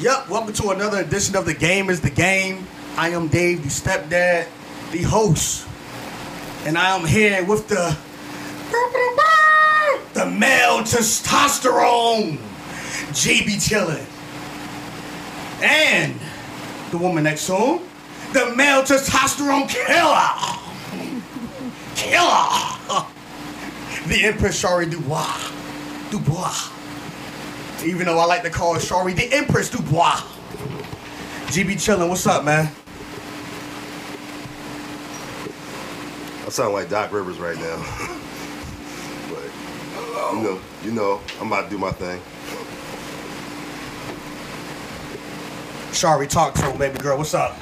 Yep, welcome to another edition of The Game is the Game. I am Dave, the stepdad, the host. And I am here with the the male testosterone, JB Chillin. And the woman next to him, the male testosterone killer. Killer. The Empress Shari Dubois. Dubois. Even though I like to call her Shari the Empress Dubois. GB chillin', what's up, man? I sound like Doc Rivers right now. but you know, you know, I'm about to do my thing. Shari, talk to him, baby girl. What's up?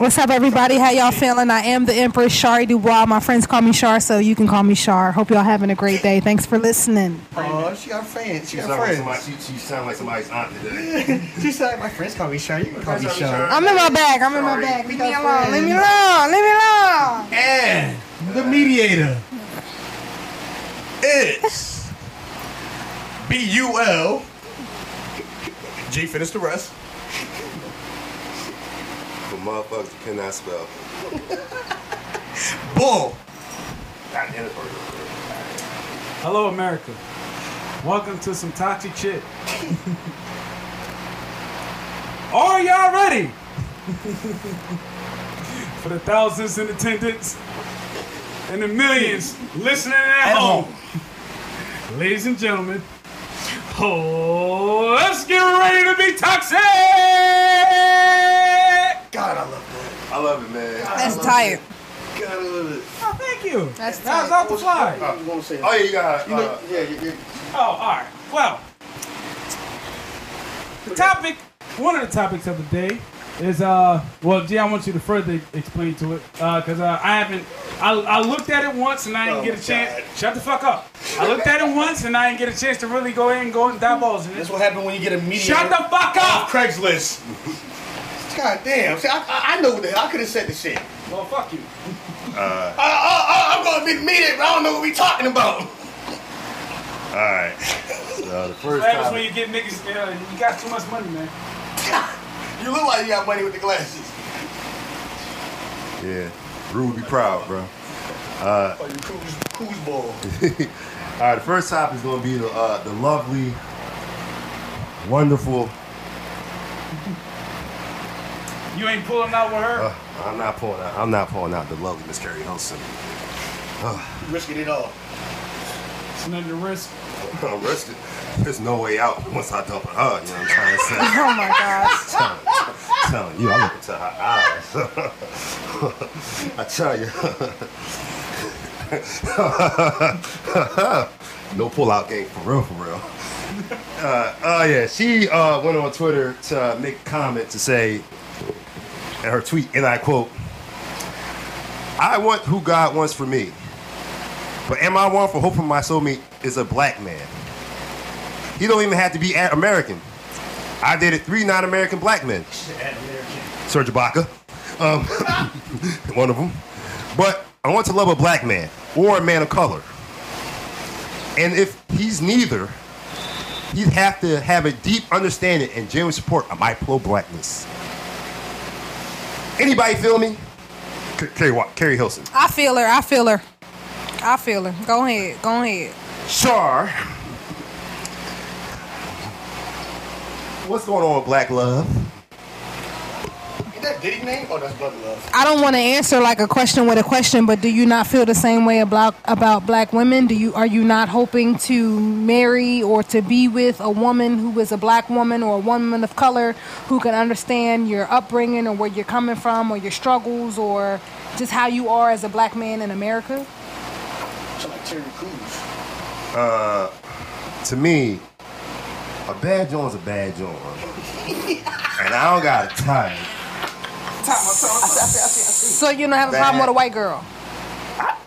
What's up, everybody? How y'all feeling? I am the Empress Shari Dubois. My friends call me Shar, so you can call me Shar. Hope y'all having a great day. Thanks for listening. Oh, she got fans. She She got sound, like friends. somebody, she, she sound like somebody's aunt today. she said, my friends call me Shari. You can call me Friends call me Shari. Shari. I'm in my bag. I'm in my bag. Leave me alone. Leave me alone. Leave me alone. And the mediator is B U L. G, finish the rest. For motherfuckers that cannot spell. Bull. God damn. Hello, America. Welcome to some toxic shit. Are y'all ready? For the thousands in attendance and the millions listening at, At home. home. Ladies and gentlemen, oh, let's get ready to be toxic! God, I love I love it, man. That's tired. God, I love it. Oh, thank you. That's that was tight. off the fly. that. I want to say Oh, yeah, you got, You know, uh, yeah, yeah, yeah. Oh, all right. Well, the topic, one of the topics of the day is, uh, well, G, I want you to further explain to it, uh, cause uh, I haven't, I, I looked at it once and I didn't Oh, get a chance. God. Shut the fuck up. I looked at it once and I didn't get a chance to really go in and go and divulge in That's what happened when you get a mediator. Shut the fuck off up. Craigslist. God damn. See, I, I, I know what the hell. I could have said the shit. Well, fuck you. I, I, I, I'm going to be the mediator, but I don't know what we talking about. all right. So the first What happens when you get niggas? Uh, you got too much money, man. You look like you got money with the glasses. Yeah. Rue would be proud, bro. Oh, you cruise, cruise ball. All right, the first topic is going to be the, uh, the lovely, wonderful. You ain't pulling out with her. Uh, I'm not pulling out. I'm not pulling out the lovely Miss Keri Hilson. You risking it all. It's nothing to risk. I'm risking. There's no way out once I dump on her. You know what I'm trying to say? Oh my gosh. telling, telling you, I look into her eyes. I tell you. no pull-out game for real, for real. Uh, oh yeah, she uh, went on Twitter to make a comment to say, in her tweet, and I quote, "I want who God wants for me, but am I one for hoping my soulmate is a black man? He don't even have to be American. I dated three non-American black men. Serge Ibaka, um, one of them. But I want to love a black man or a man of color. And if he's neither, he'd have to have a deep understanding and genuine support of my pro-blackness. Anybody feel me? Keri, Keri Hilson. I feel her. I feel her. I feel it. Go ahead. Go ahead. Shar. What's going on with Black Love? Is that Diddy name? Oh, that's Brother Love. I don't want to answer like a question with a question, but do you not feel the same way about about black women? Do you are you not hoping to marry or to be with a woman who is a black woman or a woman of color who can understand your upbringing or where you're coming from or your struggles or just how you are as a black man in America? Sound Terry Crews. Uh, to me, a bad joint's a bad joint. and I don't got a time. So you don't have a problem with a white girl.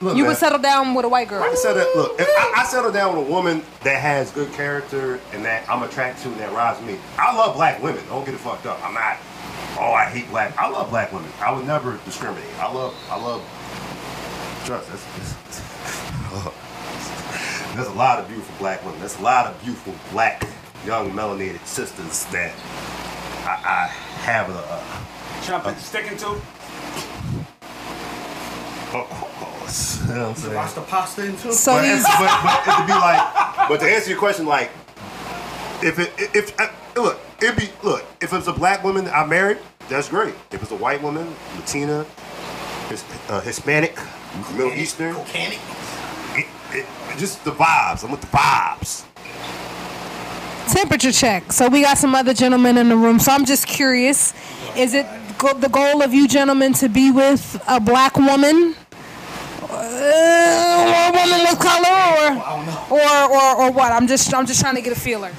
Look, You man, would settle down with a white girl. I settle, look, if I, I settle down with a woman that has good character and that I'm attracted to and that rides me. I love black women. Don't get it fucked up. I'm not. Oh, I hate black. I love black women. I would never discriminate. I love. I love. Trust. That's, that's, there's a lot of beautiful black women. There's a lot of beautiful black young melanated sisters that I, I have a. Uh, Chop it, sticking to. oh, you know what I'm saying? Watch the pasta into. So but, he's it's, but, but it could be like, but to answer your question, like, if it, if, uh, look, it'd be, look, if it's a black woman I married, that's great. If it's a white woman, Latina, his, uh, Hispanic, Middle Eastern, Volcanic. It, it, just the vibes. I'm with the vibes. temperature check. So we got some other gentlemen in the room. So I'm just curious: is it go- the goal of you gentlemen to be with a black woman, uh, or a woman with color, or, or or or what? I'm just I'm just trying to get a feeler.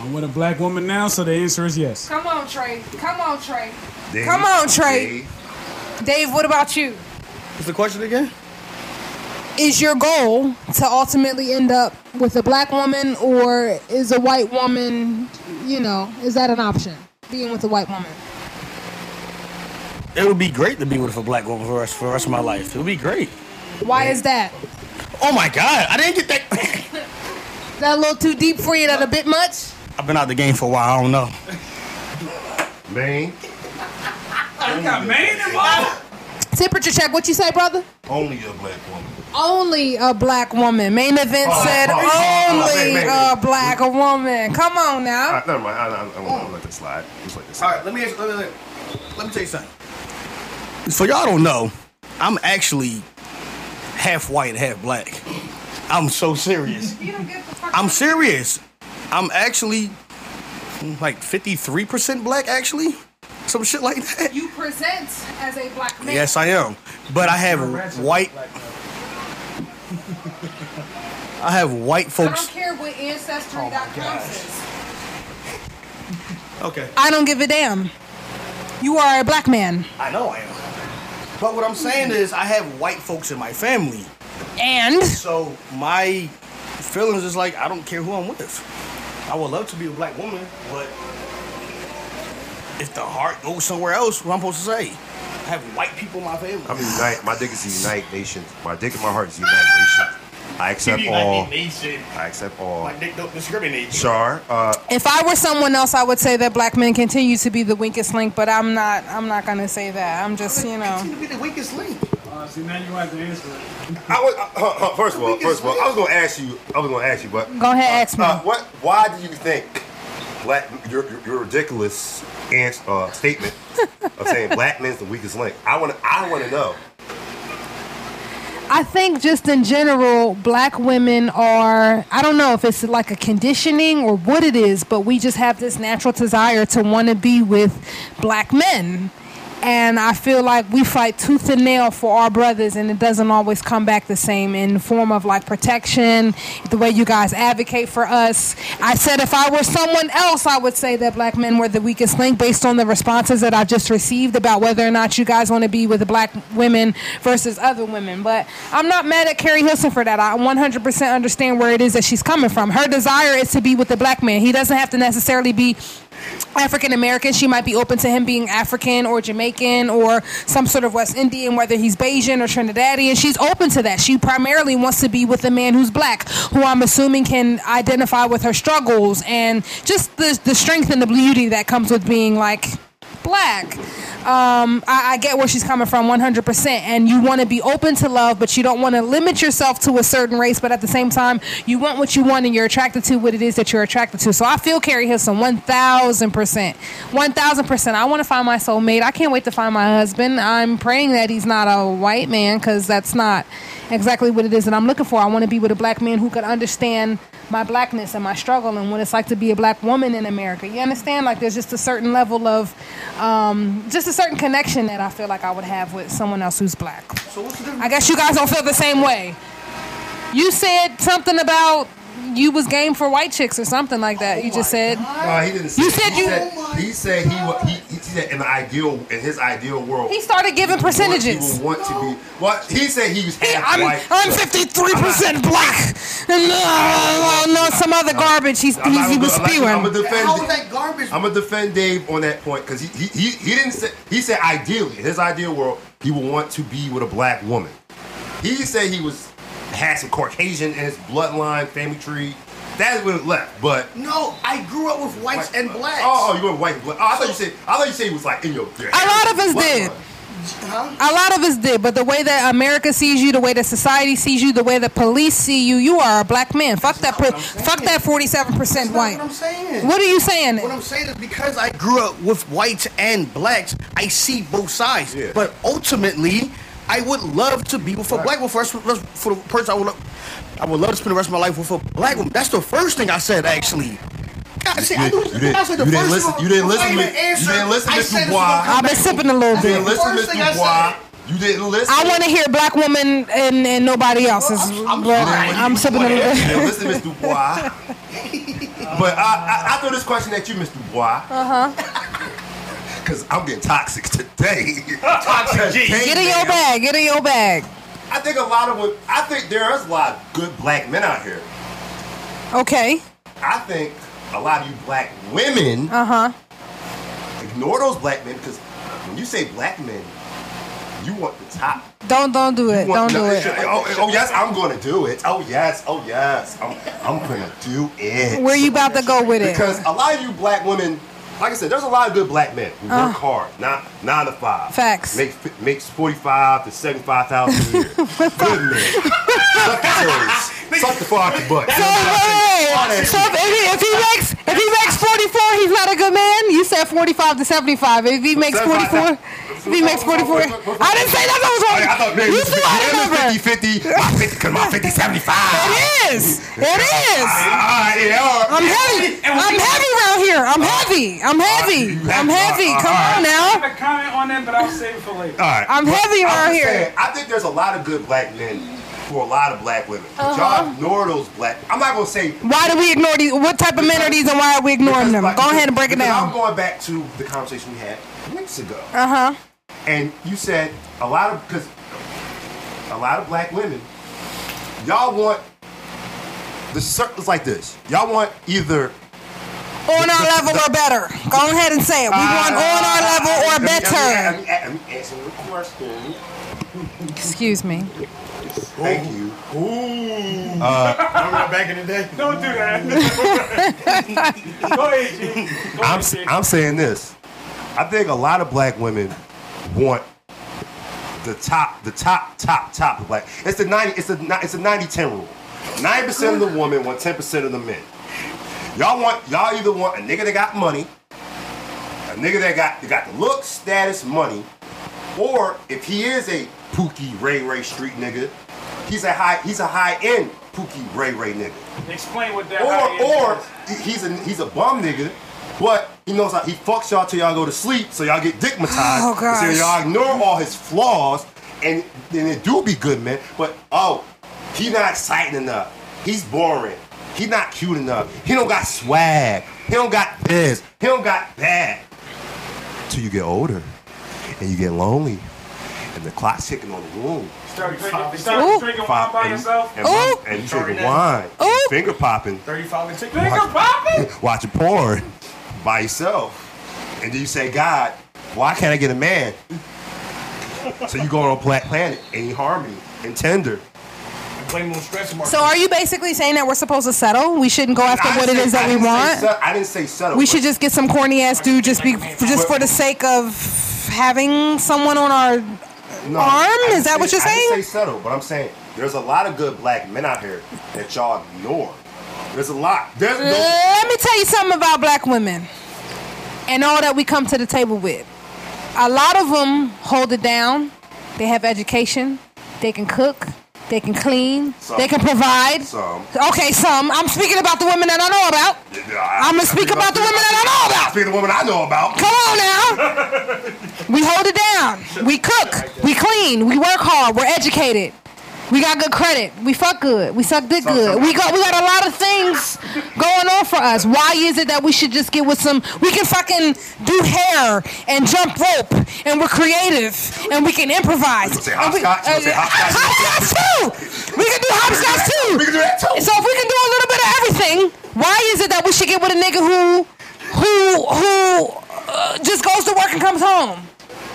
I'm with a black woman now, so the answer is yes. Come on, Trey. Come on, Trey. Dave, Come on, Trey. Dave. Dave, what about you? What's the question again? Is your goal to ultimately end up with a black woman, or is a white woman, you know, is that an option? Being with a white woman. It would be great to be with a black woman for the rest, for the rest of my life. It would be great. Why is that? Oh my God, I didn't get that. That a little too deep for you? That a bit much? I've been out the game for a while. I don't know. Maine, You got Maine involved? Temperature check. What you say, brother? only a black woman. Only a black woman. Main event Oh, said oh, oh, oh, only man, a man. black woman. Come on now. right, never mind. I, I, I'm gonna let this slide. Just like this. All right, let me, let me let me tell you something. So y'all don't know, I'm actually half white, half black. I'm so serious. I'm serious. I'm actually like 53% black, actually. Some shit like that. You present as a black man. Yes, I am. But I have white. I have white folks. I don't care what ancestry. Oh ancestry.com gosh. says. Okay. I don't give a damn. You are a black man. I know I am. But what I'm saying is, I have white folks in my family. And So my feelings is like, I don't care who I'm with. I would love to be a black woman, but if the heart goes somewhere else, what I'm supposed to say? I have white people in my family. I'm unite. My dick is a unite nation. My dick and my heart is a unite nation. I accept all. Nation. I accept all. My dick don't discriminate. Shar, uh, if I were someone else, I would say that black men continue to be the weakest link. But I'm not. I'm not gonna say that. I'm just, you know. Continue to be the weakest link. Uh, see, now you have to answer it. I was, uh, uh, uh, first of all, first of all, I was gonna ask you. I was gonna ask you, but Go ahead, ask me. uh, what? Why do you think black? Your your, your ridiculous ans- uh, statement of saying black men's the weakest link. I want to. I want to know. I think just in general, black women are, I don't know if it's like a conditioning or what it is, but we just have this natural desire to want to be with black men. And I feel like we fight tooth and nail for our brothers, and it doesn't always come back the same in the form of like protection, the way you guys advocate for us. I said if I were someone else, I would say that black men were the weakest link based on the responses that I've just received about whether or not you guys want to be with the black women versus other women. But I'm not mad at Keri Hilson for that. I 100% understand where it is that she's coming from. Her desire is to be with the black man. He doesn't have to necessarily be African American. She might be open to him being African or Jamaican or some sort of West Indian, whether he's Bajan or Trinidadian. She's open to that. She primarily wants to be with a man who's black, who I'm assuming can identify with her struggles and just the, the strength and the beauty that comes with being like black. Um, I, I get where she's coming from 100%. And you want to be open to love, but you don't want to limit yourself to a certain race. But at the same time, you want what you want and you're attracted to what it is that you're attracted to. So I feel Keri Hilson 1000%. 1000%. I want to find my soulmate. I can't wait to find my husband. I'm praying that he's not a white man because that's not exactly what it is that I'm looking for. I want to be with a black man who could understand my blackness and my struggle and what it's like to be a black woman in America. You understand? Like there's just a certain level of, um, just a certain connection that I feel like I would have with someone else who's black. So what's the difference? I guess you guys don't feel the same way. You said something about you was game for white chicks or something like that. you just said. No, he didn't. Say, You said he you- Said, he said he wa- he, he said in the ideal in his ideal world. He started giving he would- percentages. He would want to be. What he said he was half Hey, I'm white. I'm 53 percent black. And uh, no, some other garbage he's, I'm he's, not he gonna- was I'm spewing. I'm gonna defend. How is that garbage? I'm gonna defend Dave on that point because he, he he he didn't say he said ideally in his ideal world he would want to be with a black woman. He said he was had some Caucasian in his bloodline, family tree, That's what it left. But No, I grew up with whites and blacks. Oh, oh, you went white and black. Oh, I thought you said. I thought you said it was like in your. your A lot of us bloodline. did. A lot of us did, but the way that America sees you, the way that society sees you, the way that police see you, you are a black man. Fuck that. Per- fuck that. Forty-seven percent white. what I'm saying. What are you saying? What I'm saying is because I grew up with whites and blacks, I see both sides. Yeah. But ultimately, I would love to be with a black woman. First, for the person I would, love, I would love to spend the rest of my life with a black woman. That's the first thing I said, actually. God, see, I You knew- didn't- you didn't- I said the you didn't listen- one- you didn't I listen even to- you didn't listen I to said this Dubois. was gonna come I've been sipping a little You bit. didn't listen, First Miss thing I Dubois. You didn't listen. I want to hear black woman and, and nobody else's. I'm- I'm but sorry. I'm sipping a You little. didn't listen, Miss Dubois. but I, I, I throw this question at you, Miss Dubois. Uh Uh-huh. huh. Because I'm getting toxic today. Toxic G. Get in your bag. Get in your bag. I think a lot of what I think there is a lot of good black men out here. Okay. I think a lot of you black women Uh huh. ignore those black men because when you say black men, you want the top. Don't don't do it. Want- Don't do it. Oh, oh, yes, I'm going to do it. Oh yes, oh yes, I'm I'm going to do it. Where you about to go with it? Because a lot of you black women, like I said, there's a lot of good black men who work hard, not nine to five. Uh. Facts. Make, makes forty five to seventy five thousand a year. good men. Suck the toes. Suck the fuck your butt. So wait, so if he, if he makes if he makes 44, he's not a good man. You said 45 to 75. If he makes 44, if he makes 44, I didn't say that was wrong. I thought maybe You threw out a number. 50 50. My 50, because my 50 75. It is. It is. Ah, yeah. I'm heavy. I'm heavy around here. I'm heavy. I'm heavy. you I'm heavy. uh, Come uh, on now. I now. have a comment on that, but I'll save it for later. All right. I'm heavy I'm around here. saying, I think there's a lot of good black men for a lot of black women. Uh-huh. y'all ignore those black. I'm not gonna say. Why do we ignore these? What type of men are these, and why are we ignoring them? because, Go ahead and break it down. I'm going back to the conversation we had weeks ago, Uh huh. and you said a lot of because a lot of black women, y'all want the circles like this. Y'all want either On our level or better. Go ahead and say it. We want uh, on our level or better. Let me, let me answer question. Excuse me. Thank you. Ooh. Remember uh, back in the day? Don't do that. Go ahead, G. Go I'm, ahead, G. I'm saying this. I think a lot of black women want the top, the top, top, top of black. It's the 90, it's a, it's a 90-10 rule. 90% of the women want 10% of the men. Y'all want, y'all either want a nigga that got money, a nigga that got, that got the look, status, money, or if he is a Pookie Ray Ray street nigga, he's a high, he's a high-end Pookie Ray Ray nigga Explain what that high-end or or is. he's a he's a bum nigga, but he knows how he fucks y'all till y'all go to sleep, so y'all get dickmatized. Oh, gosh. So y'all ignore all his flaws, and then it do be good man. But oh, he not exciting enough. He's boring. He not cute enough. He don't got swag. He don't got this. He don't got that. Till you get older, and you get lonely, and the clock's ticking on the room. Start drinking, start drinking wine by and, yourself. and, Ooh. and you drinking wine, Ooh. finger popping, 35 and. Finger popping? watching porn by yourself. And then you say, God, why can't I get a man? so you go on a black planet in harmony and Tinder. Blame on marks. So are you basically saying that we're supposed to settle? We shouldn't go after I what it didn't is that I we want? set- I didn't say settle. We should just get some corny ass dude just be just for the sake of having someone on our No, arm? Is that what you're saying? I didn't say settle, but I'm saying there's a lot of good black men out here that y'all ignore. There's a lot. There's no, Let me tell you something about black women and all that we come to the table with. A lot of them hold it down. They have education. They can cook. They can clean. Some. They can provide. Some. Okay, some. I'm speaking about the women that I know about. I'm gonna speak about the women that I know about. Speaking of the women I know about. Come on now. we hold it down. We cook. We clean. We work hard. We're educated. We got good credit. We fuck good. We suck dick good. We got we got a lot of things going on for us. Why is it that we should just get with some? We can fucking do hair and jump rope, and we're creative, and we can improvise. You gonna say And we- hopscotch? You gonna say hopscotch? hopscotch too. We can do hopscotch too. We can do that too. So if we can do a little bit of everything, why is it that we should get with a nigga who, who, who uh, just goes to work and comes home?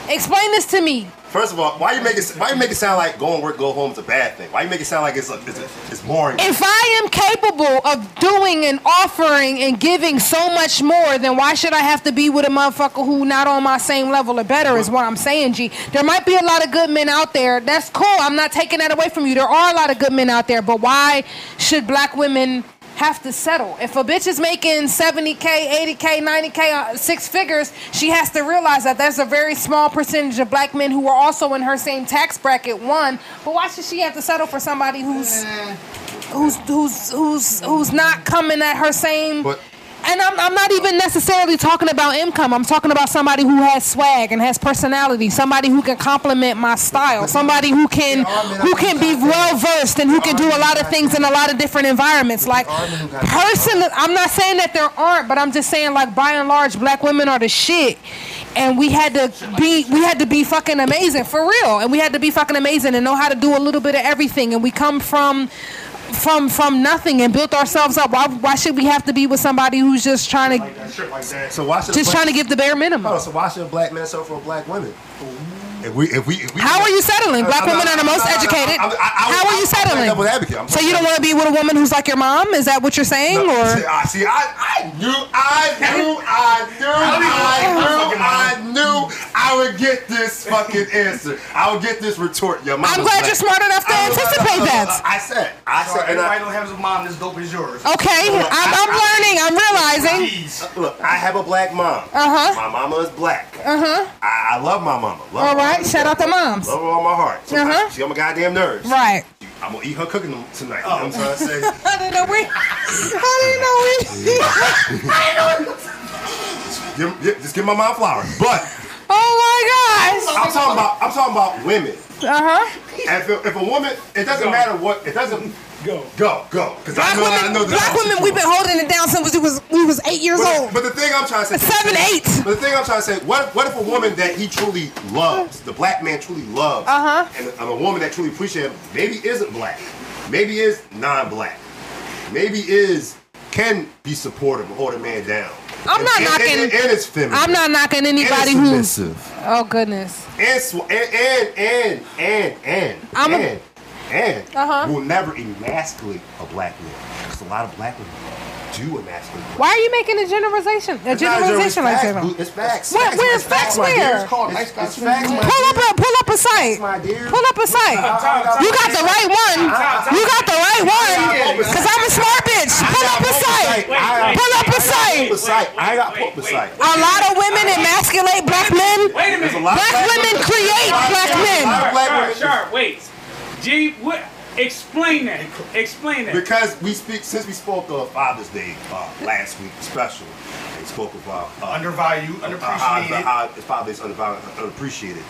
Explain this to me. First of all, why you make it? Why you make it sound like going work, go home is a bad thing? Why you make it sound like it's a, it's, a, it's boring? If I am capable of doing and offering and giving so much more, then why should I have to be with a motherfucker who not on my same level or better? Is what I'm saying, G. There might be a lot of good men out there. That's cool. I'm not taking that away from you. There are a lot of good men out there, but why should black women? Have to settle. If a bitch is making 70k, 80k, 90k, uh, six figures, she has to realize that there's a very small percentage of black men who are also in her same tax bracket. One, but why should she have to settle for somebody who's who's who's who's who's not coming at her same But- and I'm, I'm not even necessarily talking about income. I'm talking about somebody who has swag and has personality. Somebody who can complement my style. Somebody who can who can be well versed and who can do a lot of things in a lot of different environments. Like personally, I'm not saying that there aren't, but I'm just saying like by and large, black women are the shit. And we had to be we had to be fucking amazing for real. And we had to be fucking amazing and know how to do a little bit of everything. And we come from from from nothing and built ourselves up. Why why should we have to be with somebody who's just trying to So why should just trying to give the bare minimum? Oh, so why should a black men settle for black women? If we, if we, if we How are you settling? Black No, no, women are the most educated. I'm- I- I- How are I'm- you I'm settling? devil's advocate. I'm So you don't want to be with a woman who's like your mom? Is that what you're saying? No, Or see, I, see, I, I knew, I knew, I knew, I knew, I knew I would get this fucking answer. I would get this retort. Your mama's I'm glad black. you're smart enough to I anticipate I that. I said, I Sorry, said, and everybody I, don't have a mom as dope as yours. okay, I'm, I'm learning. I'm realizing. Jeez. look, I have a black mom. Uh-huh. My mama is black. Uh huh. I, I love my mama. Love All her right. Shout out to moms. Love her all my heart. Sometimes Uh-huh. She on my goddamn nerves. Right. I'm gonna eat her cooking tonight. You know what I'm trying to say? I didn't know we. I didn't know we. Give- give- just give my mom flowers. But Oh I'm talking about I'm talking about women. Uh huh. If, if a woman, it doesn't matter what, it doesn't Go. go go because I Black know I women, know this. black women, we've been holding it down since we was we was eight years But, old. but the thing I'm trying to say, Seven, eight. But the thing I'm trying to say, what what if a woman that he truly loves, the black man truly loves, Uh-huh. and, and a woman that truly appreciates him, maybe isn't black, maybe is non-black, maybe is can be supportive and hold a man down. I'm And- not and, knocking- And, and it's feminine. I'm not knocking anybody who's. Oh goodness. and and and and and and I'm a- and, and Uh-huh. will never emasculate a black man because a lot of black women do emasculate. Why are you making a generalization? A It's generalization like that? It's facts. Where- Facts, where's it's facts my where? dear. It's called It's, it's facts, Pull up dear. a pull up a site. Pull up a site. You got the right one. You got the right one. Cause I'm a smart bitch. Pull up a site. Pull up a site. A. I got pull up a site. A lot of women emasculate black men. Wait a minute. Black women women- create a lot of- black a lot of men. black Sharp, wait. G, what? Explain that. Explain that. Because we speak since we spoke of Father's Day uh, last week, special. We spoke about uh, Undervalued, uh, how, underappreciated. how his Father's Day is undervalued, unappreciated.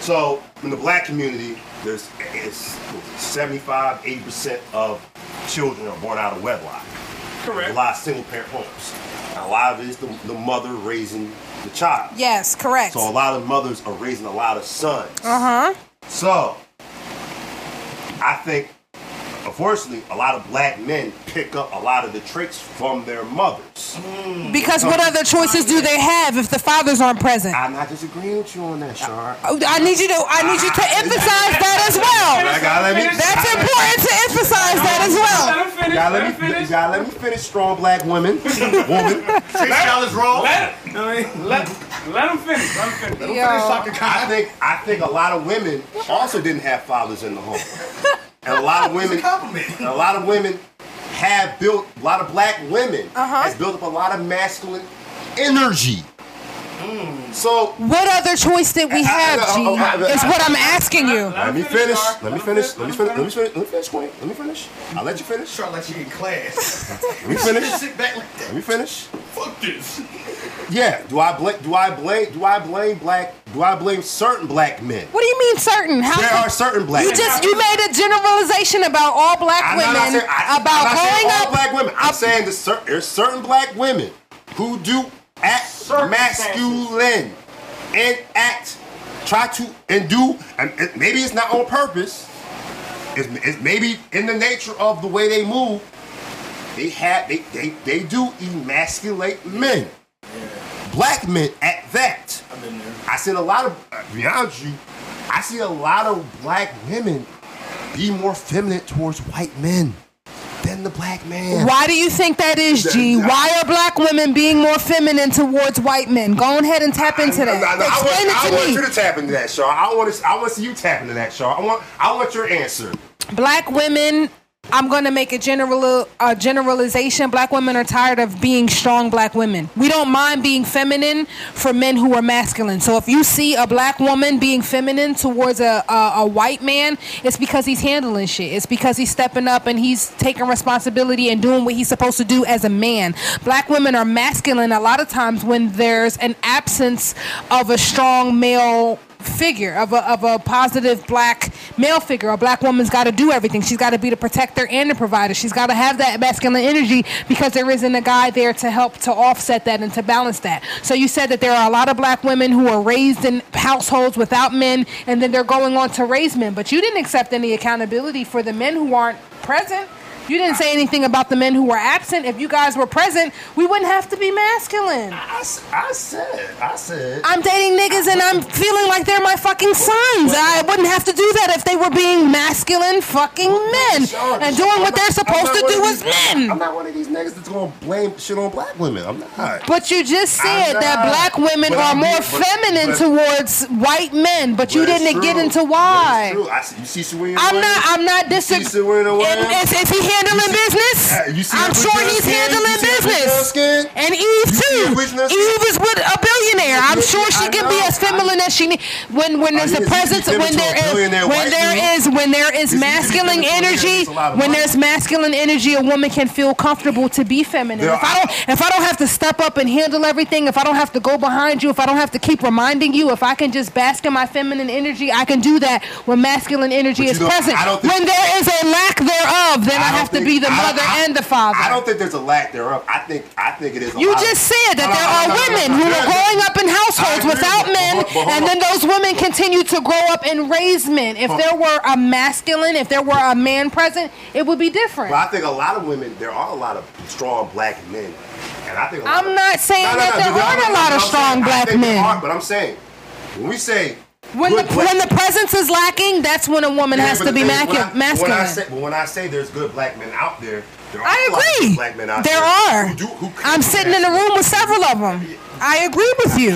So in the black community, there's it's 75, 80 percent of children are born out of wedlock. Correct. A lot of single parent homes. And a lot of it is the, the mother raising the child. Yes, correct. So a lot of mothers are raising a lot of sons. Uh huh. So, I think, unfortunately, a lot of black men pick up a lot of the traits from their mothers. Because what other choices do they have if the fathers aren't present? I'm not disagreeing with you on that, Shar. I need you to I need you to ah. emphasize that as well. Gotta let me. That's important to emphasize that as well. You gotta Let let me, you finish. gotta let me finish. Strong black women, woman. Freestyle is wrong. Let, I let, let him finish. Let him finish. finish Yo. I think I think a lot of women also didn't have fathers in the home, and a lot of It's a women, compliment. a lot of women have built a lot of black women Uh-huh. has built up a lot of masculine energy. Mm. So What other choice did we have, oh, oh, G? Is what I'm asking you. Let me finish. Let me finish. Let me finish. Let me finish. Let me finish, Queen. Let me finish. I'll let you finish. Try to let you in class. Let me finish. Sit back like that. Let me finish. Fuck this. Yeah. Do I blame? Do I blame? Do I blame black? Do I blame certain black men? What do you mean certain? How There are certain black you men. just you made a generalization about all black I'm not women saying, I, about I'm not saying all up. black women. I'm saying the cer- there's certain black women who do act masculine and act, try to and do, and maybe it's not on purpose. It's, it's maybe in the nature of the way they move. They have they they, they do emasculate men, black men at that. I've said a lot of. uh, To be honest you, I see a lot of black women be more feminine towards white men than the black man. Why do you think that is, G? Why are black women being more feminine towards white men? Go ahead and tap into that. I, I, I, Explain want, I it want to you to tap into that, Shaw. I want to. I want to see you tap into that, Shaw. I want. I want your answer. Black women. I'm gonna make a general generalization. Black women are tired of being strong black women. We don't mind being feminine for men who are masculine. So if you see a black woman being feminine towards a, a, a white man, it's because he's handling shit. It's because he's stepping up and he's taking responsibility and doing what he's supposed to do as a man. Black women are masculine a lot of times when there's an absence of a strong male figure of a, of a positive black male figure. A black woman's got to do everything. She's got to be the protector and the provider. She's got to have that masculine energy because there isn't a guy there to help to offset that and to balance that. So you said that there are a lot of black women who are raised in households without men and then they're going on to raise men. But you didn't accept any accountability for the men who aren't present you didn't say anything about the men who were absent. If you guys were present, we wouldn't have to be masculine. I said. I said. I'm dating niggas and I'm feeling like they're my fucking sons. I wouldn't have to do that if they were being masculine fucking men and doing what they're supposed to do as men. I'm not one of these niggas that's gonna blame shit on black women. I'm not. But you just said that black women But are more but- feminine but- towards white men, but you didn't get into why. I you see Serena I'm not. I'm not disagreeing. Serena Williams? Is, is he handling business? I'm sure he's handling You see her bleaching her business. And Eve You see her too. bleaching her skin? Eve is with a billionaire. I'm sure she can be as feminine as she needs. When when there's a presence, when there is when there is when there is If she can be masculine feminine to a billionaire, energy, it's a lot of when there's masculine energy, a woman can feel comfortable to be feminine. If I don't if I don't have to step up and handle everything, if I don't have to go behind you, if I don't have to keep reminding you, if I can just bask in my feminine energy, I can do that when masculine energy is present. I when there is a lack thereof, then I, don't have to be the mother I- and the father. I don't think there's a lack thereof. I think I think it is. A You lot of- just said that No, there no, are no, women who are growing up in households I without but- men, but hold and on. then those women continue to grow up and raise men. If there were a masculine, if there were a man present, it would be different. But I think a lot of women. There are a lot of strong black men, and I think. A lot I'm of, not saying that there aren't a lot of strong black men. but I'm saying when we say When the black- when the presence is lacking, that's when a woman Yeah, has to be thing when I- When I masculine. say, but when I say there's good black men out there, there are I agree. black men out There there are. Who do, who I'm sitting in a room with several of them. I agree with you.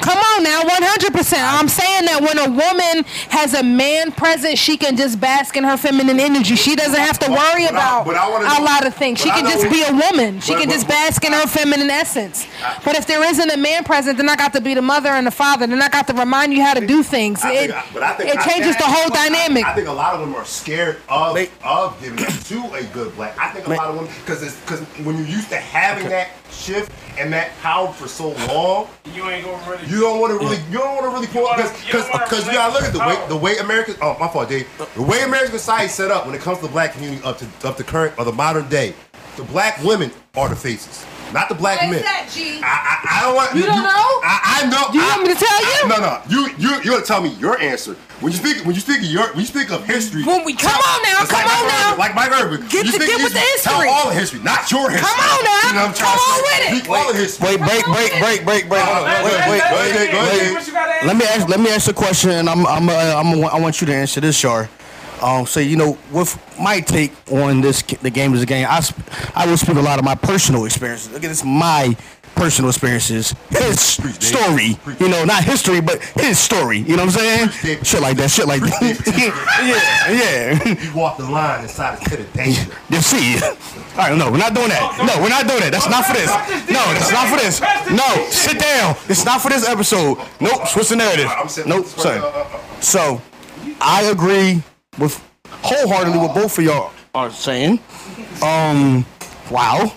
Come on now, 100%. I'm saying that when a woman has a man present, she can just bask in her feminine energy. She doesn't have to worry about but I wanna a lot of things. She can just be a woman. She can just bask in her feminine essence. But if there isn't a man present, then I got to be the mother and the father. Then I got to remind you how to do things. It, think, but I think it changes the whole dynamic. I, think a lot of them are scared of of giving it to a good black. I think a lot of women because because when you're used to having that shift and that power for so long, You ain't gonna really. you don't want to really you don't want to really pull wanna- because because uh, because you gotta look at the way the way American oh my fault Dave the way American society set up when it comes to the black community up to up to current or the modern day, the black women are the faces. Not the black Why is men. that, G? I, I, I don't want You don't know? I, I know. Do you I- want me to tell you? I- no, no. You you you gotta tell me your answer. When you speak when you speak of your when you speak of history. When we- come tell- on now, come like on Mike now. Irvin, like Mike Irvin. Get you to- speak get with the history. Tell all the history, not your history. Come on now. You know what I'm Come on with it. Speak all the history. Wait, break, break, break, break, break. Hold on, wait, wait, wait, wait. ahead, go ahead. What you gotta Let me ask. Let me ask a question, and I'm. I'm. Uh, I'm. I want you to answer this, Shar. Um. So you know, with my take on this, the game is a game. I. sp- I will speak a lot of my personal experiences. Look at this, my personal experiences. His story. You know, not history, but his story. You know what I'm saying? Shit like that. Shit like that. yeah. Yeah. You walk the line inside of danger. You see. All right, no, we're not doing that. No, we're not doing that. That's not for this. No, that's not for this. No, sit down. It's not for this episode. Nope, switch the narrative. Nope, sorry. So, I agree with wholeheartedly what both of y'all are saying. Um, wow.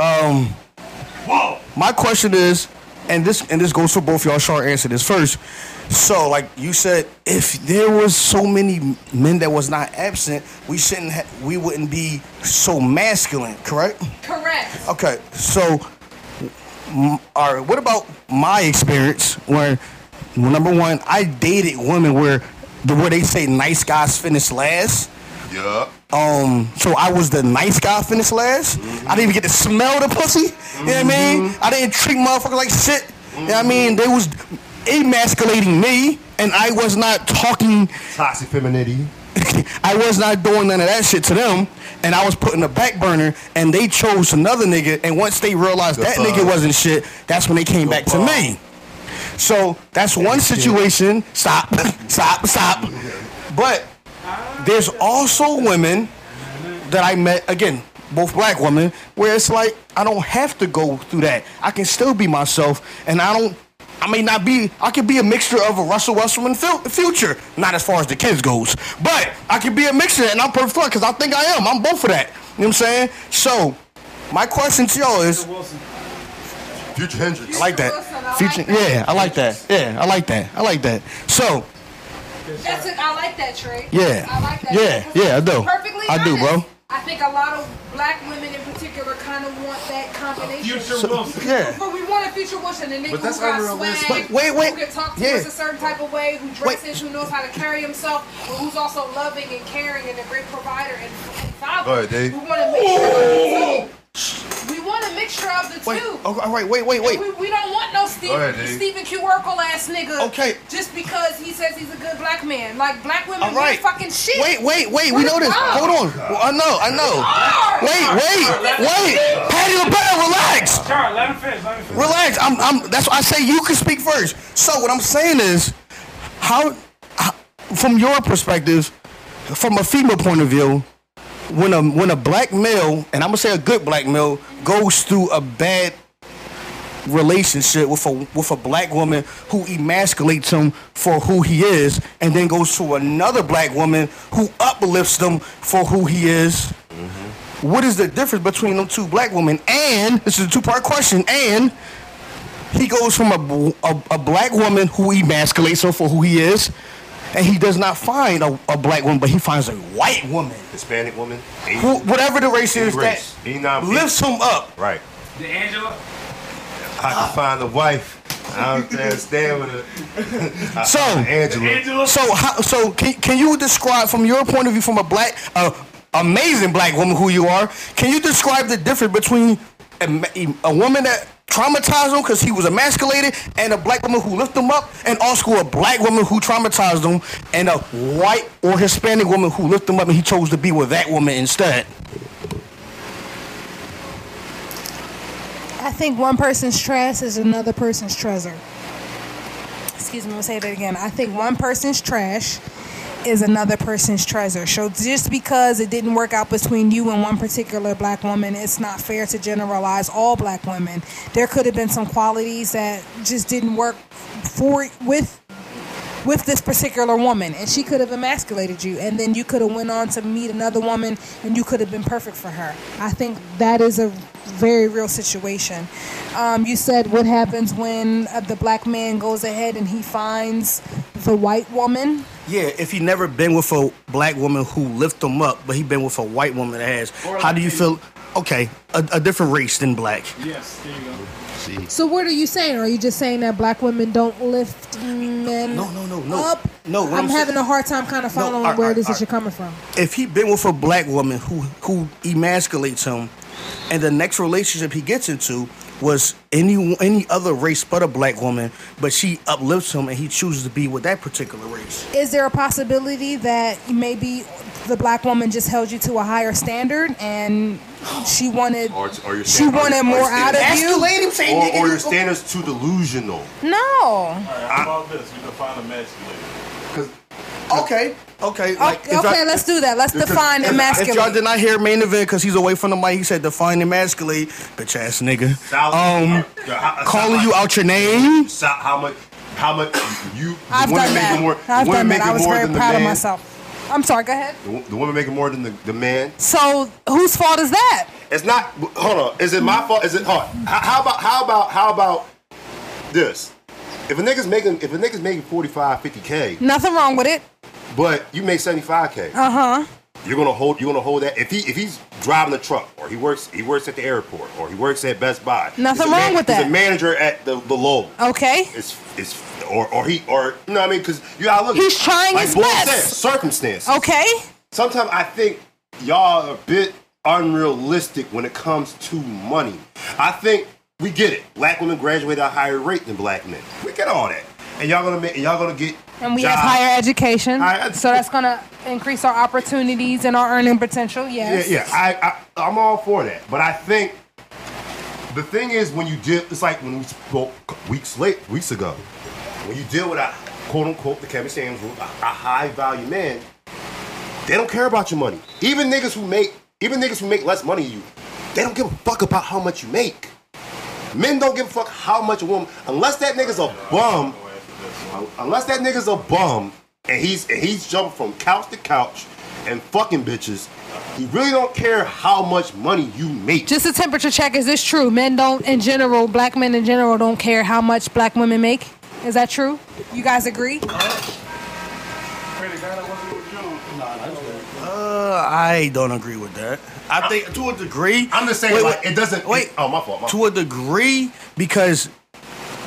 Um, my question is, and this and this goes for both y'all. Short answer this first. So, like you said, if there was so many men that was not absent, we shouldn't. Ha- we wouldn't be so masculine, correct? Correct. Okay, so, m- all right. What about my experience where, well, number one, I dated women where the where they say nice guys finish last. Yup. Um, so I was the nice guy finish last. I didn't even get to smell the pussy. You know what I mean? I didn't treat motherfuckers like shit. You know what I mean? They was emasculating me. and I was not talking. Toxic femininity. I was not doing none of that shit to them, and I was putting a back burner, and they chose another nigga. And once they realized that Good nigga wasn't shit, that's when they came back to me. So that's one situation. Stop, stop, stop. But there's also women that I met again, both black women, where it's like I don't have to go through that. I can still be myself, and I don't. I may not be. I could be a mixture of a Russell Westbrook and Phil, Future, not as far as the kids goes, but I could be a mixture, and I'm perfect because I think I am. I'm both of that. You know what I'm saying? So, my question to y'all is, Wilson. Future Hendrix. I like Wilson, I that. like Future, that. yeah, I like that. Yeah, I like that. I like that. So, That's it. I like that, Trey. Yeah. I like that. Yeah, yeah, I do. Perfectly I do, bro. I think a lot of black women in particular kind of want that combination. Future So- Wilson. yeah. But we want a future Wilson, a nigga But that's who got unrealistic. swag, But wait, wait. who can talk to Yeah. us a certain type of way, who dresses, who knows how to carry himself, but who's also loving and caring and a great provider and, and father. Go ahead, Dave. We want a mixture of the two. We want a mixture of the wait. two. All right. Wait. Wait. Wait. We, we don't want no Steve, Go ahead, Dave. Steven Q. Urkel ass nigga. Okay. Just because he says he's a good black man. Like black women All right. we're fucking shit. Wait, wait, wait. We We're know this. wrong. Hold on. Well, I know. I know. Wait, wait, wait. Patti LaBelle, relax. Charles, let him finish. Let him finish. Relax. I'm. I'm. That's why I say you can speak first. So what I'm saying is, how, how from your perspective, from a female point of view, when a when a black male, and I'm gonna say a good black male, goes through a bad relationship with a with a black woman who emasculates him for who he is, and then goes to another black woman who uplifts him for who he is. Mm-hmm. What is the difference between them two black women? And this is a two part question. And he goes from a, a, a black woman who emasculates him for who he is, and he does not find a, a black woman, but he finds a white woman, Hispanic woman. Asian. who, whatever the race is, race. that Any non- lifts him up. Right. The Angela. I can find a wife. I don't understand with it. So, Angela. Angela. so, how, so can, can you describe from your point of view, from a black, uh, amazing black woman who you are, can you describe the difference between a, a woman that traumatized him because he was emasculated and a black woman who lifted him up, and also a black woman who traumatized him and a white or Hispanic woman who lifted him up and he chose to be with that woman instead? I think one person's trash is another person's treasure. Excuse me, I'm gonna say that again. I think one person's trash is another person's treasure. So just because it didn't work out between you and one particular black woman, it's not fair to generalize all black women. There could have been some qualities that just didn't work for with with this particular woman and she could have emasculated you and then you could have went on to meet another woman and you could have been perfect for her i think that is a very real situation um, you said what happens when uh, the black man goes ahead and he finds the white woman Yeah, if he never been with a black woman who lift him up, but he been with a white woman that has, how do you feel? Okay, a, a different race than black. Yes, there you go. so what are you saying are you just saying that black women don't lift men No, no, no, no. up No, what i'm, I'm having saying- a hard time kind of following alright, where it is alright, that you're coming from if he been with a black woman who who emasculates him, and the next relationship he gets into was any any other race but a black woman, but she uplifts him and he chooses to be with that particular race. is there a possibility that maybe the black woman just held you to a higher standard and she wanted Or, or your she or wanted your- more or out of you? Emasculate him, say Or, or your you- standards too delusional. No. How about this? We define emasculated. Okay, okay. Like, if okay, y'all- let's do that. Let's define If, if y'all did not hear main event because he's away from the mic, he said define emasculate, bitch ass nigga. Um, calling you out your name. How much? How much you? The I've woman done that. More, I've done that. I was very proud of myself. I'm sorry. Go ahead. The, the woman making more than the, the man. So whose fault is that? It's not. Hold on. Is it my fault? Is it hard? How, how about? How about? How about this? If a nigga's making, if a nigga's making 45, 50 k, Nothing wrong with it. but you make 75 k, Uh huh. you're gonna hold. You're gonna hold that. If he, if he's driving the truck, or he works, he works at the airport, or he works at Best Buy. Nothing he's wrong with He's that. a manager at the the Lowe's. Okay. It's it's or or he or you know what I mean because you gotta look. He's trying like his best. said, circumstances. Okay. Sometimes I think y'all are a bit unrealistic when it comes to money. I think we get it. Black women graduate at a higher rate than black men. We get all that. and y'all gonna make, and y'all gonna get. And we jobs. have higher education, Higher- so that's gonna increase our opportunities and our earning potential. Yes. Yeah, yeah. I, I I'm all for that, but I think the thing is when you deal, it's like when we spoke weeks late, weeks ago, when you deal with a quote unquote the Kevin rule, a, a high value man, they don't care about your money. Even niggas who make, even niggas who make less money than you, they don't give a fuck about how much you make. Men don't give a fuck how much a woman, unless that nigga's a bum, unless that nigga's a bum and he's and he's jumping from couch to couch and fucking bitches. He really don't care how much money you make. Just a temperature check. Is this true? Men don't, in general, black men in general, don't care how much black women make. Is that true? You guys agree? Uh, I don't agree with that. I think to a degree. I'm just saying, Wait, like, wait, it doesn't. Wait. oh, my fault. My to a degree because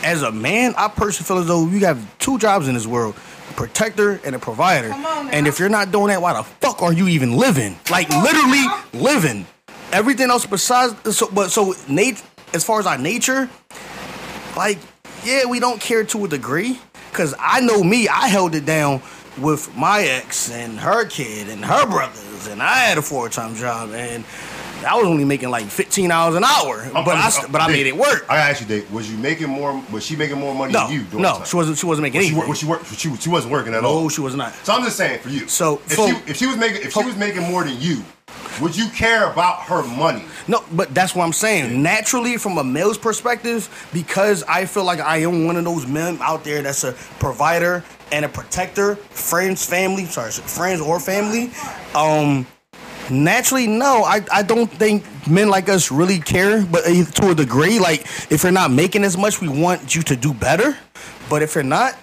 as a man, I personally feel as though you have two jobs in this world. Protector and a provider. Come on now. and if you're not doing that, why the fuck are you even living? Like literally living. Everything else besides so but so nat- as far as our nature, like, yeah, we don't care to a degree. Cause I know me, I held it down with my ex and her kid and her brothers, and I had a four time job, and I was only making like fifteen hours an hour, I'm- but I'm- I oh, st- but I made it work. I gotta ask you, Dave. Was you making more? Was she making more money No, than you? During no, she wasn't. She wasn't making Was she, anything. was she? She, she wasn't working at all. no, she was not. So I'm just saying for you. So, if for- she if she was making if she was making more than you, would you care about her money? No, but that's what I'm saying. Naturally, from a male's perspective, because I feel like I am one of those men out there that's a provider and a protector, friends, family, sorry, friends or family. Um, naturally, no, I, I don't think men like us really care, but uh, to a degree, like if you're not making as much, we want you to do better. But if you're not,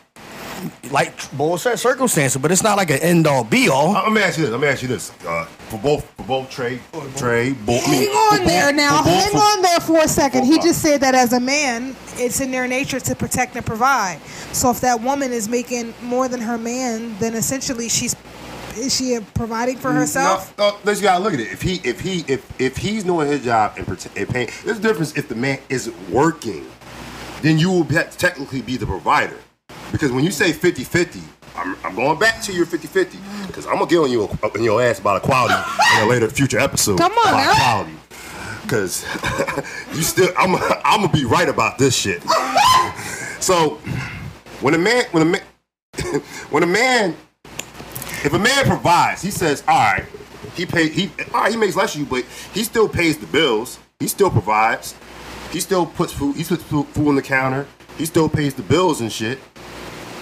like Bull said, circumstances, but it's not like an end all be all. Uh, Let me ask you this. Let me ask you this. Uh, for both for both Trey, Trey, Bull, I mean, Hang on for there both- now. for both- Hang for- on there for a second. He just said that as a man, it's in their nature to protect and provide. So if that woman is making more than her man, then essentially she's is she providing for herself? No, no, let's gotta look at it. If he, if he, if if he's doing his job and, prote- and paying, there's a difference. If the man isn't working, then you will be, technically be the provider. Because when you say 50-50, I'm, I'm going back to your 50-50 because I'm gonna get on you in your ass about equality in a later future episode. Come on about now. equality. Because you still, I'm, I'm gonna be right about this shit. So when a man, when a man, when a man if a man provides, he says, "All right, he pay he all right, he makes less than you, but he still pays the bills. He still provides. He still puts food. He puts food on the counter. He still pays the bills and shit.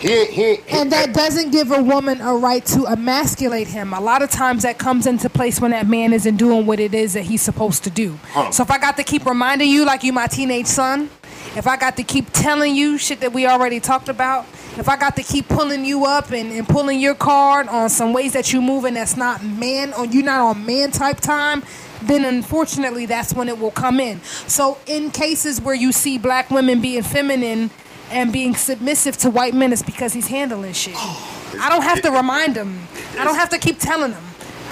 He he, And that doesn't give a woman a right to emasculate him. A lot of times that comes into place when that man isn't doing what it is that he's supposed to do. So if I got to keep reminding you, like you my teenage son, if I got to keep telling you shit that we already talked about, if I got to keep pulling you up and, and pulling your card on some ways that you moving that's not man or you're not on man type time, then unfortunately that's when it will come in. So in cases where you see black women being feminine and being submissive to white men, is because he's handling shit. Oh, I don't have to remind him. I don't have to keep telling him.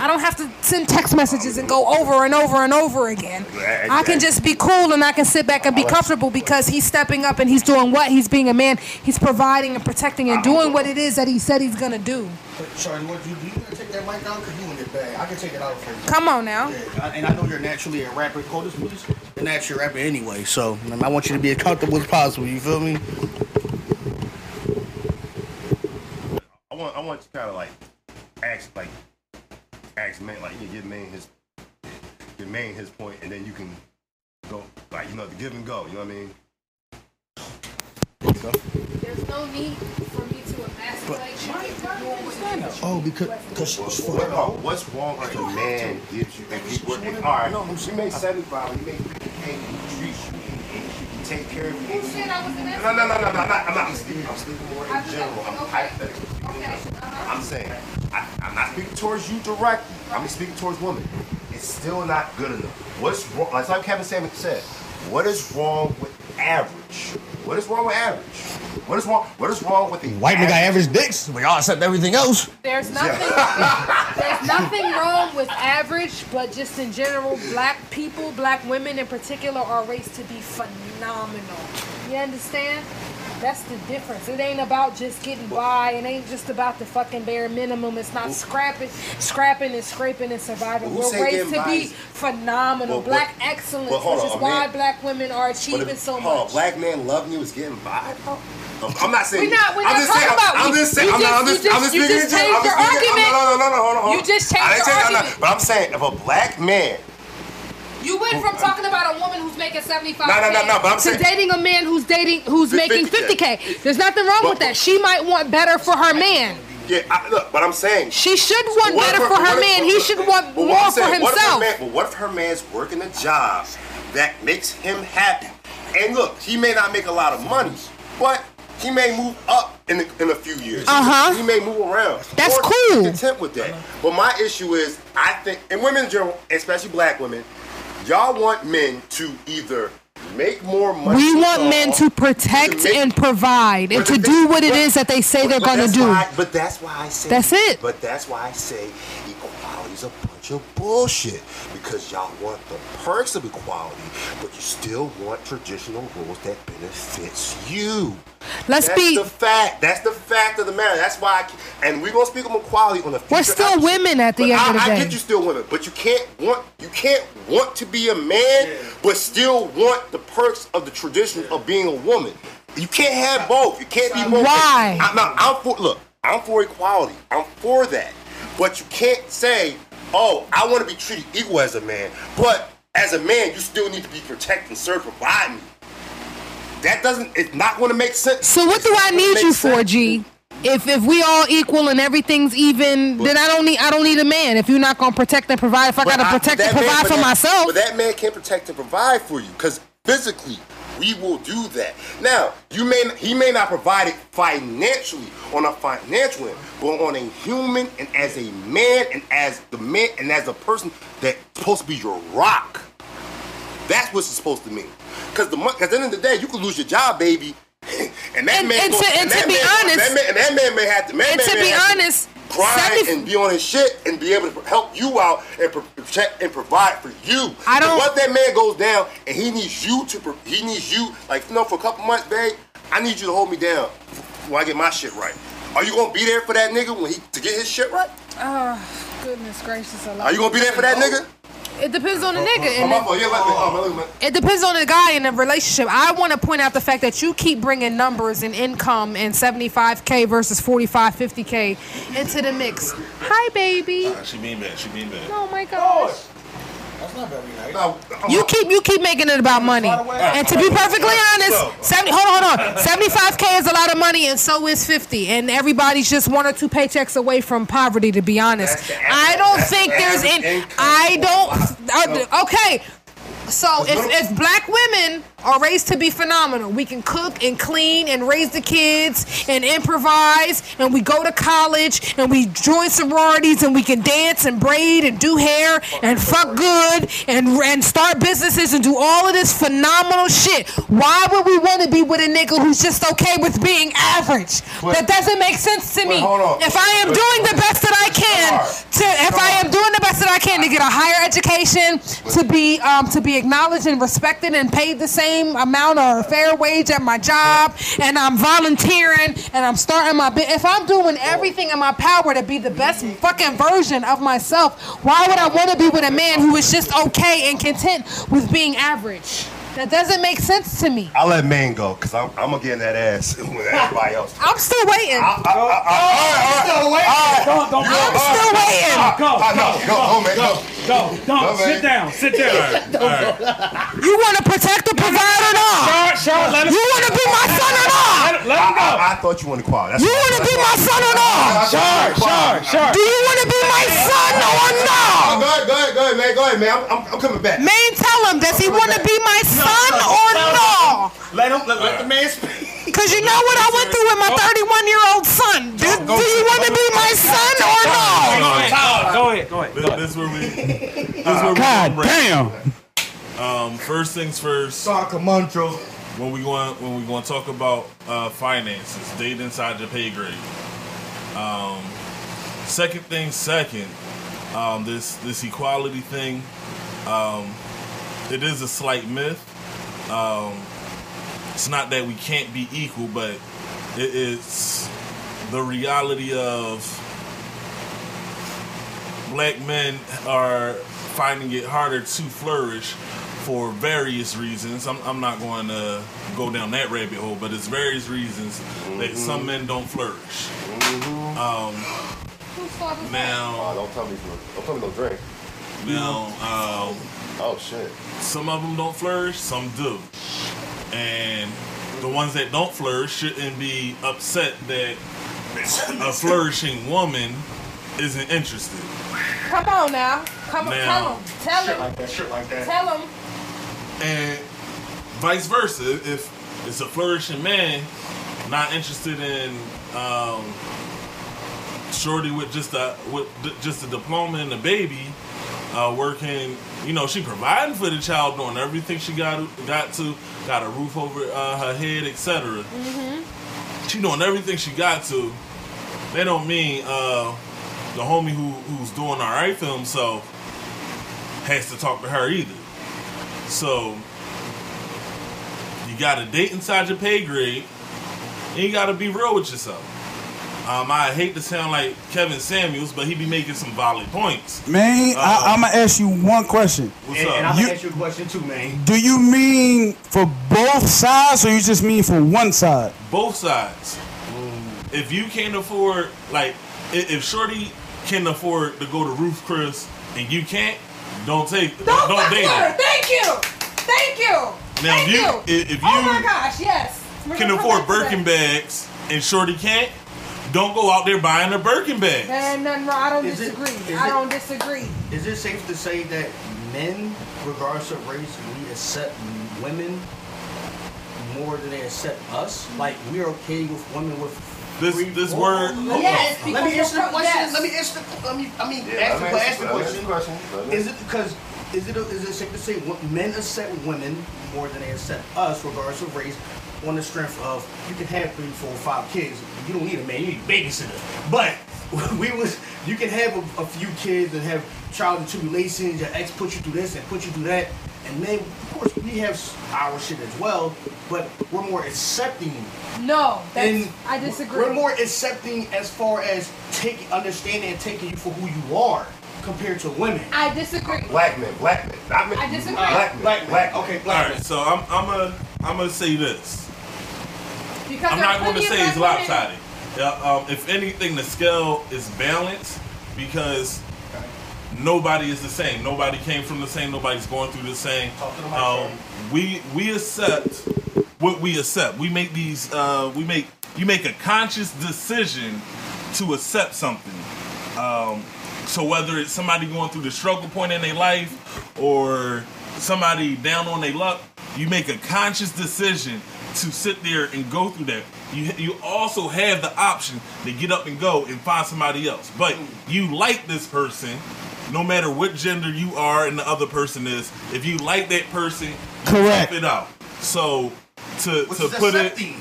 I don't have to send text messages and go over and over and over again. I can just be cool and I can sit back and be comfortable because he's stepping up and he's doing what? He's being a man. He's providing and protecting and doing what it is that he said he's gonna do. Sorry, what you do? You gonna take that mic out? Cause you in it bad. I can take it out for you. Come on now. Yeah, and I know you're naturally a rapper. Hold this, please. You're naturally a rapper anyway, so I want you to be as comfortable as possible. You feel me? I want I want you kind of like ask like ask man like you give man his give man his point and then you can go like you know the give and go. You know what I mean? There's no need for me to emasculate you if you're doing what Oh, because because What, oh, what's wrong if a man gives you if he work if, all right you make seventy five you make fifty k you treat you and you take care of you. said I was No, no, no, no, no, I'm not, I'm not I'm speaking, I'm speaking more in general. I'm hypothetically speaking. I'm saying, I, I'm not speaking towards you directly. I'm speaking towards women. It's still not good enough. What's wrong? Like like Kevin Samuels said, what is wrong with average? What is wrong with average? What is wrong? What is wrong with the white man got average dicks. We all accept everything else. There's nothing. there's nothing wrong with average, but just in general, black people, black women in particular, are raised to be phenomenal. You understand? That's the difference. It ain't about just getting by. It ain't just about the fucking bare minimum. It's not scrapping, scrapping and scraping and surviving. We're raised to be phenomenal. But- but- black excellence, but which on, is why man- black women are achieving if- so hold on, much. black man loving you is getting by. I'm- I'm not saying. We're not- we're I'm not just saying. about- I'm just saying. you I'm not. I'm just- just. you I'm just- just you just in general. I'm changed your argument. No, no, no, no, hold on. hold on. You just changed your argument. But I'm saying, if a black man You went from talking about a woman who's making 75 No, no, no, no, but I'm to saying- dating a man who's dating who's Fif- making 50K. 50k. There's nothing wrong But- with that. She might want better for her man. Yeah, I, look, but I'm saying. She should want if better for what her if- man. He should want more for saying, what if himself. man- But what if her man's working a job that makes him happy? And look, he may not make a lot of money, but he may move up in a, in a few years. Uh-huh. He may move around. That's Or cool. Content with that. But my issue is, I think, and women in general, especially black women, y'all want men to either make more money. We want men to protect to make- and provide and to do what it but- is that they say they're going to do. but that's why I say That's it. But that's why I say equality's a of bullshit because y'all want the perks of equality, but you still want traditional rules that benefits you. Let's That's be the fact. That's the fact of the matter. That's why. I, and we're gonna speak on equality on the. We're still women at the end I, of the I day. get you still women, but you can't want you can't want to be a man, but still want the perks of the tradition of being a woman. You can't have both. You can't be both. Why? I'm, not- I'm for look. I'm for equality. I'm for that. But you can't say, "Oh, I want to be treated equal as a man," but as a man, you still need to be protected and served, provide me. That doesn't. It's not going to make sense. So what do I need you for, sense. G? If if we all equal and everything's even, then I don't need I don't need a man. If you're not gonna protect and provide, if I But gotta I- protect and provide but for that- myself, But that man can't protect and provide for you because physically we will do that. Now you may he may not provide it financially on a financial end, but on a human and as a man and as the man and as a person that's supposed to be your rock. That's what it's supposed to mean. Because the 'cause at the end of the day, you could lose your job, baby. and that And- man, and to- go- and to be man- honest- that man, and that man may have to. Man, and man to be honest, grind 70 and be on his shit and be able to help you out and pro- protect and provide for you. I don't- What that man goes down and he needs you to. He needs you like you know for a couple months, babe. I need you to hold me down while I get my shit right. Are you gonna be there for that nigga when he to get his shit right? Oh, goodness gracious, a lot. Are you gonna be there for that nigga? It depends on the nigga. Oh, and my it- Yeah, let. Oh, my- let me- It depends on the guy in the relationship. I want to point out the fact that you keep bringing numbers and income and 75k versus 45, 50k into the mix. Hi, baby. She mean bad. She mean bad. Oh my gosh. That's not very nice. No, You keep you keep making it about money. And to be perfectly honest, 70 hold on, hold on. 75k is a lot of money and so is 50. And everybody's just one or two paychecks away from poverty to be honest. I don't think there's any. I don't uh, okay. So if, if black women are raised to be phenomenal, we can cook and clean and raise the kids and improvise and we go to college and we join sororities and we can dance and braid and do hair and fuck good and and start businesses and do all of this phenomenal shit. Why would we want to be with a nigga who's just okay with being average? But- that doesn't make sense to me. If I am doing the best that I can to if I am doing the best that I can to get a higher education, to be um, to be acknowledged and respected and paid the same amount or fair wage at my job, and I'm volunteering and I'm starting my bit. If I'm doing everything in my power to be the best fucking version of myself, why would I want to be with a man who is just okay and content with being average? That doesn't make sense to me. I'll let man go because I'm, I'm gonna get in that ass with everybody else. I'm still waiting. Don't, don't go. I'm still waiting. Go, Ah, no, go, go, man, go. go, go. No, man. Sit down, sit down. You want to protect or provide or not? Charlotte, Charlotte, let him, You want to be my son or not? let him, let him go. I, I thought you wanted quiet. That's You want to be my son or not? Sure, sure, sure. Do you want to be my son or Oh, not? go ahead, go ahead, go ahead, man. Go ahead, man. I'm, I'm, I'm coming back. Man, tell him, does he want to be my son or not? Let him let, let the man speak. Because you know what I went through with my 31 year old son. Do, do you want to be my son or not? Go ahead, go ahead. This, is where we. This where we God gonna break. damn. Um, first things first. Soccer Sacramento. When we going when we going to talk about uh, finances, date inside your pay grade. Um, second thing, second, um, this this equality thing, um, it is a slight myth. Um, it's not that we can't be equal, but it, it's the reality of black men are finding it harder to flourish for various reasons. I'm, I'm not going to go down that rabbit hole, but it's various reasons that some men don't flourish. Um, Whose fault is that? Oh, now, don't tell me, don't tell me no drink. Now, um, Oh shit. some of them don't flourish, some do, and the ones that don't flourish shouldn't be upset that a flourishing woman isn't interested. Come on now. Come on. Now- Tell him. Tell Shit him. like that. Shit like that. Tell him. and vice versa. If it's a flourishing man not interested in um, shorty with just a with d- just a diploma and a baby, uh, working, you know, she providing for the child, doing everything she got got to, got a roof over uh, her head, etc. She doing everything she got to. They don't mean uh, the homie who who's doing all right for himself has to talk to her either. So you got to date inside your pay grade, and you got to be real with yourself. Um, I hate to sound like Kevin Samuels, but he be making some valid points. Man, Uh, I, I'm gonna ask you one question. What's And, up? and I'm You- gonna ask you a question too, man. Do you mean for both sides, or you just mean for one side? Both sides. If you can't afford, like, i- if Shorty can afford to go to Ruth Chris and you can't, don't take, don't, Don't, date her. her. Thank you. Thank you. Now, Thank if you, you. if if oh my gosh, yes. We're can afford back to. Birkin bags and Shorty can't, don't go out there buying a Birkin bag. There nothing wrong. I don't Is disagree. is I it- don't disagree. Is it safe to say that men, regardless of race, we accept women more than they accept us? Like we're okay with women with This- three- this Hold word- on, hold hold Yes. Let me answer the question. yes. Let me answer. The, let me. I mean, Yeah, ask, let the, me ask the let me question. question. Is it because? Is it is it safe to say men accept women more than they accept us, regardless of race, on the strength of you can have three, four, five kids. You don't need a man. You need a babysitter. But we was you can have a, a few kids and have child and tribulations. Your ex put you through this and put you through that. And then, of course, we have our shit as well, but we're more accepting No, and I disagree. We're more accepting as far as taking, understanding, and taking you for who you are compared to women. I disagree. Black men, black men, not men. I disagree. Black men, Black, black black, okay, All black. right, so I'm I'm a I'm gonna say this. Because I'm not going to say it's lopsided. Yeah, um, if anything, the scale is balanced because nobody is the same. Nobody came from the same. Nobody's going through the same. Talk to the mic, Um, we we accept what we accept. We make these. Uh, we make you make a conscious decision to accept something. Um, so whether it's somebody going through the struggle point in their life or somebody down on their luck, you make a conscious decision to sit there and go through that. You you also have the option to get up and go and find somebody else. But you like this person, no matter what gender you are and the other person is. If you like that person, you Correct. it out. So to Which to is put it accepting.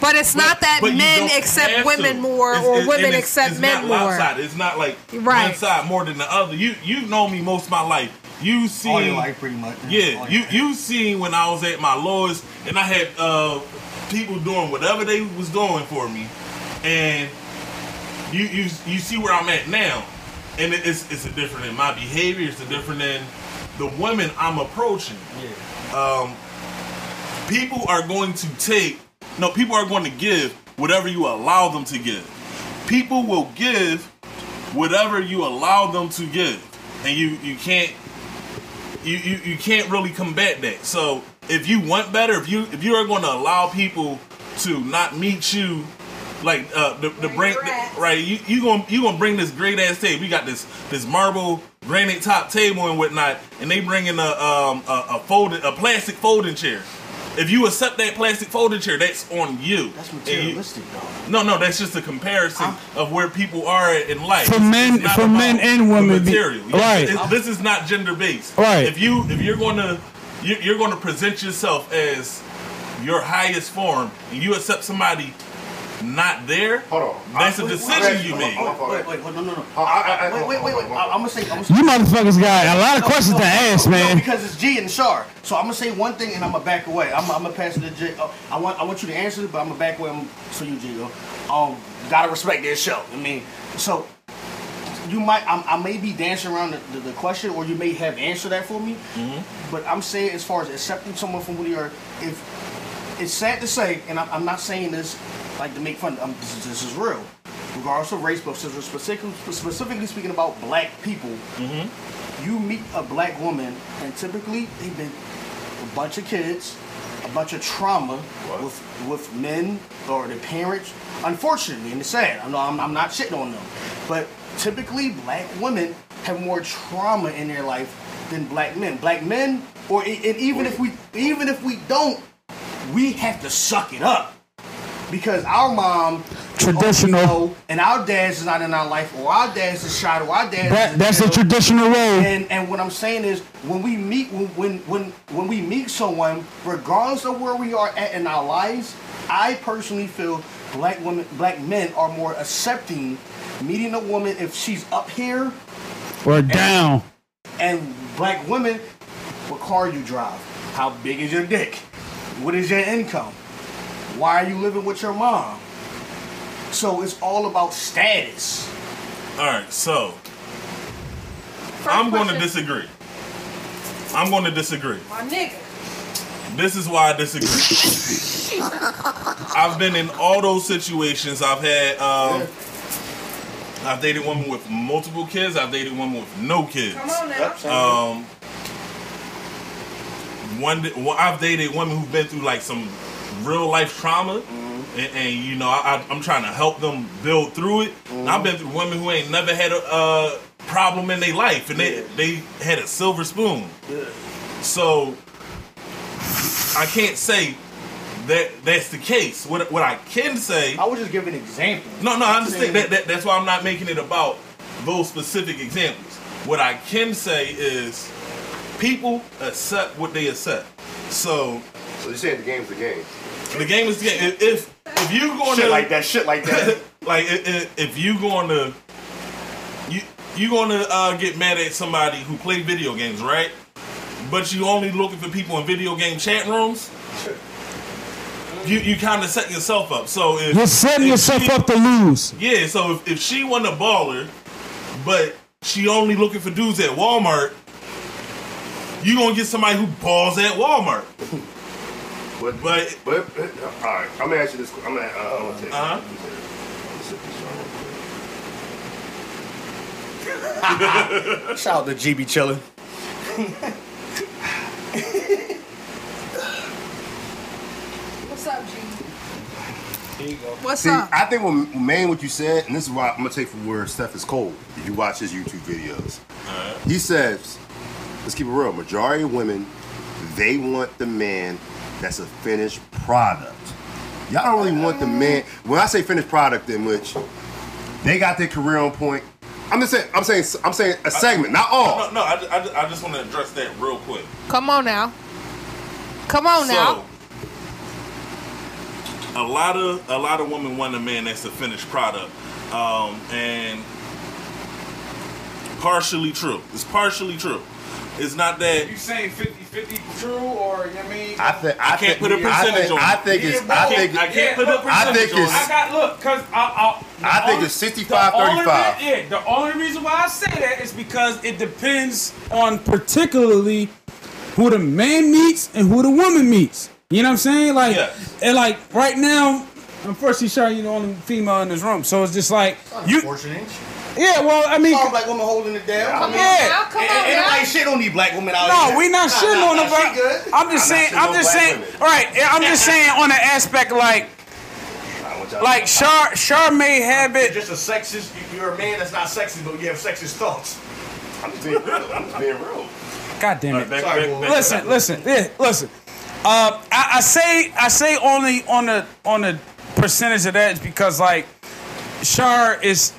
But it's not that men accept women to. more It's- or it's- women it's- accept it's men not more. lopsided. It's not like one side more than the other. You you know me most of my life. You see, All your life, pretty much. yeah, All you your life. you seen when I was at my lowest, and I had uh, people doing whatever they was doing for me, and you you you see where I'm at now, and it- it's it's a different in my behavior. It's a different in the women I'm approaching. Yeah. Um, people are going to take no people are going to give whatever you allow them to give. People will give whatever you allow them to give. And you you can't you, you, you can't really combat that. So if you want better if you if you are going to allow people to not meet you like uh the, the bring you're right you you gonna you gonna bring this great ass table. We got this this marble granite top table and whatnot and they bring in a um a, a folded a plastic folding chair if you accept that plastic folding chair that's on you That's And you- materialistic, though. no, no, that's just a comparison of where people are in life. For It's- men- it's for men and women Material. Yeah, right. it's- this is not gender based. Right. If you if you're gonna you- you're gonna present yourself as your highest form, and you accept somebody not there, Hold on. that's a Wait, wait, decision wait, you hold made. hold on, hold on. Wait, wait, no, no, no. I- I- I- wait, wait, wait, wait. hold on, hold on. I'm gonna say, I'm gonna You motherfuckers got a lot of questions to ask, No, man. because it's G and Shar. So I'm gonna say one thing and I'm gonna back away. I'm, I'm gonna pass it to J. Uh, I want I want you to answer it, but I'm gonna back away. I'm, so you, Jigo. Um, gotta respect this show. I mean, so you might I'm, I may be dancing around the, the, the question, or you may have answered that for me. But I'm saying as far as accepting someone from who they are, if it's sad to say, and I'm, I'm not saying this like to make fun. Um, this, is- this is real, regardless of race, but since we're specifically, specifically speaking about black people, you meet a black woman, and typically they've been a bunch of kids, a bunch of trauma with with men or their parents. Unfortunately, and it's sad. I know I'm, I'm not shitting on them, but typically black women have more trauma in their life than black men. Black men, or and even if we even if we don't, we have to suck it up because our mom Traditional. and our dads is not in our life, or our dads is shot, or our dads. That that's the traditional role. And and what I'm saying is when we meet when when when when we meet someone, regardless of where we are at in our lives, I personally feel black women black men are more accepting meeting a woman if she's up here Or down. and black women what car you drive, how big is your dick, what is your income, why are you living with your mom. So it's all about status. All right, so I'm going to disagree. I'm going to disagree. My nigga. This is why I disagree. I've been in all those situations. I've had, um, I've dated women with multiple kids. I've dated women with no kids. Come on now. Um, one, well, I've dated women who've been through like some real life trauma, and, and you know, I, I'm trying to help them build through it. And I've been through women who ain't never had a uh, problem in their life, and they they had a silver spoon. So I can't say that that's the case. What what I can say. I would just give an example. No, no, I understand that, that. That's why I'm not making it about those specific examples. What I can say is people accept what they accept. So So you're saying the game's the game? The game is the game. If if, if you going Shit to like that, shit like that. like i- i- if you going to you you going to uh, get mad at somebody who play video games, right? But you only looking for people in video game chat rooms. You you kind of setting yourself up. So if You're setting if yourself she- up to lose. Yeah, so if, if she wasn't a baller, but she only looking for dudes at Walmart, you gonna get somebody who balls at Walmart. But But but uh, all right, I'm gonna ask you this. I'm gonna. Uh, I'm gonna take. Uh-huh. Shout out to GB chillin'. What's up, G? Here you go. What's See, up? I think what main what you said, and this is why I'm gonna take from where Steph is cold. If you watch his YouTube videos, he says, "Let's keep it real. Majority of women, they want the man that's a finished product. Y'all don't really want the man. When I say finished product, in which they got their career on point. I'm just saying. I'm saying. I'm saying a segment, not all. no, no, I, I, I just want to address that real quick. Come on now. Come on now. So, a lot of a lot of women want a man that's a finished product, um, and partially true. It's partially true. It's not that You saying 50-50 true or you know what I mean? I think. I, can't think, put a percentage think, on I think it's. Yeah, I think. I can't put a but I think percentage on it's- I it. got look, cause I, I, I think only- it's 65, the only 35. re- yeah, the only reason why I say that is because it depends on particularly who the man meets and who the woman meets. You know what I'm saying? Like, Yes. and like right now, unfortunately, Shar, you the only female in this room, so it's just like you. Unfortunate. Yeah, well, I mean, All black women holding it down. I mean, yeah. Now, come ain't- on ain't now. nobody shit on these black women out here. No, we not Nah, shitting nah, on nah, them. she good. I'm just I'm saying. I'm just saying. women. Right. I'm just saying on the aspect like, like Shar, Shar may have You're it. just a sexist. You're a man that's not sexist, but you have sexist thoughts. I'm just being real. I'm just being real. God damn it. Back- Sorry, back- boy. back- listen, listen, yeah, listen. Uh, I, I say I say only on the on the percentage of that is because like Shar is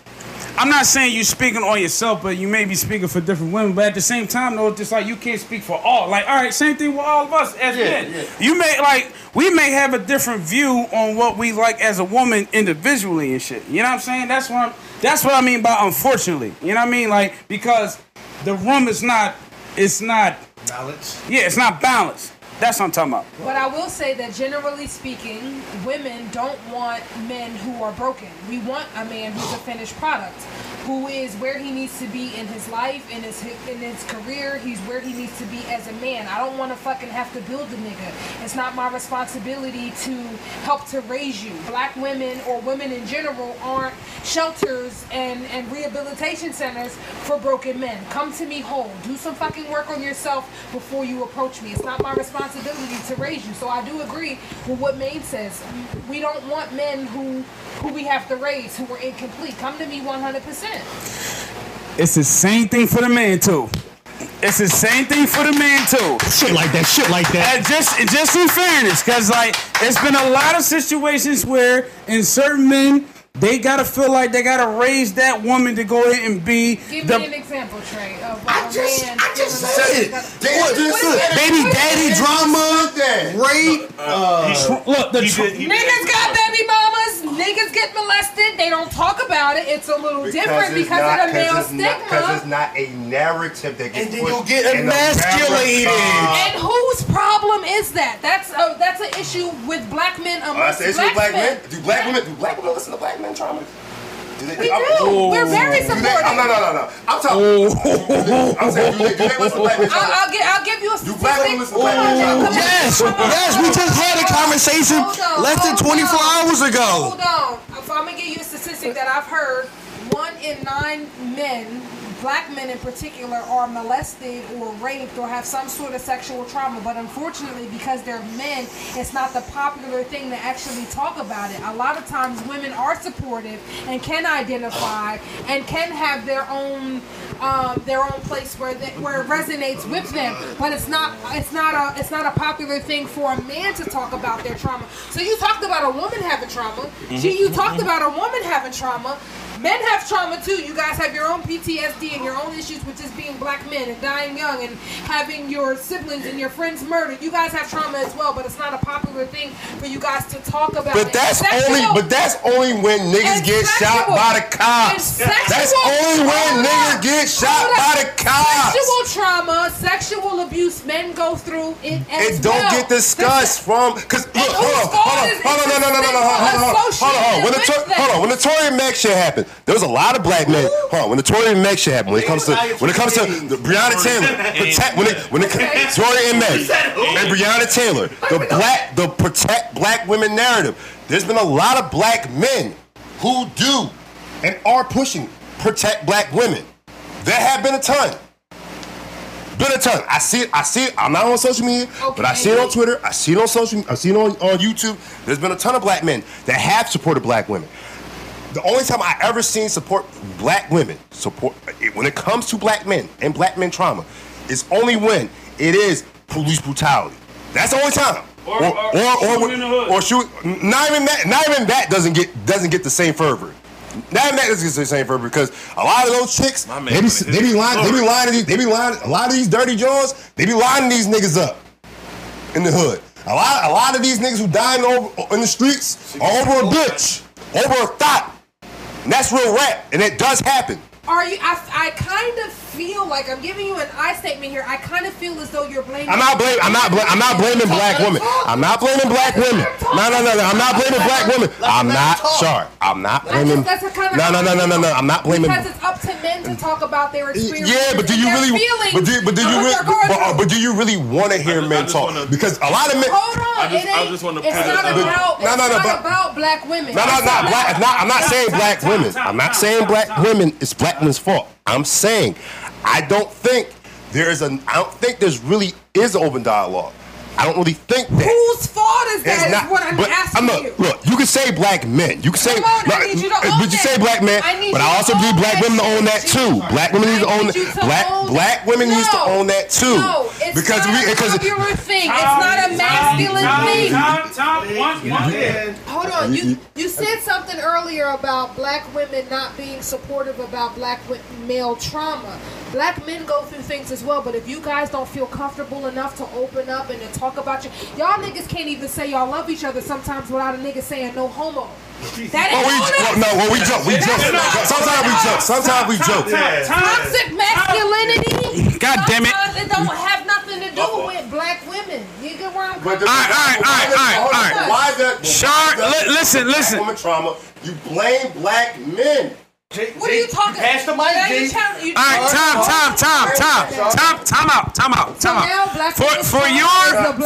I'm not saying you speaking on yourself, but you may be speaking for different women. But at the same time, though, it's just like you can't speak for all. Like, all right, same thing with all of us as men. You may like we may have a different view on what we like as a woman individually and shit. You know what I'm saying? That's what I'm, that's what I mean by unfortunately. You know what I mean? Like because the room is not it's not balanced. yeah it's not balanced. That's what I'm talking about. But I will say that generally speaking, women don't want men who are broken. We want a man who's a finished product, who is where he needs to be in his life, in his in his career. He's where he needs to be as a man. I don't want to fucking have to build a nigga. It's not my responsibility to help to raise you. Black women or women in general aren't shelters and and rehabilitation centers for broken men. Come to me whole. Do some fucking work on yourself before you approach me. It's not my responsibility to raise you. So I do agree with what Maine says. We don't want men who who we have to raise who are incomplete. Come to me 100%. It's the same thing for the man too. It's the same thing for the man too. Shit like that. Shit like that. And just just in fairness, cause like it's been a lot of situations where in certain men they gotta feel like they gotta raise that woman to go ahead and be Give the me an example, Trey, of I a just- man I just said it. What- Damn, what- just what- said it. Baby daddy drama, that. rape. Uh, look the tr- did- he- Niggas got baby mamas. Niggas get molested. They don't talk about it. It's a little different because not- of the male it's not- Because it's not a narrative that gets And then pushed you'll get in the emasculated. And whose problem is that? That's a, that's an issue with black men Oh, amongst that's the issue black, with black men. men. Do black women? Do black women listen to black men trauma? Do they, We I'm- do. We're very Do they, supportive. oh, no, no, no, no. I'm talking. Oh. I'm saying, do they, do they listen to black men trauma? I'll, I'll, get, I'll give you a Do statistic. black women listen to black Come men on, trauma? come on, yes, come on, yes. We just had a conversation on, less than 24 on. hours ago. Hold on. If I'm gonna give you a statistic that I've heard, one in nine men, black men in particular, are molested or raped or have some sort of sexual trauma. But unfortunately, because they're men, it's not the popular thing to actually talk about it. A lot of times, women are supportive and can identify and can have their own. Um, their own place where they, where it resonates with them, but it's not it's not a it's not a popular thing for a man to talk about their trauma. So you talked about a woman having trauma. G, you talked about a woman having trauma. Men have trauma too. You guys have your own PTSD and your own issues with just being black men and dying young and having your siblings and your friends murdered. You guys have trauma as well, but it's not a popular thing for you guys to talk about. But it. that's Sexual- only, but that's only when niggas get shot by the cops. That's only when niggas get shot by the cops. Sexual trauma, sexual abuse, men go through it as It don't well. get discussed from because look, hold on, hold on, hold on, no, no, no, no, no, hold on, hold on, hold on, hold on. When the Tor- hold on, when the Tory Meg shit happened, there was a lot of black men. Hold on, when the Tory Meg shit happened, when it comes to when it comes to the Breonna Taylor, protect when it when it Okay. Tory and Meg and Breonna Taylor, the black the protect black women narrative. There's been a lot of black men who do and are pushing protect black women. There have been a ton. Been a ton. I see it. I see it. I'm not on social media, but I see it on Twitter. I see it on social. I see it on, on YouTube. There's been a ton of black men that have supported black women. The only time I ever seen support black women support when it comes to black men and black men trauma is only when it is police brutality. That's the only time. Or- or shooting in the hood. or shoot. Not even that. Not even that doesn't get doesn't get the same fervor. Not even that doesn't get the same fervor because a lot of those chicks My man they be, wanna they be his lying. They be story. lying. To these, they be lying. A lot of these dirty jaws. They be lying these niggas up in the hood. A lot. A lot of these niggas who dying over in the streets are over a bitch, over a thought. And that's real rap, and it does happen. Are you? I, I kind of feel like I'm giving you an I statement here. I kind of feel as though you're blaming. I'm not blaming. I'm not. Bl- I'm not blaming black women. I'm not blaming black women. No, no, no, no. I'm not blaming black women. I'm not. Sorry. I'm not blaming. just, that's a kind of No, no, no, no, no, no. I'm not blaming. because it's up to men to talk about their experience. Yeah, but do you really? But do, but do you really? But, uh, but do you really want to hear I just- I men talk? wanna- Because a lot of men. Hold on, I just- it. I just wanna it's put it not about. No, it's no, no, not but- about black women. No, no, It's not black. I'm not saying black women. I'm not saying black women. It's black women's fault. I'm saying, I don't think there is a. I don't think there's really is open dialogue. I don't really think that. Whose fault is that? It's Is what I'm but asking look, you. look, you can say black men. You can say, Come on, I need you to own but you say black men. I need But I also own need black women to own that too. Black women need to own that. Black black that. women needs to own that too. No, it's It's Because not we- a because- popular thing. It's not a masculine Tom, thing. Tom, Tom, one, one, yeah. Hold on, you you said something earlier about black women not being supportive about black male trauma. Black men go through things as well, but if you guys don't feel comfortable enough to open up and to talk about your, y'all niggas can't even say y'all love each other sometimes without a nigga saying no homo. That Well, we, well, no, well, we joke. We joke. Sometimes we joke. Sometimes we joke. toxic masculinity. God damn it. It don't have nothing to do with black women. You get where I'm coming the- All right, all right, all right, all right, all right. Why is that? Shar, why is that li- listen, listen. Woman trauma. You blame black men. What are you talking? Pass the mic, Now G. you tell- you- All right, time, time, time, time, time, time out, time out, time out. For for your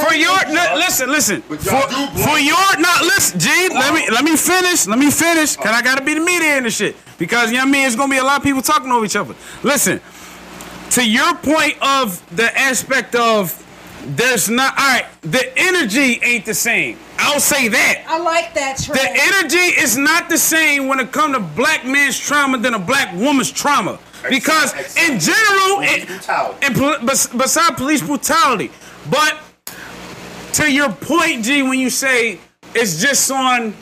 for your woman's listen listen for y'all do blame- for your not listen, G. Let me let me finish. Let me finish. Cause I gotta be the media in this shit. Because you know what I mean, it's gonna be a lot of people talking over each other. Listen, to your point of the aspect of there's not all right. The energy ain't the same. I'll say that. I like that trend. The energy is not the same when it comes to black man's trauma than a black woman's trauma. Because in general, Police it, and beside police brutality, but to your point, G, when you say it's just on,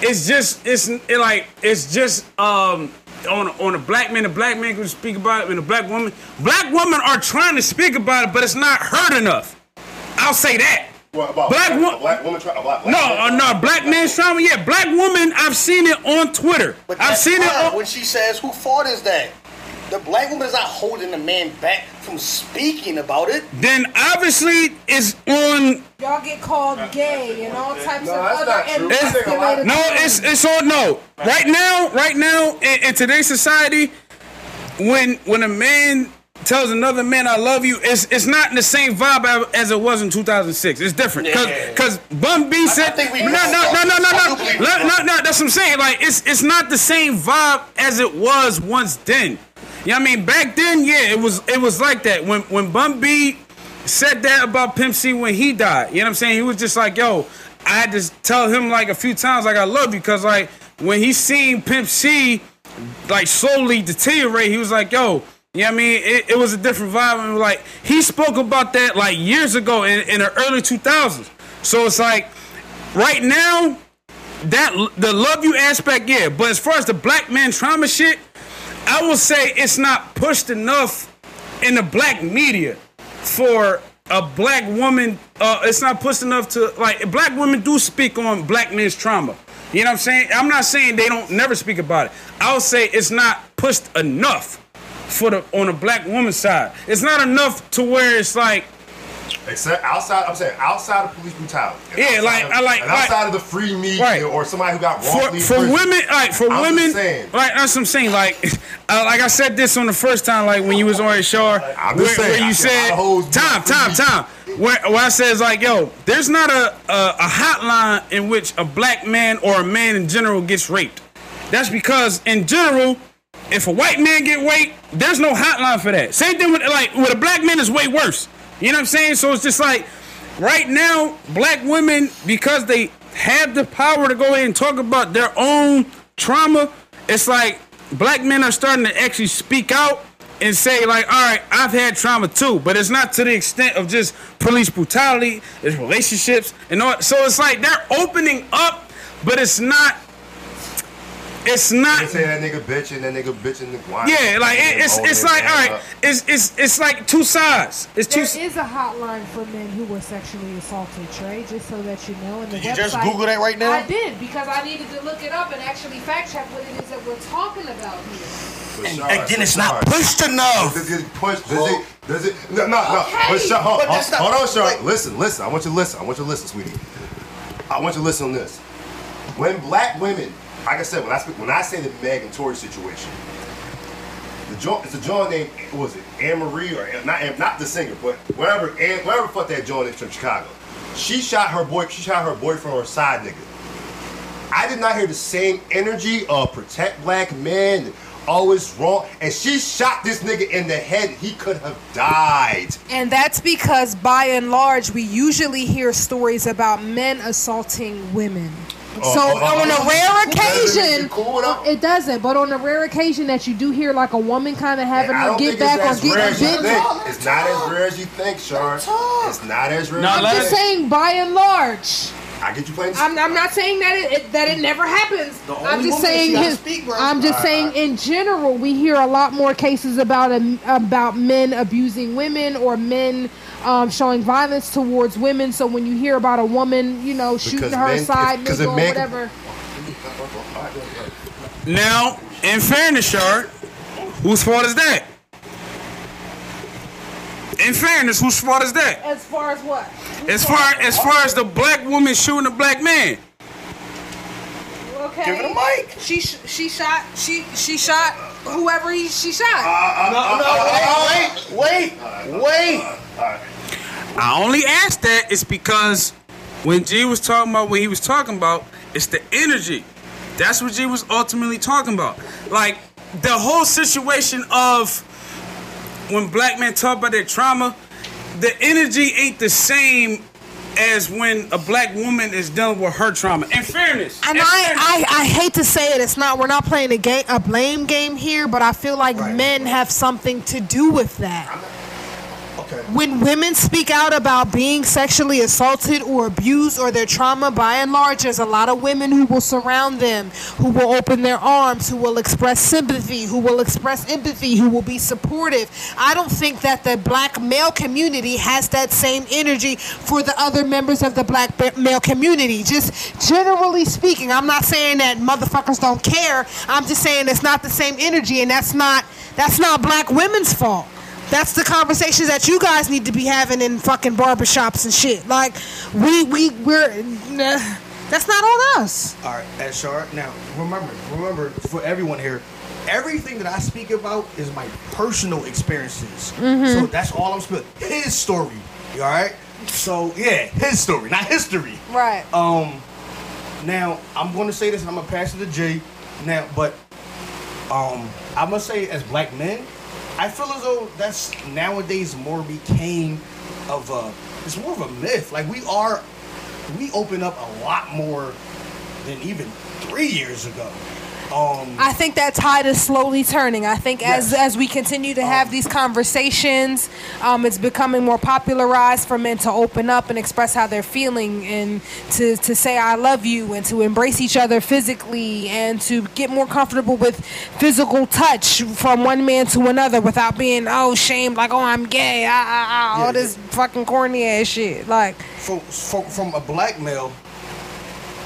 it's just it's it like it's just um on on a black man, a black man can speak about it, and a black woman, black women are trying to speak about it, but it's not heard enough. I'll say that. What about Black black, wo- black woman trauma? Black, No, uh, no, black man's trauma. Yeah, black woman. I've seen it on Twitter. But I've that's seen it. On, when she says, "Who fought is that?" The black woman is not holding the man back from speaking about it. then obviously it's on. Y'all get called gay and all types No, of that's other not true. It's- No, it's it's on. No, right now, right now in, in today's society, when when a man tells another man "I love you," it's it's not in the same vibe as it was in 2006. It's different because Yeah. because Bun B said no no no no no no do believe no that. no no. That's what I'm saying. Like it's it's not the same vibe as it was once then. Know I mean? Back then, yeah, it was it was like that. When when Bun B said that about Pimp C when he died. You know what I'm saying? He was just like, yo, I had to tell him like a few times like I love you because like when he seen Pimp C like slowly deteriorate, he was like, yo, you know what I mean? It, it was a different vibe. And like he spoke about that like years ago in, in the early 2000s. So it's like right now, that the love you aspect, yeah. But as far as the black man trauma shit, I will say it's not pushed enough in the black media for a black woman. Uh, it's not pushed enough to like black women do speak on black men's trauma. You know what I'm saying? I'm not saying they don't never speak about it. I'll say it's not pushed enough for the on the black woman side. It's not enough to where it's like Except outside, I'm saying outside of police brutality. Yeah, like- of, I like- outside like- of the free media Right. or somebody who got for wrongfully for women, like for I'm women, saying. like that's what I'm saying. Like, uh, like I said this on the first time, like when you was on your show, I'm where, just saying, where you said of hoes being time, time, time. Where, where I says like, yo, there's not a, a a hotline in which a black man or a man in general gets raped. That's because in general, if a white man get raped, there's no hotline for that. Same thing with like with a black man is way worse. You know what I'm saying? So it's just like right now, black women because they have the power to go ahead and talk about their own trauma. It's like black men are starting to actually speak out and say like, all right, I've had trauma too, but it's not to the extent of just police brutality. It's relationships and all. So it's like they're opening up, but it's not. It's not. They say that nigga bitch and that nigga bitch and the whine. Yeah, like it, it's it's like all right, it's it's it's like two sides. It's two. There is a hotline for men who were sexually assaulted, Trey, just so that you know. And the Did you just Google that right now? I did because I needed to look it up and actually fact check what it is that we're talking about here. And again, it's not pushed enough. Does it push? Does it? Does it? No, no, no. Okay. But Sha- hold, But hold, not- hold on, Sean. like- listen, listen. I want you to listen. I want you to listen, sweetie. I want you to listen on this. When black women, like I said, when I speak, when I say the Meg and Tory situation, the joint, it's a joint named was it Anne Marie or not not the singer, but whatever Anne, whatever fuck that joint is from Chicago. She shot her boy. She shot her boyfriend or side nigga. I did not hear the same energy of protect black men, always wrong. And she shot this nigga in the head. He could have died. And that's because, by and large, we usually hear stories about men assaulting women. So on a rare occasion, cool it doesn't. But on a rare occasion that you do hear like a woman kind of having I her get back or it's get as bit. It's not as rare as you think, Sean. It's not as rare. No, as I'm just saying, by and large, I get you playing. I'm, I'm not saying that it, it that it never happens. The I'm just saying his, speak. I'm just saying in general we hear a lot more cases about um, about men abusing women or men um, showing violence towards women. So when you hear about a woman, you know, shooting Because her men- aside, nigga or men- whatever. Now, in fairness, Shar, whose fault is that? In fairness, whose fault is that? As far as what? As far as far as the black woman shooting a black man. Okay. Give it a mic. She sh- she shot she she shot whoever he she shot. No, no, wait, wait, wait. I only asked that is because when G was talking about what he was talking about, it's the energy. That's what G was ultimately talking about. Like the whole situation of when black men talk about their trauma, the energy ain't the same as when a black woman is dealing with her trauma. In fairness, And in I, fairness- I, I hate to say it, it's not we're not playing a game a blame game here, but I feel like men have something to do with that. Okay. When women speak out about being sexually assaulted or abused or their trauma, by and large, there's a lot of women who will surround them, who will open their arms, who will express sympathy, who will express empathy, who will be supportive. I don't think that the black male community has that same energy for the other members of the black male community. Just generally speaking, I'm not saying that motherfuckers don't care. I'm just saying it's not the same energy, and that's not that's not black women's fault. That's the conversations that you guys need to be having in fucking barbershops and shit. Like, we we we're that's not on us. All right, Shard. Now, remember, remember, for everyone here, everything that I speak about is my personal experiences. So that's all I'm speaking. His story. You all right? So yeah, his story, not history. Right. Um, now I'm going to say this, and I'm gonna pass it to Jay. Now, but um, I must say, as black men, I feel as though that's nowadays more became of a. It's more of a myth. Like we are, we open up a lot more than even three years ago. Um, I think that tide is slowly turning. I think as Yes. as we continue to have these conversations, um, it's becoming more popularized for men to open up and express how they're feeling and to, to say I love you and to embrace each other physically and to get more comfortable with physical touch from one man to another without being oh shamed like oh I'm gay ah, ah, all Yeah, this fucking corny ass shit like from, from, from a black male,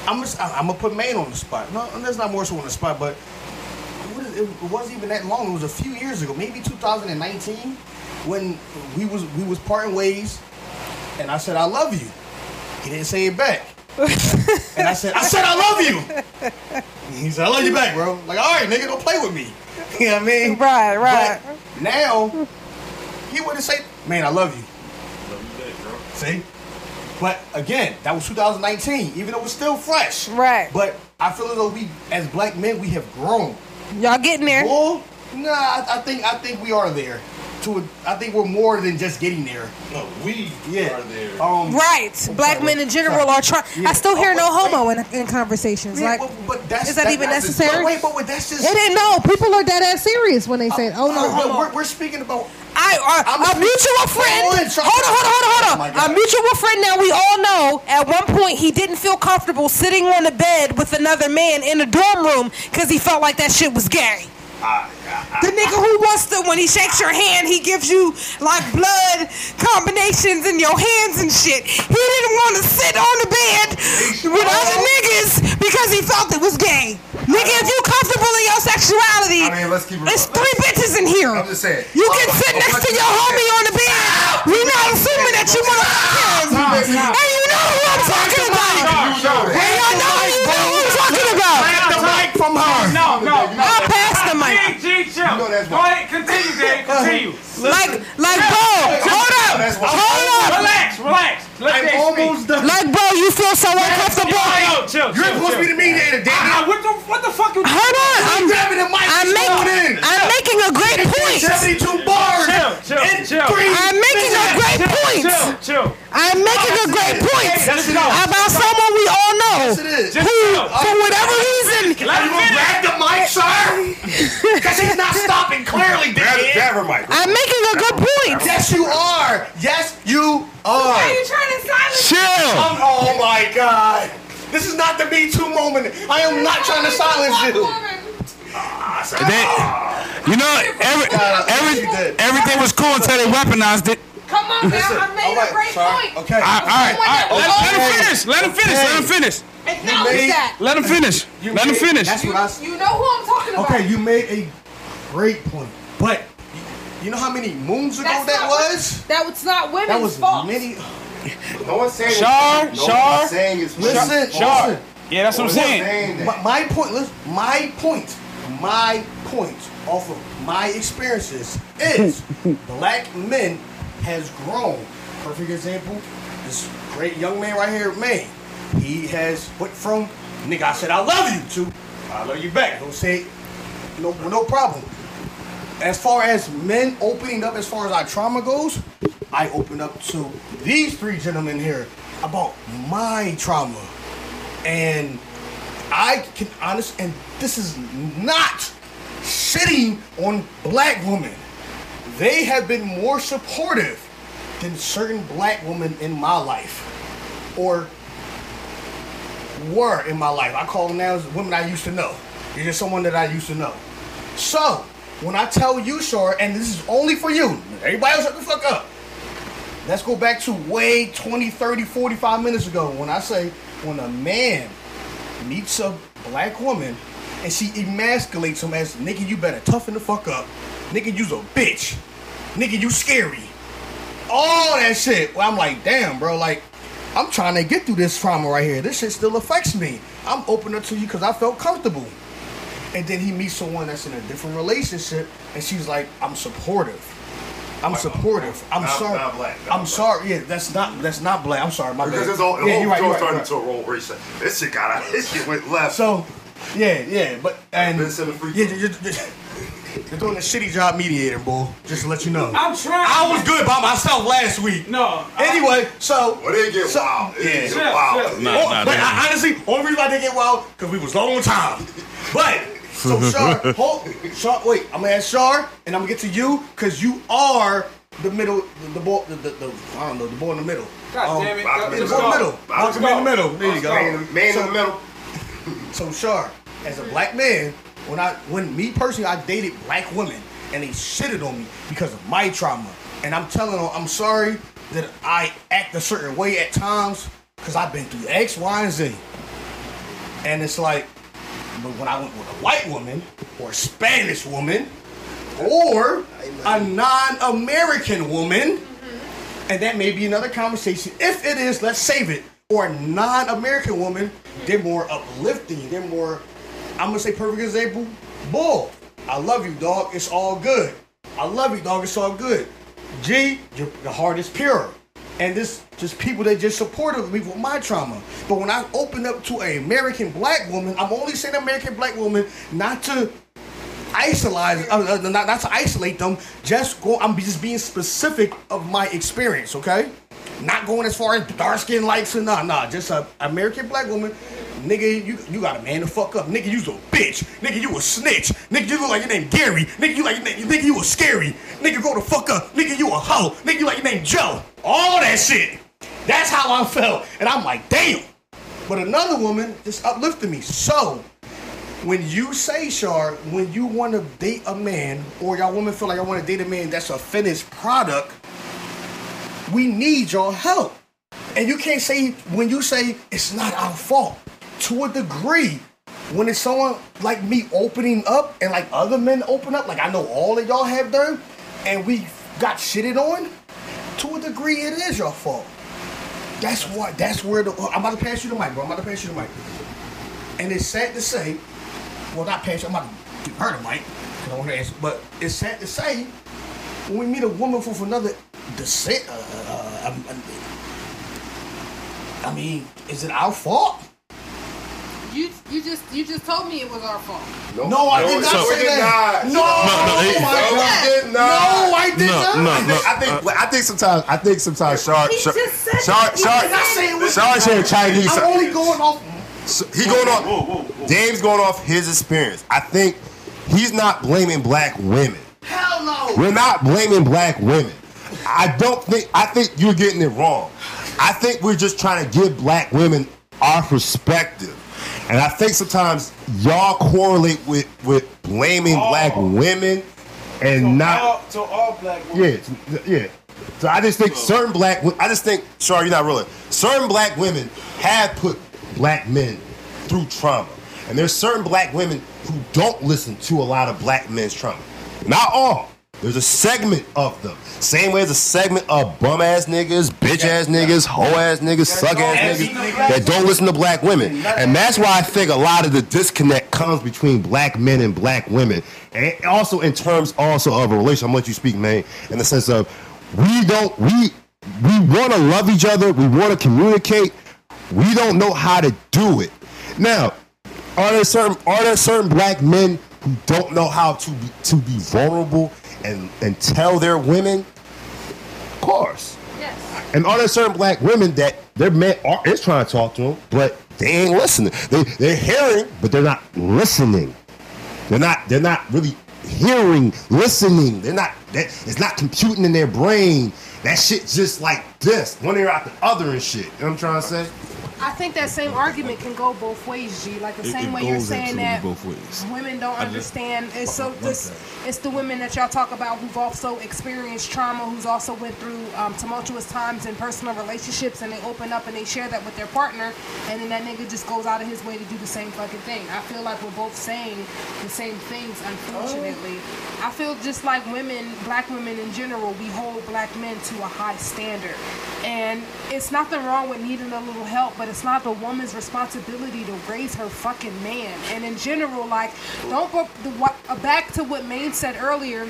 I'm just, I- I'm gonna put Maine on the spot. No, that's not more so on the spot, but what is, it, it wasn't even that long. It was a few years ago, maybe 2019, when we was we was parting ways, and I said I love you. He didn't say it back, and I said I said I love you. He said I love you back, bro. Like all right, nigga, don't play with me. You know what I mean? Right, right. But now he wouldn't say, man, I love you. Love you back, bro. See? But again, that was 2019, even though it was still fresh. Right. But I feel as though we, as black men, we have grown. y'all getting there Well, nah, I, I think I think we are there. To a, I think we're more than just getting there. No, we Yeah. are there. Um, Right. Black sorry. men in general Sorry. are trying. Yeah. I still hear Oh, no homo in, in conversations. Yeah, like, but, but that's is that even that's- necessary? But wait, but wait, that's just. it ain't no. People are dead ass serious when they say, "Oh no, We're- homo." we're, we're speaking about. I uh, I'm a speak- mutual friend. Hold on, Hold on, hold on, hold on, Oh hold my on. A mutual friend. Now we all know. At one point, he didn't feel comfortable sitting on the bed with another man in a dorm room because he felt like that shit was gay. The nigga who wants to, when he shakes your hand, he gives you like blood combinations in your hands and shit. He didn't want to sit on the bed with other niggas because he felt it was gay. Nigga, if you comfortable in your sexuality, I mean, let's keep it it's real. three bitches in here. I'm just saying. You can sit next to your homie on the bed. We not assuming that you want to fuck him. And you know who I'm talking about. You. And y'all know you know who I'm talking about. Grab the mic from her. no, no, no. I'll pass the mic. G, G, chill. Go ahead, continue, Dave. Continue. Like, like, bro, hold up, That's why. hold up. Relax, relax. Let I'm Dave almost speak. done. Like, bro, you feel so uncomfortable. Yo, yo, chill, You're chill, supposed to be the mediator, Ah, David. what the what the fuck you? Hold on, I'm, grabbing the mic. I'm and going making. I'm making a great point. 72 bars. Chill, chill, in chill. three I'm making a great Chill, point. chill, chill. I'm making a great point Let's about someone we all know Yes, it is. Who chill. For whatever reason, Let you gonna grab the mic, sir? Because he's not stopping clearly, Grab, grab her mic. I'm making a good point. Yes, you are. Yes, you are. Why are you trying to silence Chill. I'm, oh my God. This is not the Me Too moment. I am not trying to silence you. They, you know, every, every, everything was cool until they weaponized it. Come on now, I made a great point. Okay. All right, all right. Let, let him finish. Let him finish. Let him finish. Acknowledge made- that. Let him finish. You Let him finish. That's what I s- You know who I'm talking about. Okay, you made a great point. But you know how many moons ago That's that not was? what- That was not women's That was fault. many. No one's saying Shar, it's, no Shar. one's saying it's Listen, Shar. listen. Yeah, that's what I'm saying. saying My, my point, listen, my point, my point off of my experiences is black men has grown. Perfect example, this great young man right here, man. He has went from nigga, I said I love you to I love you back. Don't say no no problem. As far as men opening up as far as our trauma goes, I open up to these three gentlemen here about my trauma. And I can honest, and this is not shitting on black women. They have been more supportive than certain black women in my life, or were in my life. I call them now as women I used to know. You're just someone that I used to know. So when I tell you, Short, and this is only for you, everybody else shut the fuck up. Let's go back to way 20, 30, 45 minutes ago when I say when a man meets a black woman and she emasculates him as nigga, you better toughen the fuck up. Nigga, you's a bitch. Nigga, you scary. All that shit. Well, I'm like, damn, bro, like, I'm trying to get through this trauma right here. This shit still affects me. I'm open up to you because I felt comfortable. And then he meets someone that's in a different relationship and she's like, I'm supportive. I'm uh, supportive. I'm Not- sorry. not black, I'm sorry. Yeah, that's not that's not black. I'm sorry. My Because bad. it's all, the yeah, whole right, you're right, a role race. This shit got out. This shit went left. So, yeah, yeah, but and sending free yeah, you're, you're, you're doing a shitty job mediating, boy. Just to let you know. I'm trying. I was good by myself last week. No. I- Anyway, so well, they get so- wild. It Yeah. get Chill, wild. chill. Nah, Oh, nah, but. I, honestly, only reason I didn't get wild because we was low on time. But so Shar, hold, Shar, wait, I'm gonna ask Shar, and I'm gonna get to you because you are the middle, the, the boy, the, the, the I don't know, the boy in the middle. God Um, damn it. Malcolm in the the boy in the middle. middle. Malcolm Malcolm in the middle. There you go. Man, in the- in the middle. So Shar, as a black man, when I when me personally I dated black women and they shitted on me because of my trauma. And I'm telling them I'm sorry that I act a certain way at times because I've been through X, Y, and Z. And it's like, but when I went with a white woman or a Spanish woman or a non-American woman, mm-hmm. and that may be another conversation. If it is, let's save it. Or a non-American woman, they're more uplifting. They're more. I'm gonna say perfect example. Bull, I love you, dog. It's all good. I love you, dog. It's all good. G, your, your heart is pure. And this just people that just supportive of me with my trauma. But when I open up to an American black woman, I'm only saying American black woman not to isolate, uh, uh, not, not to isolate them. Just go. I'm just being specific of my experience. Okay, not going as far as dark skin likes and nah, nah. Just a American black woman. Nigga, you you got a man to fuck up. Nigga, you's a bitch. Nigga, you a snitch. Nigga, you look like your name Gary. Nigga, you like your nigga, you a scary. Nigga, go the fuck up. Nigga, you a hoe. Nigga, you like your name Joe. All that shit. That's how I felt. And I'm like, damn. But another woman just uplifted me. So when you say, Shar, when you want to date a man, or y'all women feel like I want to date a man that's a finished product, we need your help. And you can't say when you say it's not our fault. To a degree, when it's someone like me opening up and like other men open up, like I know all of y'all have done, and we got shitted on, to a degree it is your fault. That's what that's where the I'm about to pass you the mic, bro. I'm about to pass you the mic. And it's sad to say, well, not pass you. I'm about to give her the mic. I want to answer, but it's sad to say when we meet a woman from another descent. Uh, uh, um, um, I mean, is it our fault? You you just you just told me it was our fault. No, I did not no, say did that. not. No, no, oh he- my No, God. did not. No, I did No, not. no, I no. think, I think, I think sometimes, I think sometimes Shark Shark Shark just said Shar, that. I'm saying what- Shar said Chinese. I'm only going off So he going off. Dave's going off his experience. I think he's not blaming black women. Hell no. We're not blaming black women. I don't think. I think you're getting it wrong. I think we're just trying to give black women our perspective, and I think sometimes y'all correlate with with blaming black women and not. all, to all black women. Yeah, yeah. So I just think certain black, I just think, sorry, you're not real. Certain black women have put black men through trauma, and there's certain black women who don't listen to a lot of black men's trauma. Not all. There's a segment of them. Same way as a segment of bum ass niggas, bitch ass niggas, hoe ass niggas, suck ass niggas that don't listen to black women. And that's why I think a lot of the disconnect comes between black men and black women. And also in terms also of a relationship, I'm let you speak, man, in the sense of we don't we we wanna love each other, we wanna communicate, we don't know how to do it. Now, are there certain are there certain black men who don't know how to be, to be vulnerable and and tell their women? Of course. Yes. And are there certain black women that their man are, is trying to talk to them, but they ain't listening. They they're hearing, but they're not listening. They're not they're not really hearing, listening. They're not that it's not computing in their brain. That shit just like this, one ear out the other and shit. You know what I'm trying to say? I think that same argument can go both ways, G. Like the It- same it way you're saying that both ways. women don't I just- understand. It's so this, second. it's the women that y'all talk about who've also experienced trauma, who's also went through um, tumultuous times in personal relationships, and they open up and they share that with their partner, and then that nigga just goes out of his way to do the same fucking thing. I feel like we're both saying the same things, unfortunately. I feel just like women, black women in general, we hold black men to a high standard. And it's nothing wrong with needing a little help, but it's not the woman's responsibility to raise her fucking man. And in general, like, don't go uh, back to what Maine said earlier.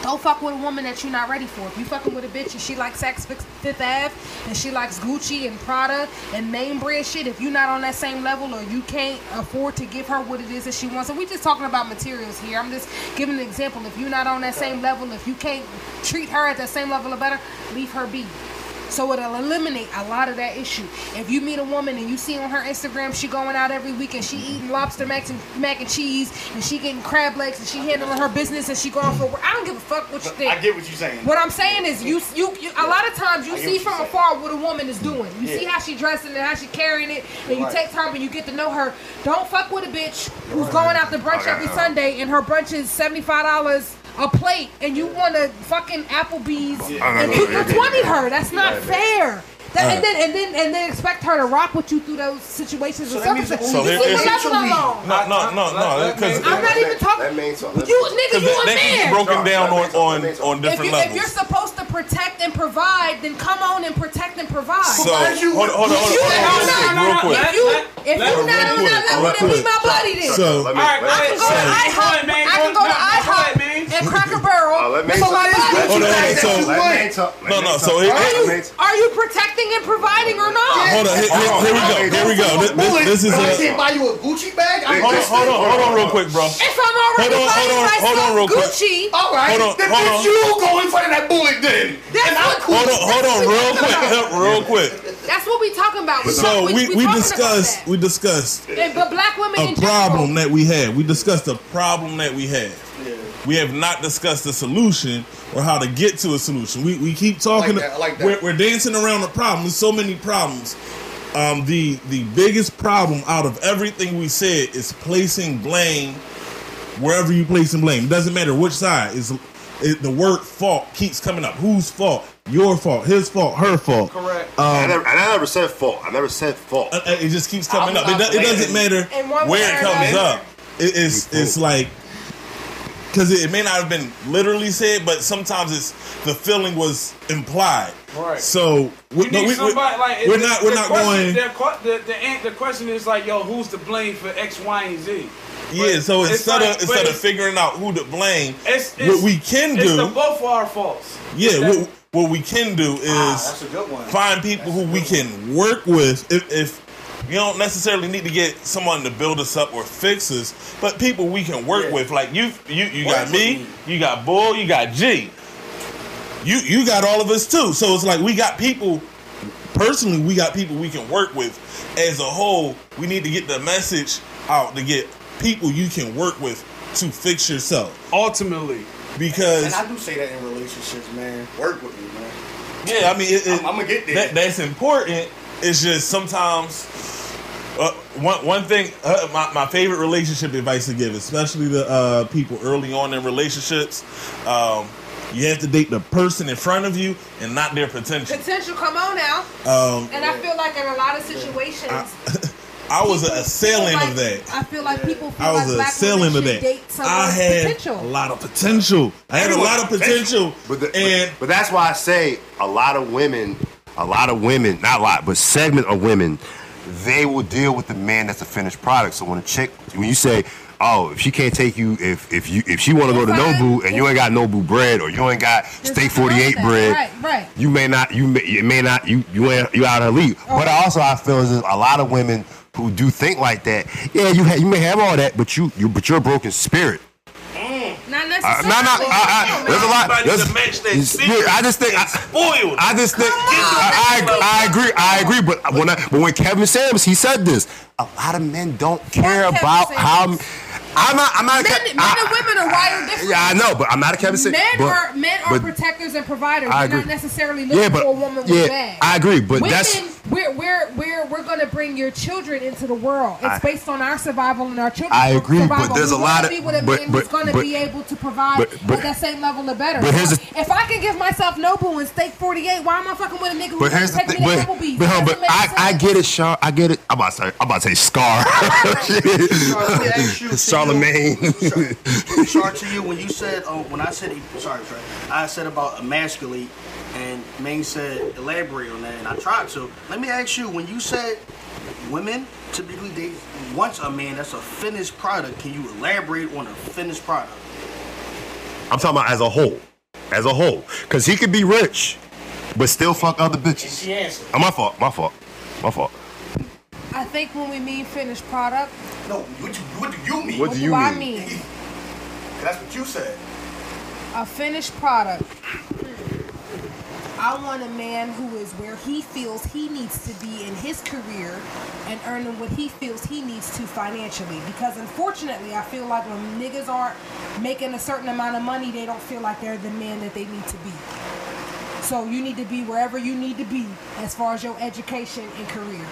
Don't fuck with a woman that you're not ready for. If you fucking with a bitch and she likes Fifth Fifth Ave and she likes Gucci and Prada and name brand shit, if you're not on that same level or you can't afford to give her what it is that she wants, and we're just talking about materials here. I'm just giving an example. If you're not on that same level, if you can't treat her at that same level or better, leave her be. So it'll eliminate a lot of that issue. If you meet a woman and you see on her Instagram she going out every week and she mm-hmm. eating lobster mac and, mac and cheese and she getting crab legs and she handling her business and she going for work, I don't give a fuck what you think. I get what you're saying. What I'm saying is, you, you, you a lot of times you see from afar what a woman is doing. You see how she dressing and how she carrying it, and you take time and you get to know her. Don't fuck with a bitch who's going out to brunch every Sunday and her brunch is seventy five dollars a plate, and you want to fucking Applebee's and Yeah. keep her twenty her. That's not fair. That, and then and then and then expect her to rock with you through those situations and So that means circumstances. So you there- see the level I'm. No, no, no, no. Because I'm not even talking. That means. You nigga, you a that can man. broken down on on, on different you, if levels. you're supposed to protect and provide, then come on and protect and provide. So hold on, hold on, hold on, you hold on, not- real quick, no, real no, quick. If you if you not on that level, then be my buddy then. So So- let me, All right, let I can go to IHOP. I can Go- go to IHOP ahead, and Cracker Barrel oh, let me- for my let me- buddy. Hold on, hold on. So let me talk. No, no, so it- Let it- Are you protecting and providing or not? hold on, here, here, here we go, here we go. This, this, this is I a can't buy you a Gucci bag. I'm hold on, hold on, hold on, real quick, bro. If I'm already Hold on, buying hold on, myself hold on real quick. Gucci, All right, Hold on, then hold on. you go in front of that bullet then. That's and I'm what- cool. Hold on, hold on, real quick, real quick. that's what we talking about. We So talk- we we talking discussed we discussed And- but black women in a general- problem that we had. We discussed a problem that we had. We have not discussed the solution or how to get to a solution. We, we keep talking. I like that, I like that. We're, we're dancing around the problem. There's so many problems. Um, the the biggest problem out of everything we said is placing blame wherever you place placing blame. It doesn't matter which side. Is it, the word fault keeps coming up. Whose fault? Your fault. His fault. Her fault. Correct. I, never, I never said fault. I never said fault. Uh, uh, It just keeps coming I'm up. It, do- it doesn't matter where it comes up. It, it's it's like because it, it may not have been literally said, but sometimes it's the feeling was implied. Right. So we, You no, need we, somebody like we're the- not we're the not question, going. The, the, the, the question is like, yo, who's to blame for X, Y, and Z? Yeah. So instead like- of instead of figuring out who to blame, It's, it's, what we can it's do, the both of our faults. yeah, what, what we can do ah, is That's a good one. find people who we can work with if, if you don't necessarily need to get someone to build us up or fix us but people we can work Yeah. with like you you you got me you got bull you got g you you got all of us too so it's like we got people personally, we got people we can work with. As a whole, we need to get the message out to get people you can work with to fix yourself. Ultimately, because And I do say that in relationships, man. Work with me, man. Yeah, I mean, it, it, I'm- I'ma get there. That, that's important. It's just sometimes uh, one one thing. Uh, my my favorite relationship advice to give, especially the uh, people early on in relationships, um, you have to date the person in front of you and not their potential. Potential, come on now. Um, And I feel like in a lot of situations, I was a people assailant feel of that. I feel like people feel I was like a black assailant women of that. date I had potential. a lot of potential. I had a lot of potential. But, the, and but that's why I say a lot of women, a lot of women, not a lot, but segment of women, they will deal with the man that's a finished product. So when a chick, when you say, oh, if she can't take you, if if you if she want to go to Nobu and you ain't got Nobu bread or you ain't got Steak 48 bread, Right, right. you may not, you may, you may not, you you ain't you out of her league. But also I feel is a lot of women who do think like that. Yeah, you ha- you may have all that, but you you but you're a broken spirit. Not Uh, no, no, I, I, there's a lot. There's, to match that yeah, I just think. I, spoiled. I just think I, I, I agree. I agree. But when I, but when Kevin Samuels he said this, a lot of men don't care Kevin about how. Samuels. I'm not. I'm not. Men, Ke- men I- and women are wired different. Yeah, I know, but I'm not a Kevin Samuels. Men but, are men are but- protectors and providers. I We're not agree. necessarily looking Yeah, but for a woman with yeah, bags. I agree. But Women, that's we're we're we're we're gonna bring your children into the world. It's I- based on our survival and our children's I agree, but survival. there's we a lot of- be with a but- man who's but- gonna be able to provide but- but- at that same level or better. but here's So the- if I can give myself Nobu and steak 48, why am I fucking with a nigga But who's here's the gonna take thing. me to But, Applebee's? but, hold but I, I get it, Shar. I get it. I'm about to say. I'm about to say Scar. let me ask you, to Charlemagne. Shar, to you when you said, oh, when I said, sorry, Trey, I said about emasculate, and Maine said elaborate on that, and I tried to. Let me ask you, when you said women typically they want a man that's a finished product, can you elaborate on a finished product? I'm talking about as a whole, as a whole, because he could be rich, but still fuck other bitches. She answered. Oh, uh, my fault. My fault. My fault. I think when we mean finished product, No, what, you, what do you mean? What what do do you I mean? mean? That's what you said. a finished product. I want a man who is where he feels he needs to be in his career and earning what he feels he needs to financially. Because unfortunately, I feel like when niggas aren't making a certain amount of money, they don't feel like they're the man that they need to be. So you need to be wherever you need to be as far as your education and career.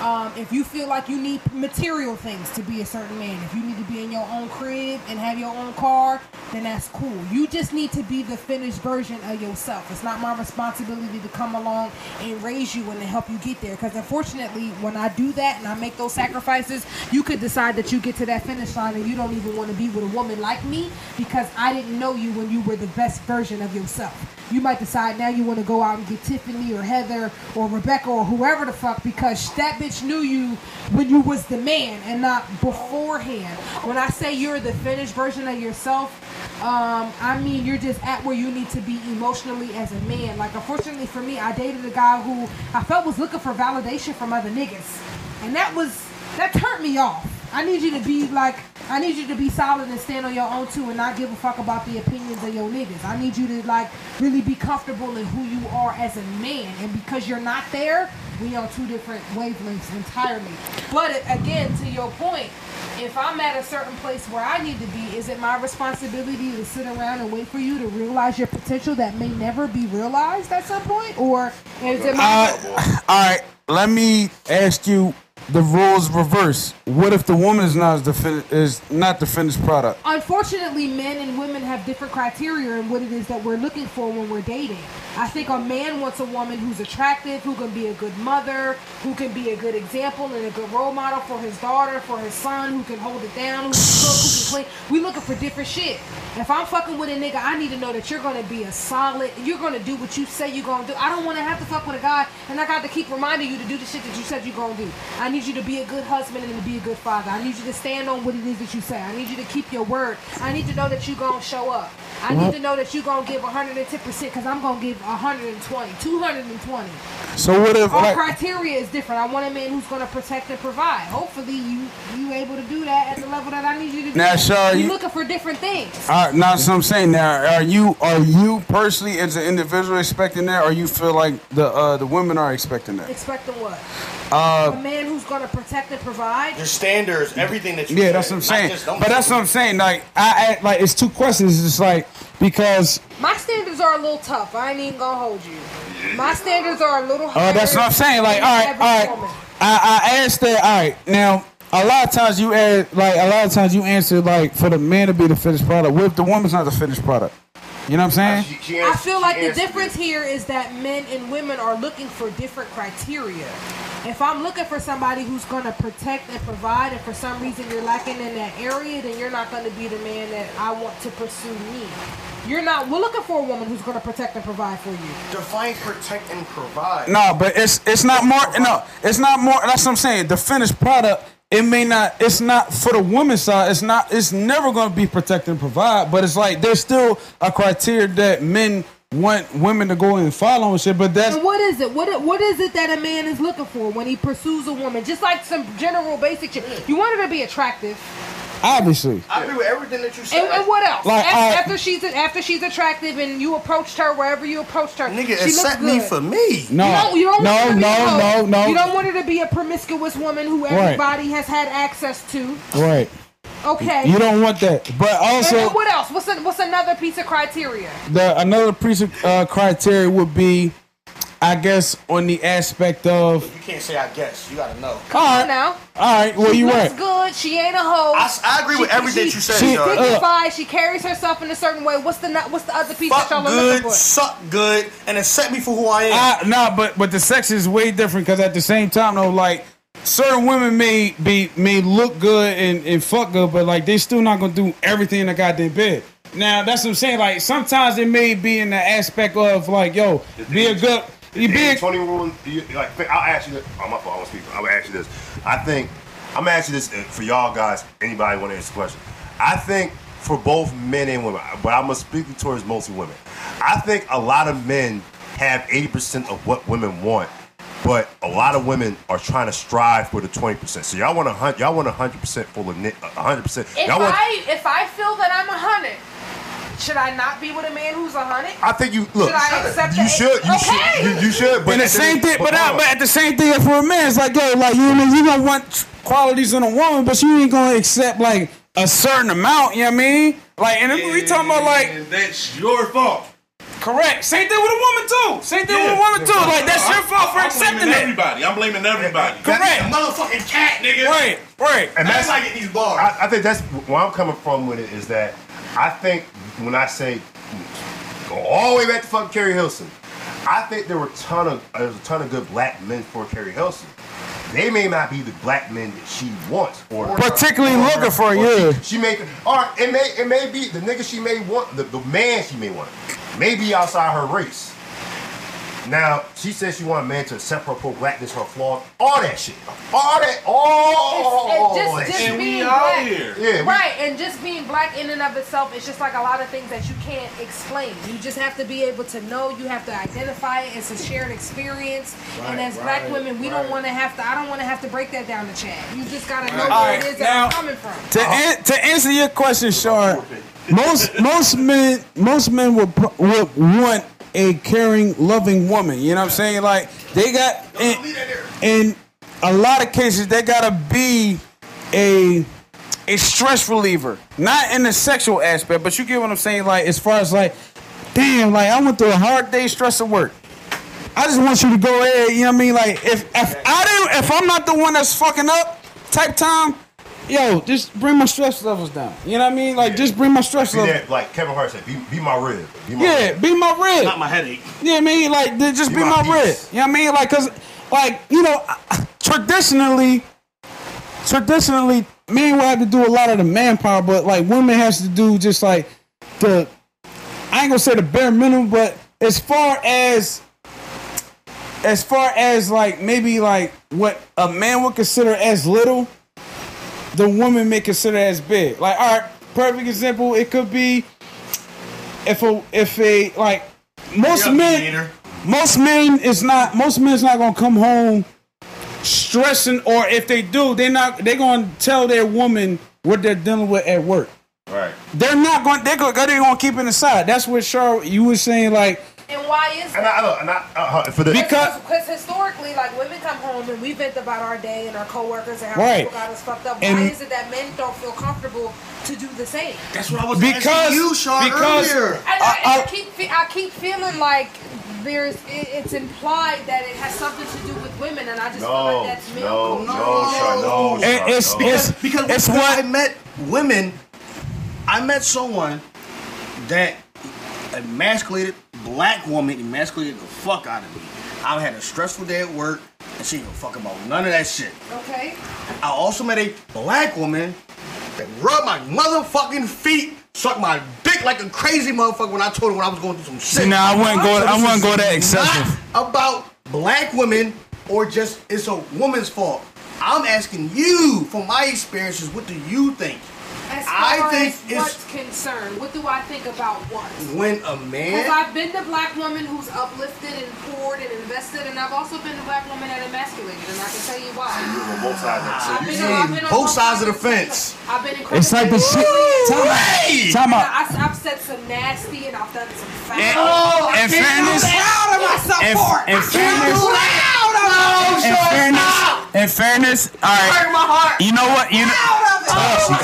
Um, if you feel like you need material things to be a certain man, if you need to be in your own crib and have your own car, then that's cool. You just need to be the finished version of yourself. It's not my responsibility to come along and raise you and to help you get there. Because unfortunately, when I do that and I make those sacrifices, you could decide that you get to that finish line and you don't even want to be with a woman like me because I didn't know you when you were the best version of yourself. You might decide now you want to go out and get Tiffany or Heather or Rebecca or whoever the fuck because that bitch knew you when you was the man and not beforehand. When I say you're the finished version of yourself, um, I mean you're just at where you need to be emotionally as a man. Like unfortunately for me, I dated a guy who I felt was looking for validation from other niggas, and that was that turned me off. I need you to be like, I need you to be solid and stand on your own too, and not give a fuck about the opinions of your niggas. I need you to like really be comfortable in who you are as a man, and because you're not there, we on two different wavelengths entirely. But again, to your point, if I'm at a certain place where I need to be, is it my responsibility to sit around and wait for you to realize your potential that may never be realized at some point, or is it my Uh, all right, let me ask you the rules reverse. What if the woman is not the fin- is not the finished product? Unfortunately, men and women have different criteria in what it is that we're looking for when we're dating. I think a man wants a woman who's attractive, who can be a good mother, who can be a good example and a good role model for his daughter, for his son, who can hold it down, who can cook, who can clean. We looking for different shit. If I'm fucking with a nigga, I need to know that you're gonna be a solid. You're gonna do what you say you're gonna do. I don't want to have to fuck with a guy and I got to keep reminding you to do the shit that you said you're gonna do. I need you to be a good husband and to be a good father. I need you to stand on what it is that you say. I need you to keep your word. I need to know that you're gonna show up. I need to know that you're gonna give 110 percent because I'm gonna give 120, 220. So what if Our like criteria is different. I want a man who's gonna protect and provide. Hopefully, you you able to do that at the level that I need you to do. Now, Shar, we you- looking for different things. Uh, now, that's what I'm saying. Now, are you are you personally as an individual expecting that, or you feel like the uh, the women are expecting that? Expecting what? Uh, a man who's going to protect and provide. Your standards, everything that you. Yeah, said, that's what I'm saying. don't But that's what I'm saying. Like I, I like it's two questions. It's like because My standards are a little tough. I ain't even gonna hold you. My standards are a little. Oh, higher that's what I'm saying. Like, all right, all right. woman. I, I asked that. All right, now a lot of times you ask, like a lot of times you answer like for the man to be the finished product. What if the woman's not the finished product? You know what I'm saying? I feel like the difference here is that men and women are looking for different criteria. If I'm looking for somebody who's going to protect and provide, and for some reason you're lacking in that area, then you're not going to be the man that I want to pursue me. You're not. We're looking for a woman who's going to protect and provide for you. Define protect and provide. No, but it's it's not more. No, it's not more. That's what I'm saying. The finished product. It may not. It's not for the woman's side. It's not. It's never going to be protect and provide. But it's like there's still a criteria that men want women to go and follow and shit. But that's And what is it? What what is it that a man is looking for when he pursues a woman? Just like some general basic shit. You want her to be attractive. Obviously. I agree with everything that you said. And, and what else? Like, after, I- after she's after she's attractive and you approached her wherever you approached her, Nigga, she looks accept me good. for me. No, You don't, you don't no, want her no, no, no. You don't want her to be a promiscuous woman who Right. everybody has had access to. Right. Okay. You don't want that. But and also, then what else? What's a, what's another piece of criteria? the another piece of uh, criteria would be, I guess, on the aspect of. You can't say I guess. You gotta know. Come on now. All right, well, she you looks right. good. She ain't a hoe. I, I agree with She- everything she- you said, she- Sean. uh, dignified. She carries herself in a certain way. What's the what's the other piece that y'all are looking good, for? suck good, and accept me for who I am. I, nah, but but the sex is way different because at the same time though, like certain women may be may look good and, and fuck good, but like they still not gonna do everything in the goddamn bed. Now that's what I'm saying. Like sometimes it may be in the aspect of like, yo, be a good, you be a, Tony rule. you- Like, I'll ask you this. Oh, my fault. I won't speak. I will ask you this. I think I'm gonna ask you this uh, for y'all guys. Anybody want to ask a question? I think for both men and women, but I'm gonna speak towards mostly women. I think a lot of men have 80% of what women want, but a lot of women are trying to strive for the 20%. So y'all want a hundred, y'all want a hundred percent full of a hundred percent. If Y'all want. I if I feel that I'm a hundred, should I not be with a man who's a hundred? I think you look. Should I accept you the- should. You Okay. should. You, you should. But and the same thing, but, hold on. but at the same thing for a man, it's like yo, like you know, you gonna want qualities in a woman, but you ain't gonna accept like a certain amount. You know what I mean? Like, and if we talking about like that's your fault. correct. Same thing with a woman too. Same thing with a woman too. Like that's your fault for I'm accepting blaming it. everybody. I'm blaming everybody. Correct. motherfucking cat, nigga. Right. Right. And That's that's like get these bars. I, I think that's where I'm coming from with it is that I think when I say go all the way back to fucking Keri Hilson, I think there were a ton of there's a ton of good black men for Keri Hilson. They may not be the black men that she wants, or Particularly or- looking for, or yeah. She, she may, or it may it may be the nigga she may want, the, the man she may want, may be outside her race. Now she says she want a man to accept her pro blackness, her flaws, all that shit, all that, all It's- it's that just- shit. And we being out black. here. Yeah, we- Right, and just being black in and of itself, it's just like a lot of things that you can't explain. You just have to be able to know. You have to identify it. It's a shared experience. and as black women, we don't want to have to. I don't want to have to break that down to Chad. You just gotta know where right, it is that now- I'm coming from. To uh-huh. an- to answer your question, Sean, most most men most men would pro- would want a caring, loving woman. You know what I'm saying? Like they got in, a lot of cases they gotta be a a stress reliever, not in the sexual aspect, but you get what I'm saying. Like as far as like, damn, like I went through a hard day, stress at work. I just want you to go ahead. You know what I mean? Like if if I didn't, if I'm not the one that's fucking up, type time. Yo, just bring my stress levels down. You know what I mean? Like, just bring my stress Be levels. that, like Kevin Hart said, be, be my rib. Be my Yeah, rib. be my rib. Not my headache. Yeah, I mean, like, just Be be my my rib. You know what I mean? Like, cause, like, you know, traditionally, traditionally, men will have to do a lot of the manpower, but like, women has to do just like the, I ain't gonna say the bare minimum, but as far as, as far as like maybe like what a man would consider as little, the woman may consider as big. Like, all right, perfect example, it could be if a if a like most men most men is not most men is not gonna come home stressing or if they do they're not they're gonna tell their woman what they're dealing with at work Right. they're not going. They're gonna. They're going to keep it inside. That's what Shar. You were saying like. And why is And that? I, look, and I, uh, for the Because- because historically, like women come home and we vent about our day and our coworkers and how Right. people got us fucked up. And- why is it that men don't feel comfortable to do the same? That's what I was Because- asking you, Sean, because- earlier. I, I- I I- keep I keep feeling like there's it, it's implied that it has something to do with women, and I just feel no, like that's male. no, no, culture. Sean, no, And Sean, it's- no. it's- because it's because what- I met women. I met someone that emasculated black woman, emasculated the fuck out of me. I had a stressful day at work, and she didn't fuck about none of that shit. Okay. I also met a black woman that rubbed my motherfucking feet, sucked my dick like a crazy motherfucker when I told her when I was going through some shit. See, now I wouldn't go- So I this wouldn't is go that excessive. Not about black women or just it's a woman's fault. I'm asking you, from my experiences, what do you think? As far I think as it's- what's concerned, what do I think about what? When a Because man, I've been the black woman who's uplifted and poured and invested, and I've also been the black woman that emasculated, and I can tell you why. on both sides of it. So I've you been, saying I've been on both sides of the fence. I've been It's like the shit. Time out. Time out. I, have said some nasty and I've done some foul. In, Oh, in fairness, proud of myself in, for it. in fairness, in fairness, in fairness, all right. my heart. You know what? You know,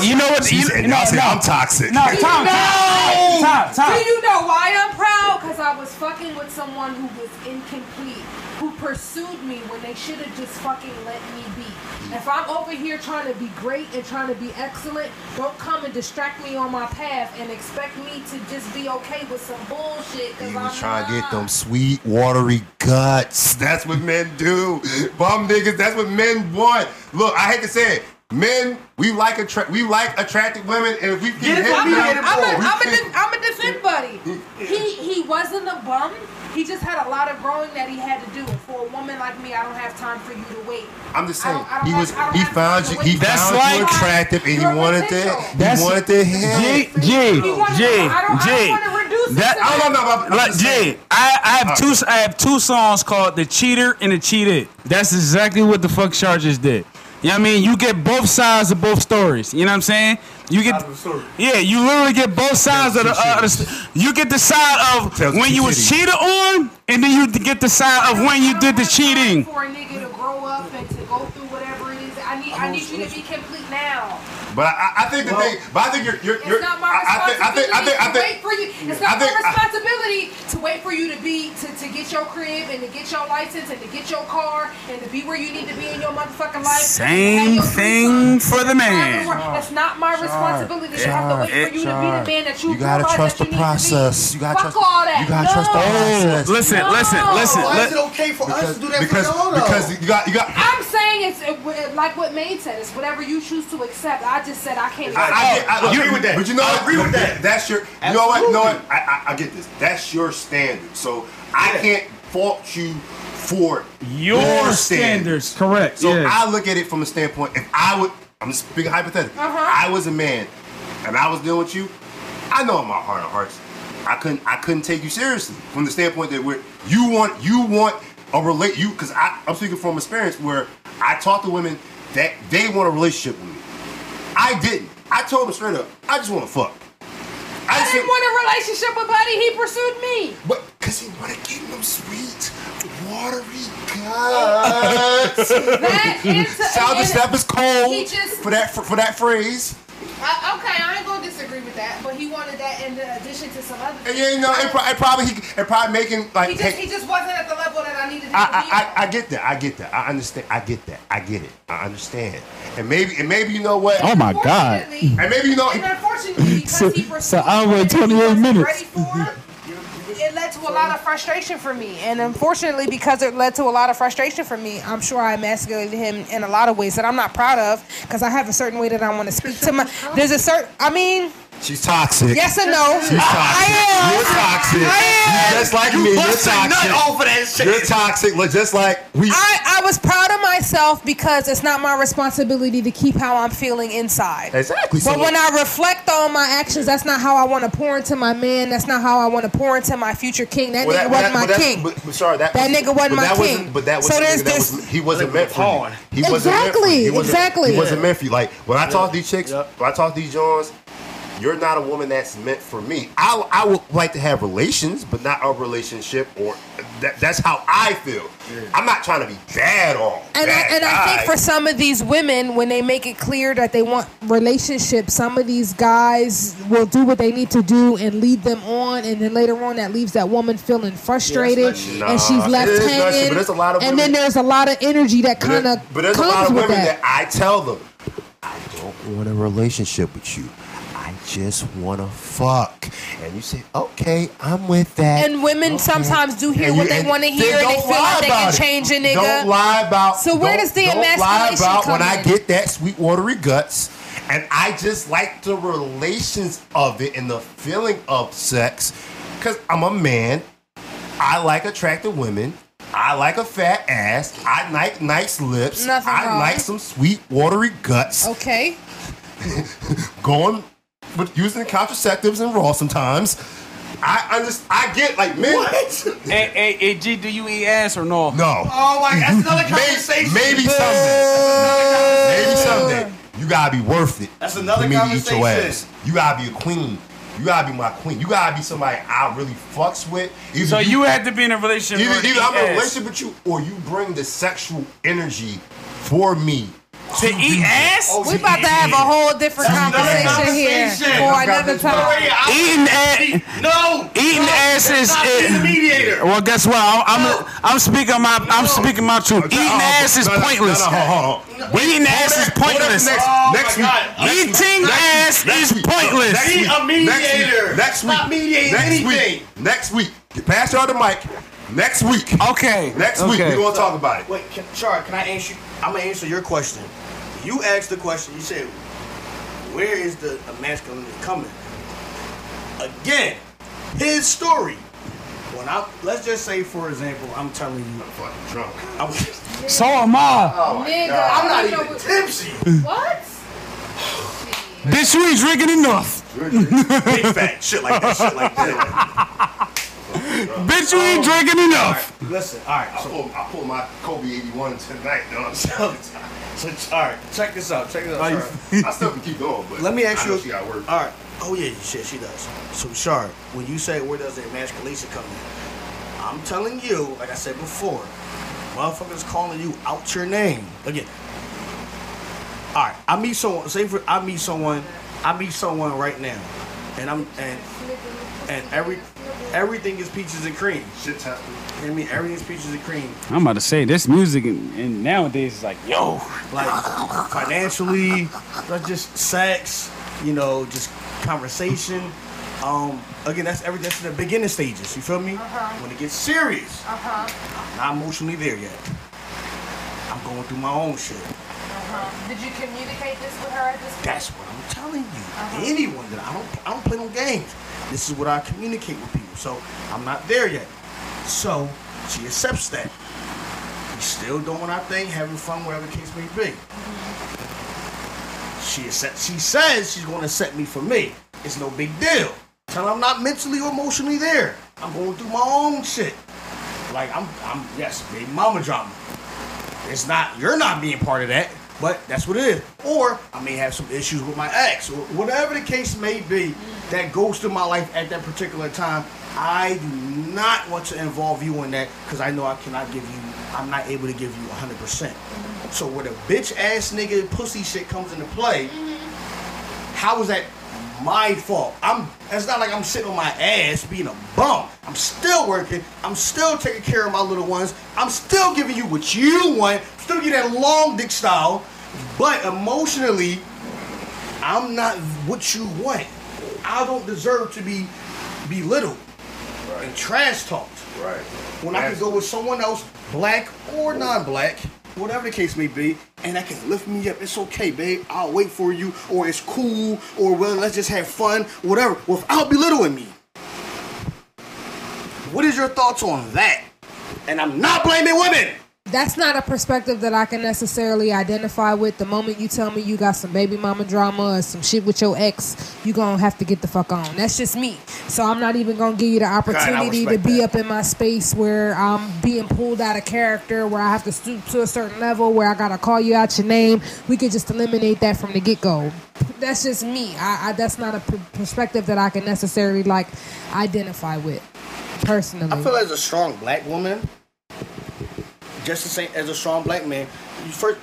you know what? She You, said, no, I said, no, I'm toxic. no, Tom, Tom, Tom, Do you know why I'm proud? Because I was fucking with someone who was incomplete, who pursued me when they should have just fucking let me be. If I'm over here trying to be great and trying to be excellent, don't come and distract me on my path and expect me to just be okay with some bullshit. Cause He I'm was trying to get them sweet, watery guts. That's what men do. Bum niggas, that's what men want. Look, I hate to say it. Men, we like attra- we like attractive women, and if we can Get it hit from me, them, get it oh, I'm a, we I'm, a can- de- I'm a defend buddy. He he wasn't a bum. He just had a lot of growing that he had to do. For a woman like me, I don't have time for you to wait. I'm just I saying, don't- I don't he was I don't he found you he. That's found you attractive, and he wanted to potential. he wanted to help. G, G, He wanted- don't, I G. don't want to reduce That- I don't know about Like G, I, I have two I have two songs called The Cheater and The Cheated. That's exactly what the fuck Chargers did. You know what I mean? You get both sides of both stories. You know what I'm saying? You get Yeah, you literally get both sides of the, uh, the you get the side of Tells when you was cities. cheated on and then you get the side of when you did the cheating. For a nigga to grow up and to go through whatever it is, I need I need you to be complete now. But I, I think the thing, but I think you're you're, It's you're not my I, I think I think I think I responsibility to wait for you. It's I not think- my responsibility to wait for you to be to, to get your crib and to get your license and to get your car and to be where you need to be in your motherfucking life. Same thing threesome, for the man. travel. It's not my responsibility to have to wait for you to be the man that you You gotta realize trust that the you need to be. process. You gotta trust. all that. You gotta trust the No. process. Listen, listen, listen. Why is it okay for us to do that because for y'all because you got you got. I'm saying it's like what Maid said. It's whatever you choose to accept. I just said I can't. I, I, I, I agree with that. But you know I agree with that. That's your. You know what? You know what? I, I, I get this. That's your standard. So I can't fault you for Your standards, correct. So yes. I look at it from a standpoint. If I would, I'm just speaking hypothetically. Uh-huh. I was a man, and I was dealing with you. I know in my heart of hearts, I couldn't. I couldn't take you seriously from the standpoint that we're you want you want a relate you because I'm speaking from experience where I talk to women that they want a relationship with me. I didn't. I told him straight up. I just want to fuck. I just didn't want a relationship with Buddy. He pursued me. But because he wanted to give them sweet, watery guts. That into, Shout out to is cold He just for that for, for that phrase. I, okay. I ain't gonna disagree with that, but he wanted that in addition to some other. And things. yeah, you know, it, pro- it probably he, it probably making like. He just hey, he just wasn't at the level that I needed him to I, be. I. I, I get that. I get that. I understand. I get that. I get it. I understand. And maybe and maybe you know what. Oh my God. And maybe you know. And unfortunately, because So- he pursued so I wait something 28 minutes. Ready for, it led to a lot of frustration for me, and unfortunately, because it led to a lot of frustration for me, I'm sure I emasculated him in a lot of ways that I'm not proud of, because I have a certain way that I want to speak to my. There's a certain. I mean, She's toxic. yes and no. She's toxic. I am. You're toxic. I am. You just like me. You're Bust nut toxic. off that shit. You're toxic. Look, just like we. I, I was proud of myself because it's not my responsibility to keep how I'm feeling inside. Exactly. So But when I reflect on my actions, that's not how I want to pour into my man. That's not how I want to pour into my future king. That Well, nigga that- wasn't but my that's- king. But, but sorry, that, That nigga wasn't but my that king. Wasn't, but that was So there's that this- was, he wasn't meant for you. Pawn. He wasn't meant for you. Exactly, He wasn't, exactly. He wasn't meant for you. Like when I talk to these chicks, Yep. when I talk to these Johns, you're not a woman that's meant for me. I, I would like to have relations, but not a relationship, or that, that's how I feel. I'm not trying to be bad on. And I, bad and I think for some of these women, when they make it clear that they want relationships, some of these guys will do what they need to do and lead them on, and then later on, that leaves that woman feeling frustrated, not shit. and she's left it is not shit, but a lot of and then there's a lot of energy that But kind there- of but there's a lot of women that. that. I tell them, I don't want a relationship with you. Just want to fuck. And you say, okay, I'm with that. And women sometimes do hear And what they want to hear, and they feel like they can it. change a nigga. Don't lie about. So where does the don't lie about when I get that sweet watery guts, and I just like the relations of it and the feeling of sex, because I'm a man. I like attractive women. I like a fat ass. I like nice lips. Nothing I wrong. like some sweet watery guts. Okay. Going with using contraceptives and raw sometimes. I understand. I get like men. Hey, hey, hey, G, do you eat ass or no? No. Oh my, that's another Maybe, conversation. maybe someday. Maybe someday. You gotta be worth it. That's another for me to eat your ass. You gotta be a queen. You gotta be my queen. You gotta be somebody I really fucks with. Either So you had to be in a relationship. either, or either eat I'm in a relationship with you or you bring the sexual energy for me. To eat ass. Oh, We about to have a whole different conversation here conversation. for another time. Eating ass. No, Eating no, ass is- not is- the mediator. Well, guess what? I'm I'm, I'm speaking my I'm speaking my truth. Okay, Eating uh, ass is no, no, pointless. No, no, hold on, hold on. Eating ass is pointless. Next, Oh next week. Next week. Eating Next ass week. is Next week. pointless. Next Be week. a mediator. Next week. Next week. Stop mediating next anything. Week. Next week. Pass y'all the mic. Next week. Okay. Next week okay. we're gonna talk about it. Wait, can, Shar, can I answer? I'm gonna answer your question. You asked the question. You said, "Where is the masculinity coming?" Again, his story. When I let's just say, for example, I'm telling you, I'm Fucking drunk. I'm, So am I. Oh Nigga, I'm not even what- tipsy. What? Bitch, you ain't drinking enough. Big fat shit like that. Shit like that. Bitch, you ain't drinking enough. right, listen. All right, I so pulled, I pulled my Kobe 81 tonight, dog. so, so all right, check this out. Check this out. you- I still can keep going, but Let me ask I know you. She got work. All right. Oh yeah, shit, she does. So, Shar, when you say where does the emasculation come in? I'm telling you, like I said before, motherfuckers calling you out your name again. All right, I meet someone. Say for I meet someone, I meet someone right now, and I'm and and every everything is peaches and cream. Shit tested. I mean, everything's peaches and cream. I'm about to say this music and, and nowadays is like, yo, like financially, that's just sex, you know, just conversation. Um, again, that's everything. That's in the beginning stages. You feel me? Uh-huh. When it gets serious, uh-huh. I'm not emotionally there yet. I'm going through my own shit. Uh-huh. Did you communicate this with her at this point? That's what I'm telling you. Anyone that I don't, I don't play no games. This is what I communicate with people. So I'm not there yet. So she accepts that. We still doing our thing, having fun, whatever the case may be. She accept, She says she's going to set me for me. It's no big deal. Tell her I'm not mentally or emotionally there. I'm going through my own shit. Like I'm, I'm yes, baby mama drama. It's not you're not being part of that, but that's what it is. Or I may have some issues with my ex, or whatever the case may be that goes through my life at that particular time. I do not want to involve you in that because I know I cannot give you. I'm not able to give you 100. percent So where the bitch ass nigga pussy shit comes into play, how is that my fault? I'm. It's not like I'm sitting on my ass being a bum. I'm still working. I'm still taking care of my little ones. I'm still giving you what you want. Still get that long dick style, but emotionally, I'm not what you want. I don't deserve to be belittled and trash talked. Right. When I can go with someone else, black or non-black, whatever the case may be, and that can lift me up. It's okay, babe. I'll wait for you, or it's cool, or well, let's just have fun, whatever, without belittling me. What is your thoughts on that? And I'm not blaming women. That's not a perspective that I can necessarily identify with. The moment you tell me you got some baby mama drama or some shit with your ex, you gonna have to get the fuck on. That's just me. So I'm not even gonna give you the opportunity to be that. up in my space where I'm being pulled out of character, where I have to stoop to a certain level, where I gotta call you out your name. We could just eliminate that from the get go. That's just me. I, I that's not a p- perspective that I can necessarily like identify with personally. I feel as a strong black woman, just the same as a strong black man. You first,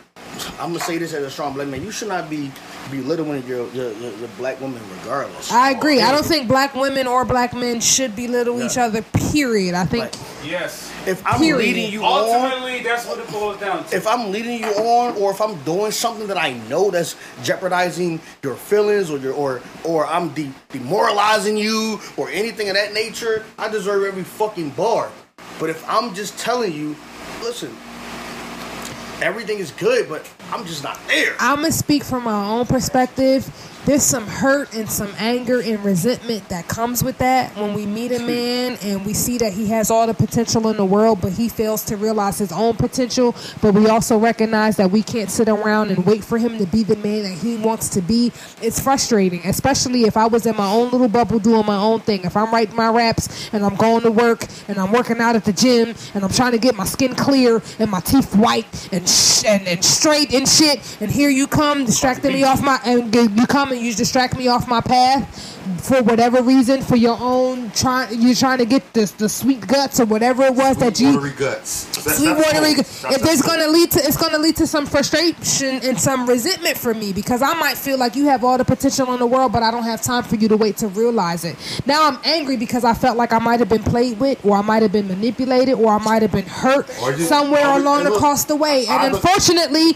I'm gonna say this as a strong black man. You should not be belittling your your, your, your black woman regardless. I agree. I don't think black women or black men should belittle each other. Period. I think. Like, Yes. if I'm Period. leading you on, Ultimately, that's what it boils down to. if I'm leading you on, or if I'm doing something that I know that's jeopardizing your feelings, or your or or I'm de- demoralizing you, or anything of that nature, I deserve every fucking bar. But if I'm just telling you, listen, everything is good, but I'm just not there. I'm gonna speak from my own perspective. There's some hurt and some anger and resentment that comes with that when we meet a man and we see that he has all the potential in the world, but he fails to realize his own potential. But we also recognize that we can't sit around and wait for him to be the man that he wants to be. It's frustrating, especially if I was in my own little bubble doing my own thing. If I'm writing my raps and I'm going to work and I'm working out at the gym and I'm trying to get my skin clear and my teeth white and sh- and, and straight and shit, and here you come distracting me off my and you come and you distract me off my path for whatever reason for your own trying you're trying to get the the sweet guts or whatever it was that you Watery guts. That's- Sweet watery. cool. If there's gonna lead to, it's gonna lead to some frustration and some resentment for me because I might feel like you have all the potential in the world, but I don't have time for you to wait to realize it. Now I'm angry because I felt like I might have been played with, or I might have been manipulated, or I might have been hurt just- somewhere along and the look, cost the way. And unfortunately,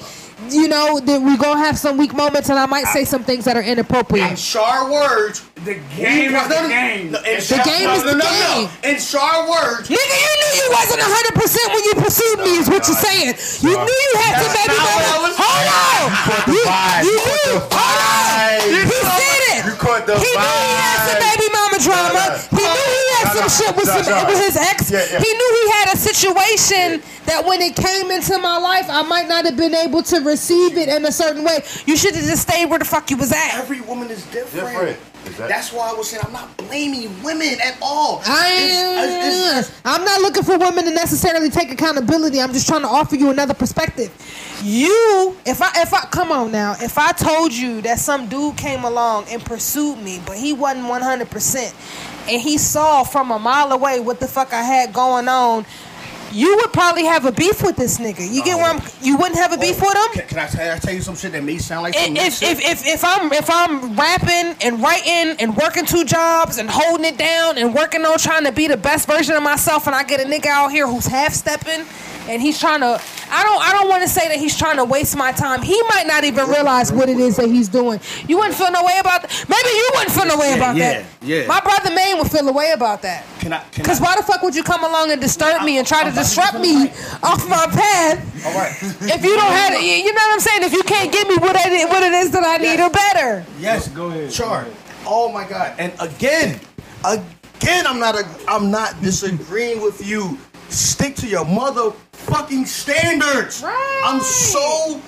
you know that we're gonna have some weak moments, and I might say some things that are inappropriate. In inappropriate. Shar words, The game is the game. No, The Shar- game no, is the no, game. In Shar words, Nigga, you knew you wasn't 100% when you pursued me, is what you're saying. You knew you had some That's baby not what I mama. Hold on. You, knew. Hold on. He said it. You caught the He knew he had some baby mama drama. Nah, nah. He knew he had Nah, some shit with, some, with his ex. Yeah, yeah. He knew he had a situation that when it came into my life, I might not have been able to receive it in a certain way. You should have just stayed where the fuck you was at. every woman is different. Different. Is That's why I was saying I'm not blaming women at all. I It's- it's- it's- I'm not looking for women to necessarily take accountability. I'm just trying to offer you another perspective. You, if I, if I, come on now, if I told you that some dude came along and pursued me, but he wasn't 100 percent, and he saw from a mile away what the fuck I had going on, you would probably have a beef with this nigga. You get where I'm? Oh. You wouldn't have a beef with him. Can, can I, tell, I tell you some shit that may sound like some If, shit? if, if, if I'm if I'm rapping and writing and working two jobs and holding it down and working on trying to be the best version of myself and I get a nigga out here who's half stepping and he's trying to I don't I don't want to say that he's trying to waste my time. He might not even realize what it is that he's doing. You wouldn't feel no way about that. Maybe you wouldn't feel no way Yeah, about yeah, that. yeah. My brother Maine would feel a way about that. Can I? I, why the fuck would you come along and disturb me and try to I'm to disrupt me off my path? All right. If you don't have it, you know what I'm saying. If you can't give me what I what it is that I need or better. Yes, Go ahead, Shar. Oh my God! And again, again, I'm not a, I'm not disagreeing with you. Stick to your motherfucking standards. Right. I'm so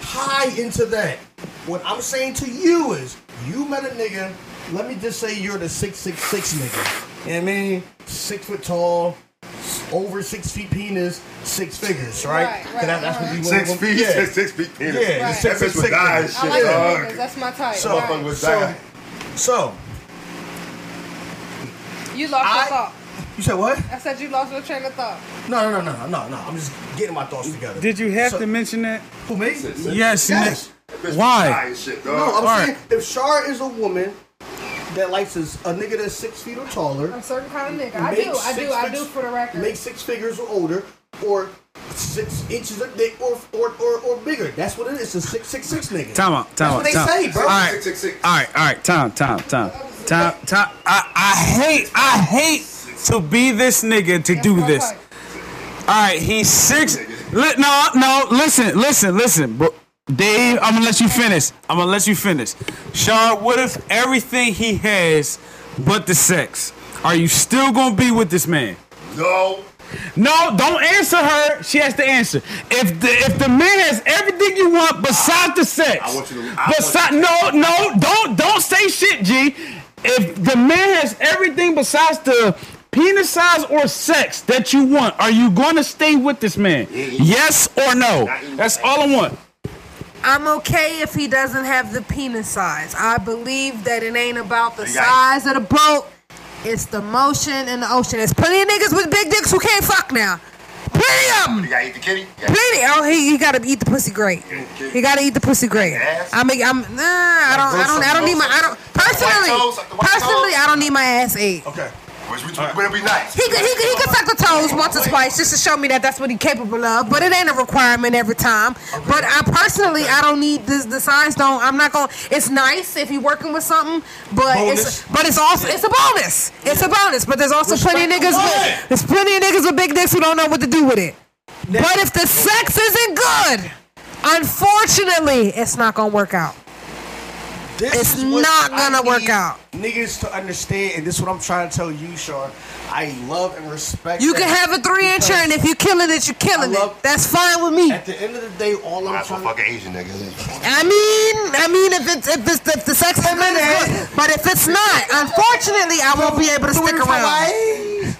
high into that. What I'm saying to you is, you met a nigga. Let me just say you're the six six six nigga. You know what I mean? Six foot tall, over six feet penis, six figures, right? Right, right, 'Cause that- that's what you Six want- feet, Yeah. six, six feet penis. Yeah, Right. the six That foot bitch six die nigga. shit, I like dog. them niggas. That's my type. So- Motherfucker would So, so You lost I- your thought. You said what? I said you lost your train of thought. No, no, no, no, no, no. I'm just getting my thoughts together. Did you have So- to mention that? Who me? Yes, Yes. Nick. That bitch would Why? shit. No, I'm Alright. saying if Shar is a woman that likes is a nigga that's six feet or taller, a certain kind of nigga. I do. I do. six I do for the record. Make six figures or older, or six inches of dick or or, or, or bigger. That's what it is. It's a six six six nigga. Time out. Time That's out. what they time. say, bro. All right. Six, six, six. All right. All right. Time. Time. Time. Time. Time. I, I hate. I hate to be this nigga to do this. All right. He's six. Li- no. No. Listen. Listen. Listen. Bro. Dave, I'm gonna let you finish. I'm gonna let you finish. Shar, what if everything he has but the sex? Are you still gonna be with this man? No. No, don't answer her. She has to answer. If the if the man has everything you want besides the sex, I want you to- I besi- no, no, don't don't say shit, G. If the man has everything besides the penis size or sex that you want, are you going to stay with this man? Yes or no? That's all I want. I'm okay if he doesn't have the penis size. I believe that it ain't about the You got size of the boat. It's the motion in the ocean. There's plenty of niggas with big dicks who can't fuck now. Plenty of them. You gotta eat the kitty. Yeah. Plenty. Oh, he, he gotta eat the pussy great. He gotta eat the pussy great. Ass? I mean, I'm nah. I don't. I don't. I don't need my. I don't. Personally, toes, like the white personally. I don't need my ass ate. Okay. Which which would be nice. He could, he, could, he could suck the toes once or twice just to show me that that's what he's capable of, but it ain't a requirement every time. But I personally, I don't need this. The size don't. I'm not going. to It's nice if you're working with something, but it's but it's also it's a bonus. It's a bonus. But there's also plenty of niggas with there's plenty of niggas with big dicks who don't know what to do with it. But if the sex isn't good, unfortunately, it's not gonna work out. This It's is not gonna work need out. Niggas to understand, and this is what I'm trying to tell you, Sean. I love and respect. You that can have a three incher, and if you're killing it, you're killing love- it. That's fine with me. At the end of the day, all I'm That's what trying fucking Asian nigga. I mean, I mean, if it's if, it's, if the sex is good, but if it's not, unfortunately, I won't be able to stick around.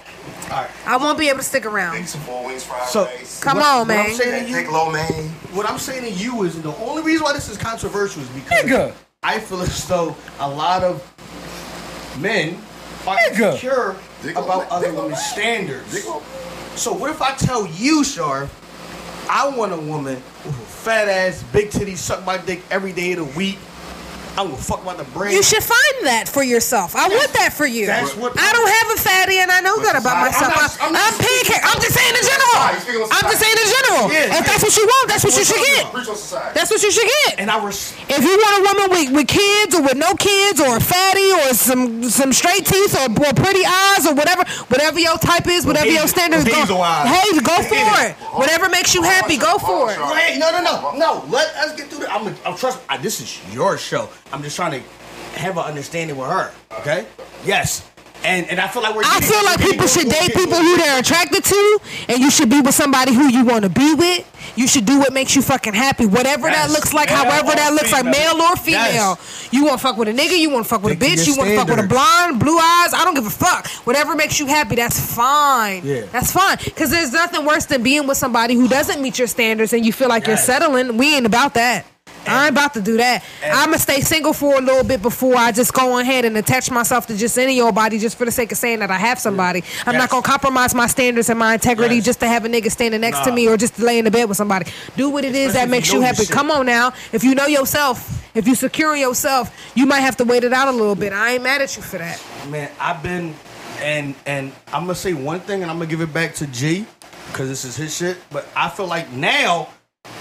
I won't be able to stick around. Take some four wings So- Come What- on, what I'm man. saying to you- low man. what I'm saying to you is the only reason why this is controversial is because Nigga. I feel as though a lot of men are Nigga. insecure Diggle, about other diggle, women's standards. Diggle. So what if I tell you, Shar, I want a woman with a fat ass, big titties, suck my dick every day of the week. I'm gonna fuck about the brain. You should find that for yourself. I want that for you. That's what- I don't have a fatty, and I know that about I'm myself. not- I'm, I'm I'm pancake. I'm just saying in general. I'm just saying in general. Yeah, if that's what you want, that's what you should get. Preach on society. That's what you should get. and I res- If you want a woman with, with kids or with no kids or a fatty or some some straight teeth or, or pretty eyes or whatever whatever your type is, whatever your hazel- standard is, go, hey, go for it. Whatever makes you happy, go for it. Wait, no, no, no, no. Let us get through this. I'm, I'm trust. I, this is your show. I'm just trying to have an understanding with her. Okay. Yes. And and I feel like we're. I feel like people should date people who they're attracted to, and you should be with somebody who you want to be with. You should do what makes you fucking happy, whatever that looks like, Male however that looks like, male or female. You want to fuck with a nigga, you want to fuck with a bitch, you want to fuck with a blonde, blue eyes. I don't give a fuck. Whatever makes you happy, that's fine. Yeah. That's fine. Because there's nothing worse than being with somebody who doesn't meet your standards and you feel like you're settling. We ain't about that. I ain't about to do that. I'm gonna stay single for a little bit before I just go ahead and attach myself to just any old body just for the sake of saying that I have somebody. I'm Yes. not gonna compromise my standards and my integrity Yes. just to have a nigga standing next to me or just to lay in the bed with somebody. Do what it is Especially that makes you you happy. Come on now. If you know yourself, if you secure yourself, you might have to wait it out a little bit. I ain't mad at you for that. Man, I've been, and and I'm gonna say one thing, and I'm gonna give it back to G, because this is his shit. But I feel like now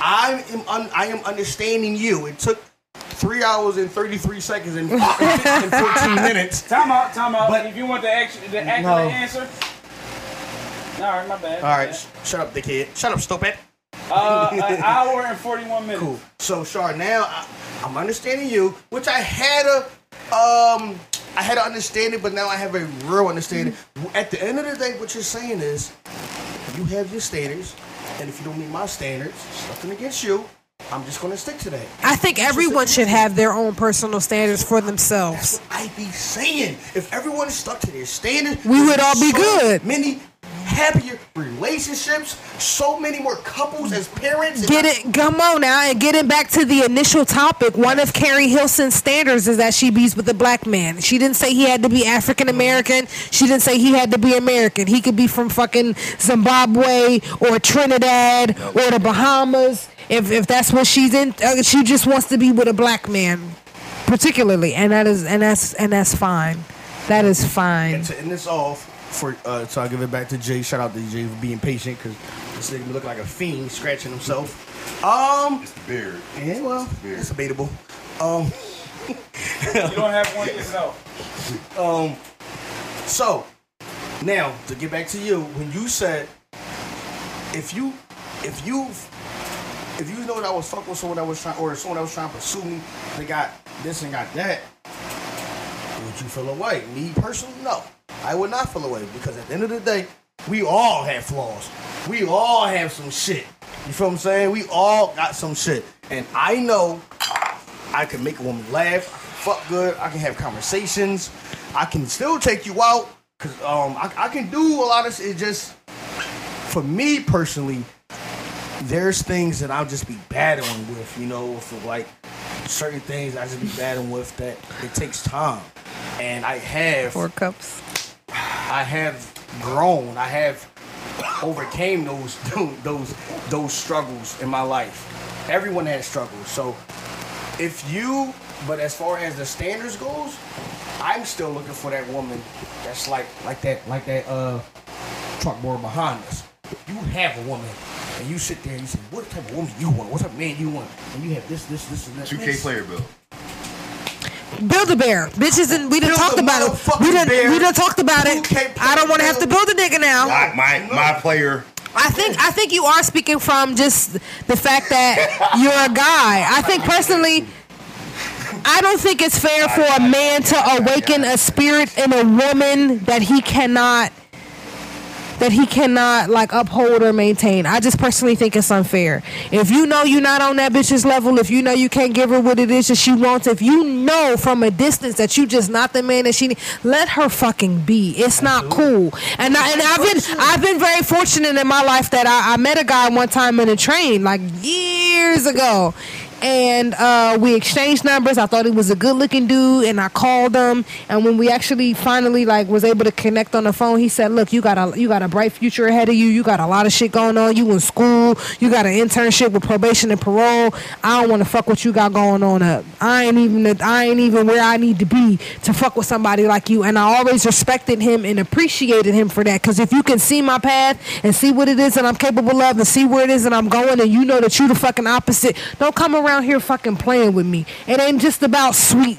I am un, I am understanding you. It took three hours and 33 seconds and, and 14 minutes. Time out, time out. But- if you want the action, the accurate No. answer. All right, my bad. All right, sh- shut up, dickhead. Shut up, stupid. Uh, an hour and forty-one minutes. Cool. So, Shar, now I, I'm understanding you, which I had a um I had to understand it, but now I have a real understanding. At the end of the day, what you're saying is you have your standards, and if you don't meet my standards, nothing against you. I'm just gonna stick to that. I think everyone should have their own personal standards for themselves. I be saying if everyone stuck to their standards, We would all be so good. Many happier relationships, so many more couples as parents. Get it, come on now, and getting back to the initial topic. One of Keri Hilson's standards is that she be with a black man. She didn't say he had to be African American. She didn't say he had to be American. He could be from fucking Zimbabwe or Trinidad or the Bahamas. If if that's what she's in, uh, she just wants to be with a black man, particularly, and that is and that's and that's fine. That is fine. And to end this off, for uh, so I'll give it back to Jay. Shout out to Jay for being patient because this nigga look like a fiend scratching himself. Um, It's the beard. yeah, well, Weird. it's debatable. Um, You don't have one yourself. um, so now to get back to you, when you said if you, if you, if you know that I was fucking with someone that was trying, or someone that was trying to pursue me, they got this and got that, would you feel away? Me personally, no. I would not feel away because at the end of the day, We all have flaws. We all have some shit. You feel what I'm saying? We all got some shit. And I know I can make a woman laugh, fuck good, I can have conversations, I can still take you out, cause um I, I can do a lot of shit. It just for me personally, there's things that I'll just be battling with, you know, for like certain things I just be battling with that it takes time. And I have Four cups. I have grown. I have overcame those those those struggles in my life. Everyone has struggles. So if you but as far as the standards goes, I'm still looking for that woman that's like like that like that uh truck board behind us. You have a woman and you sit there and you say, What type of woman you want? What type of man you want? And you have this, this, this, and that. 2K player bill. Build a bear, bitches, and we didn't talk about it. We didn't. we done talked about it. 2K I don't want to have to build a nigga now. My my, my player. I think I think you are speaking from just the fact that you're a guy. I think personally, I don't think it's fair for a man to awaken a spirit in a woman that he cannot that he cannot like uphold or maintain. I just personally think it's unfair. If you know you're not on that bitch's level, if you know you can't give her what it is that she wants, if you know from a distance that you just not the man that she need, let her fucking be. It's not cool. And I, and I've been I've been very fortunate in my life that I, I met a guy one time in a train like years ago. And uh, we exchanged numbers. I thought he was a good looking dude, and I called him. And when we actually finally like was able to connect on the phone, he said, "Look, you got a you got a bright future ahead of you. You got a lot of shit going on. You in school. You got an internship with probation and parole. I don't want to fuck what you got going on up. I ain't even I ain't even where I need to be to fuck with somebody like you. And I always respected him and appreciated him for that. Because if you can see my path and see what it is that I'm capable of and see where it is that I'm going, and you know that you the fucking opposite, don't come around here fucking playing with me. It ain't just about sweet.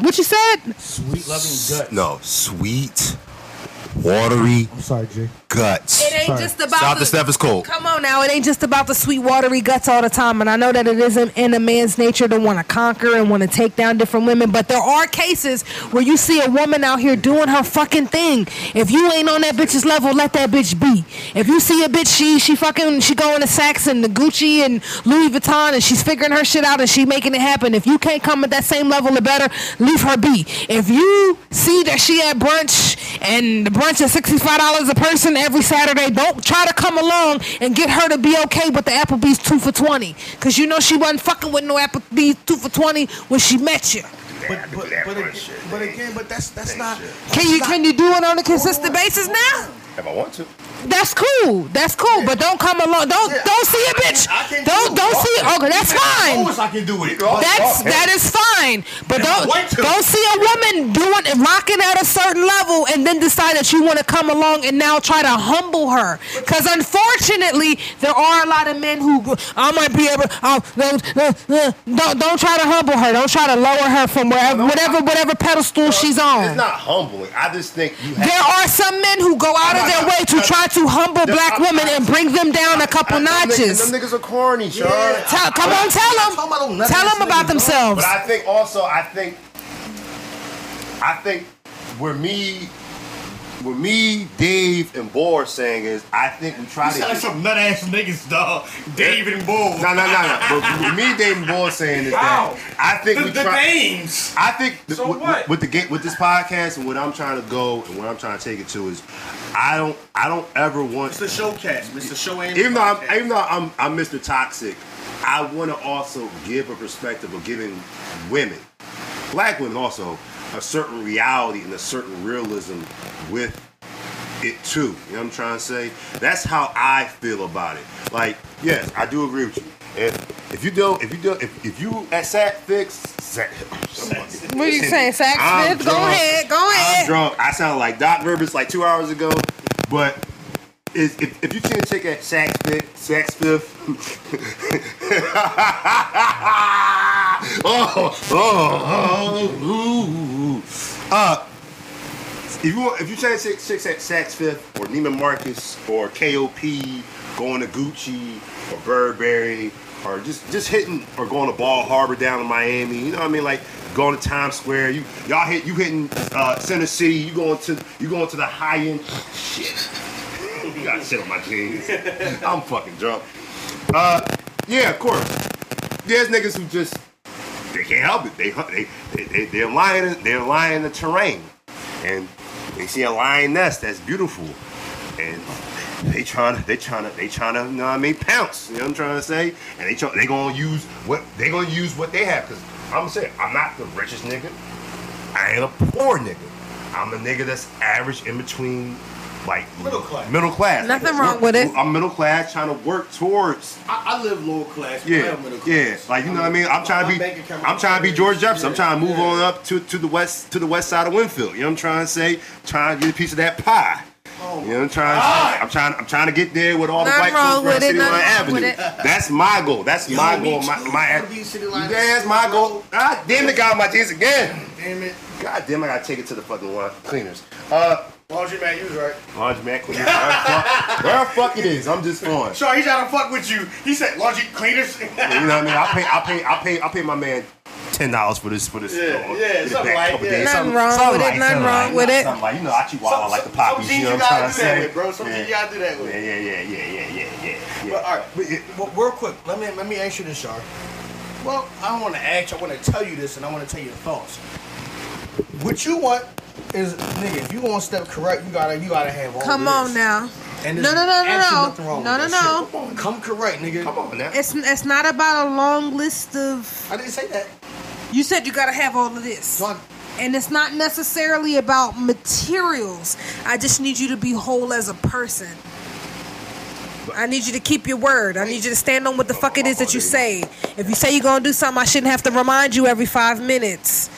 What you said? Sweet loving gut. No, sweet, watery I'm sorry, Jay. Guts. It ain't just about Shout out the, to Steph is cold. Come on now, it ain't just about the sweet watery guts all the time. And I know that it isn't in a man's nature to want to conquer and want to take down different women, but there are cases where you see a woman out here doing her fucking thing. If you ain't on that bitch's level, let that bitch be. If you see a bitch, she she fucking she going to Saks and the Gucci and Louis Vuitton and she's figuring her shit out and she making it happen. If you can't come at that same level or better, leave her be. If you see that she at brunch and the brunch is sixty five dollars a person every Saturday, don't try to come along and get her to be okay with the Applebee's two for twenty. Cause you know she wasn't fucking with no Applebee's two for twenty when she met you. But but but, again, but again, but that's that's not. Can you can you do it on a consistent basis now? If I want to. That's cool. That's cool. But don't come along. Don't Yeah, don't see a bitch. I can Don't do don't see. Okay, that's Of fine. course I can do it. That's that is fine, but don't don't see a woman doing it, rocking at a certain level, and then decide that you want to come along and now try to humble her. Because unfortunately, there are a lot of men who I might be able. Uh, uh, uh, don't don't try to humble her. Don't try to lower her from wherever whatever whatever pedestal she's on. It's not humbling. I just think you have. There are some men who go out of their way to try to humble black women and bring them down a couple notches. Them niggas are corny, come on, tell them. them Tell them about themselves. But I think also, I think, I think where me, where me, Dave, and Boar saying is, I think we try to. Sound like some nut ass niggas, dog. David and Bull. No, no, no, no. But with me, Dave, and Boar saying is Wow. that I think The, we the names. I think th- So with, what? with the with this podcast and what I'm trying to go and what I'm trying to take it to is, I don't I don't ever want It's the showcast. The show and even though I'm even though I'm I'm Mr. Toxic, I want to also give a perspective of giving women, black women also, a certain reality and a certain realism with it too. You know what I'm trying to say? That's how I feel about it. Like, yes, I do agree with you. If if you don't, if you do if, if you at Sat Fix, Sat, What are you saying, Sax I'm Smith? Go ahead, go I'm ahead. drunk. I sound like Doc Rivers like two hours ago, but is if, if you see a chick at Saks Fifth, Saks Fifth, oh, oh, oh, ooh. uh, if you if you say six six at Saks Fifth or Neiman Marcus or KOP, going to Gucci or Burberry or just just hitting or going to Bal Harbour down in Miami, you know what I mean? Like going to Times Square, you y'all hit you hitting uh, Center City, you going to you going to the high end shit. Got shit on my jeans. I'm fucking drunk. Uh, yeah, of course. There's niggas who just they can't help it. They they they, they they're lying they're lying the terrain, and they see a lion nest that's beautiful, and they trying to they trying to they trying to you know what I mean pounce. You know what I'm trying to say? And they try, they gonna use what they gonna use what they have because I'm gonna saying I'm not the richest nigga. I ain't a poor nigga. I'm a nigga that's average in between. Like Middle class. middle class. Nothing wrong with it. I'm middle class, trying to work towards I, I live lower class. but I yeah, am middle class. yeah. Like you know what I mean. I'm trying to be. I'm trying to be George Jefferson. I'm trying to move yeah. on up to, to the west to the west side of Wynnefield. You know what I'm trying to say? Trying to get a piece of that pie. Oh, You know what I'm trying. To, I'm trying. I'm trying to get there with all the white wrong folks with it, City Line Avenue. That's my goal. That's Yo, my goal. My too. my. I wanna be City Line Yeah, that's my goal. Ah, damn it, got my jeans again. Damn it. God damn, I gotta take it to the fucking cleaners. Uh, Laundry man, you was right. laundry man cleaners. Where the fuck- where the fuck it is? I'm just going. Sure, he's trying to fuck with you. He said laundry cleaners. You know what I mean? I pay, I pay, I pay, I pay my man ten dollars for this, for this. Yeah, uh, yeah, something like couple that. days. Nothing Something- wrong something with it, nothing something wrong like- with it. Something like you know, I chihuahua like the poppies. jeans You know what I'm trying to say? with, bro. Some jeans you gotta do that with. Yeah, yeah, yeah, yeah, yeah, yeah, yeah. yeah. But all right, but, it- well, real quick, let me let me ask you this, Shar. Well, I don't want to ask. I want to tell you this, and I want to tell you your thoughts. What you want is, nigga, if you want to step correct, you gotta you gotta have all. Come of on now. And No, no, no, no, no. No, no, no. Come on, come correct, nigga. Come on now. It's it's not about a long list of. I didn't say that. You said you gotta have all of this. Son, And it's not necessarily about materials. I just need you to be whole as a person. I need you to keep your word. I need you to stand on what the fuck it is that you say. If you say you're gonna do something, I shouldn't have to remind you every five minutes.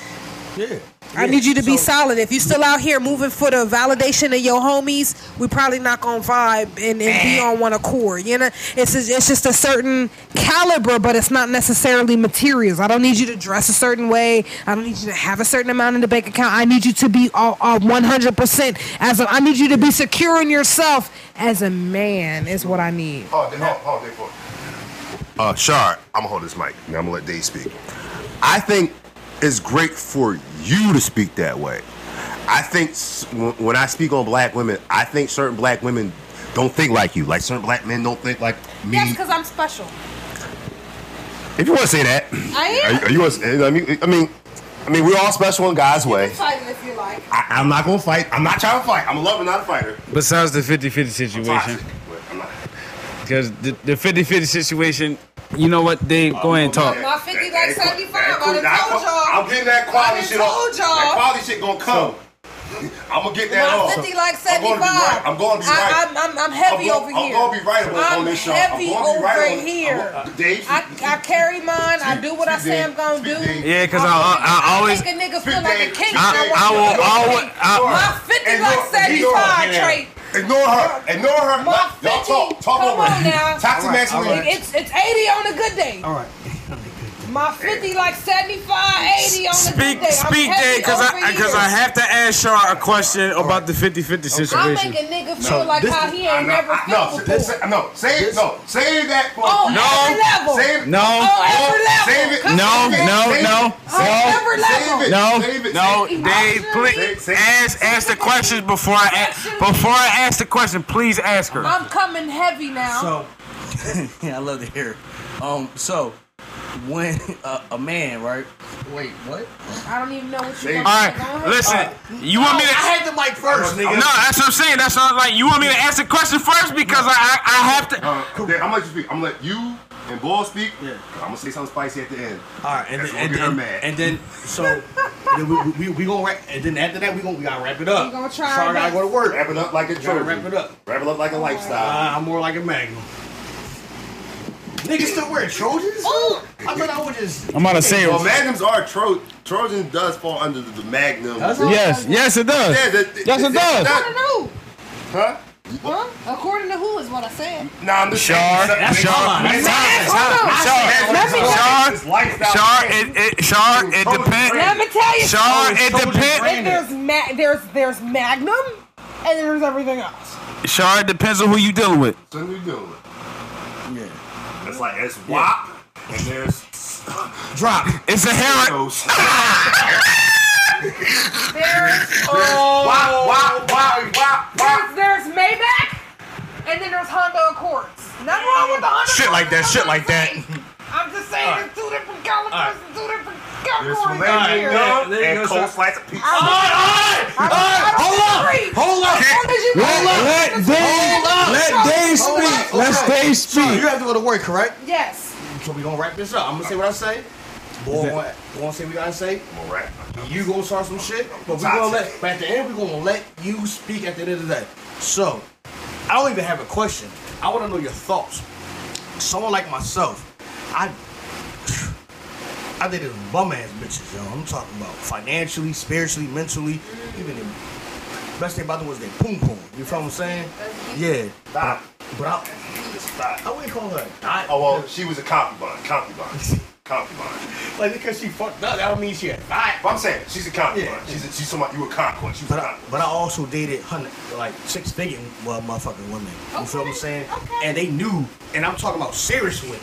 Yeah. I need you to be So- solid. If you still out here moving for the validation of your homies, we probably not gonna vibe and, and be on one accord. You know, it's just, it's just a certain caliber, but it's not necessarily materials. I don't need you to dress a certain way. I don't need you to have a certain amount in the bank account. I need you to be all, all 100% as a, I need you to be secure in yourself as a man. Is what I need. Hold on, hold on, Dave, hold on. Uh, Shar, I'm gonna hold this mic. Now I'm gonna let Dave speak. I think it's great for you to speak that way. I think when when I speak on black women, I think certain black women don't think like you. Like certain black men don't think like me. That's because I'm special. if you want to say that, I am. Are, are you? wanna- I mean, I mean, I mean, we're all special in God's way. Fight it if you like. I, I'm not gonna fight. I'm not trying to fight. I'm a lover, not a fighter. Besides the 50 50 I'm situation, toxic, but I'm not. Because the, the 50 50 situation, you know what? They go ahead and talk. My 50 like 75. I done That- that- told y'all. I'm getting that quality I shit off. told y'all. That quality shit gonna come. I'm gonna get that off. My 50 like I'm gonna be 75. I'm gonna be right. I, I'm, I'm, I'm heavy I'm over gonna, here. I'm gonna be right on, I'm on this show. heavy I'm gonna be right over on, here. I'm, uh, Dave, I, I carry mine. I do what I say I'm gonna do. Speak, Dave. Yeah, 'cause I- I- I always- make a nigga feel like a king. Speak, I, I will always. My 50 like 75 ignore- trait. Ignore her. Ignore her. My Y'all 50. talk. Talk Come over on it. now. Talk to All right, Max all right. It's it's 80 on a good day. All right. My 50 like 75, 80 on a Speak, good day. Speak, heavy Dave, because I, because. I have to ask Shar a question about the 50 50 I situation. make a nigga feel So like this how is- he I ain't know- never I- felt no, before. say- no, say no, say that for On No. every level. Save it. No. On every level. Save it. No, no, no, no, On every level. Save it. no, no, Save. Dave, please Save- save- ask ask the questions before I ask, before I ask the question. Please ask her. I'm coming heavy now. So, yeah, I love to hear. it. Um, so when uh, a man, right? Wait, what? I don't even know what you're Save- All going right, to say. listen. You want me to? I to? had the mic first, nigga. No, that's what I'm saying. That's not like you want me to ask the question first because I I, I have to. Uh, Dave, I'm gonna let you speak. I'm gonna let you and Ball speak. Yeah. I'm gonna say something spicy at the end. All right, and That's then, and, get her then, mad. and then so then we, we, we gonna wrap, and then after that we gonna we gotta wrap it up. We gonna try Sorry, I gotta go to work. Wrap it up like a Gotta wrap it up. Wrap it up like a lifestyle. Uh, I'm more like a Magnum. Niggas still wear Trojans? Oh! I thought I would just. I'm about to say. Well, Magnums are Tro- Trojan does fall under the, the Magnum. Does it? Yes, yes, it does. Yeah, that- Yes, it does. According to who? Huh? Huh? According to who is what I said. Nah, I'm just Shar, saying. Shar, That's Hold on. Shar, It's lifestyle. Shar, it, it, Shar, it depends. Let me tell you Shar, oh, something. it Trojan depends. brand. There's, ma- there's, there's Magnum and there's everything else. Shar, it depends on who you dealing with. What are we doing? Yeah. It's like it's WAP and there's Drop. It's a hair. those. There's, WAP, WAP, WAP, WAP, WAP. there's, there's Maybach And then there's Honda Accords. Nothing wrong with the Honda Shit like that, shit like that. saying. I'm just saying Alright. there's two different calibers Alright. and two different There's categories filet here. mignon you and go, cold sir. slice of pizza. All right, all right, all right, hold up, hold up. Let, let Dave, let Dave speak. Let Dave speak. you have to go to work, correct? Yes. So we gonna wrap this up. I'm gonna say what I say. Boy, gonna, gonna say what we gotta say. I'm a rat. You gonna start some shit, but we gonna let. But at the end, we gonna let you speak. At the end of the day, so I don't even have a question. I want to know your thoughts. Someone like myself, I. I did this bum ass bitches, yo. I'm talking about financially, spiritually, mentally, even the best thing about them was their poom poom. You feel what I'm saying? Yeah. Stop. But I, Stop. I wouldn't call her a dot. Oh well, she was a concubine. Concubine. Concubine. Like because she fucked up, that don't mean she a dot. But I'm saying she's a concubine. Yeah. She's a, she's somebody you were conquest. But a I, but I also dated hundred, like six figure well, motherfucking women. You feel what I'm saying? okay. And they knew, and I'm talking about serious with,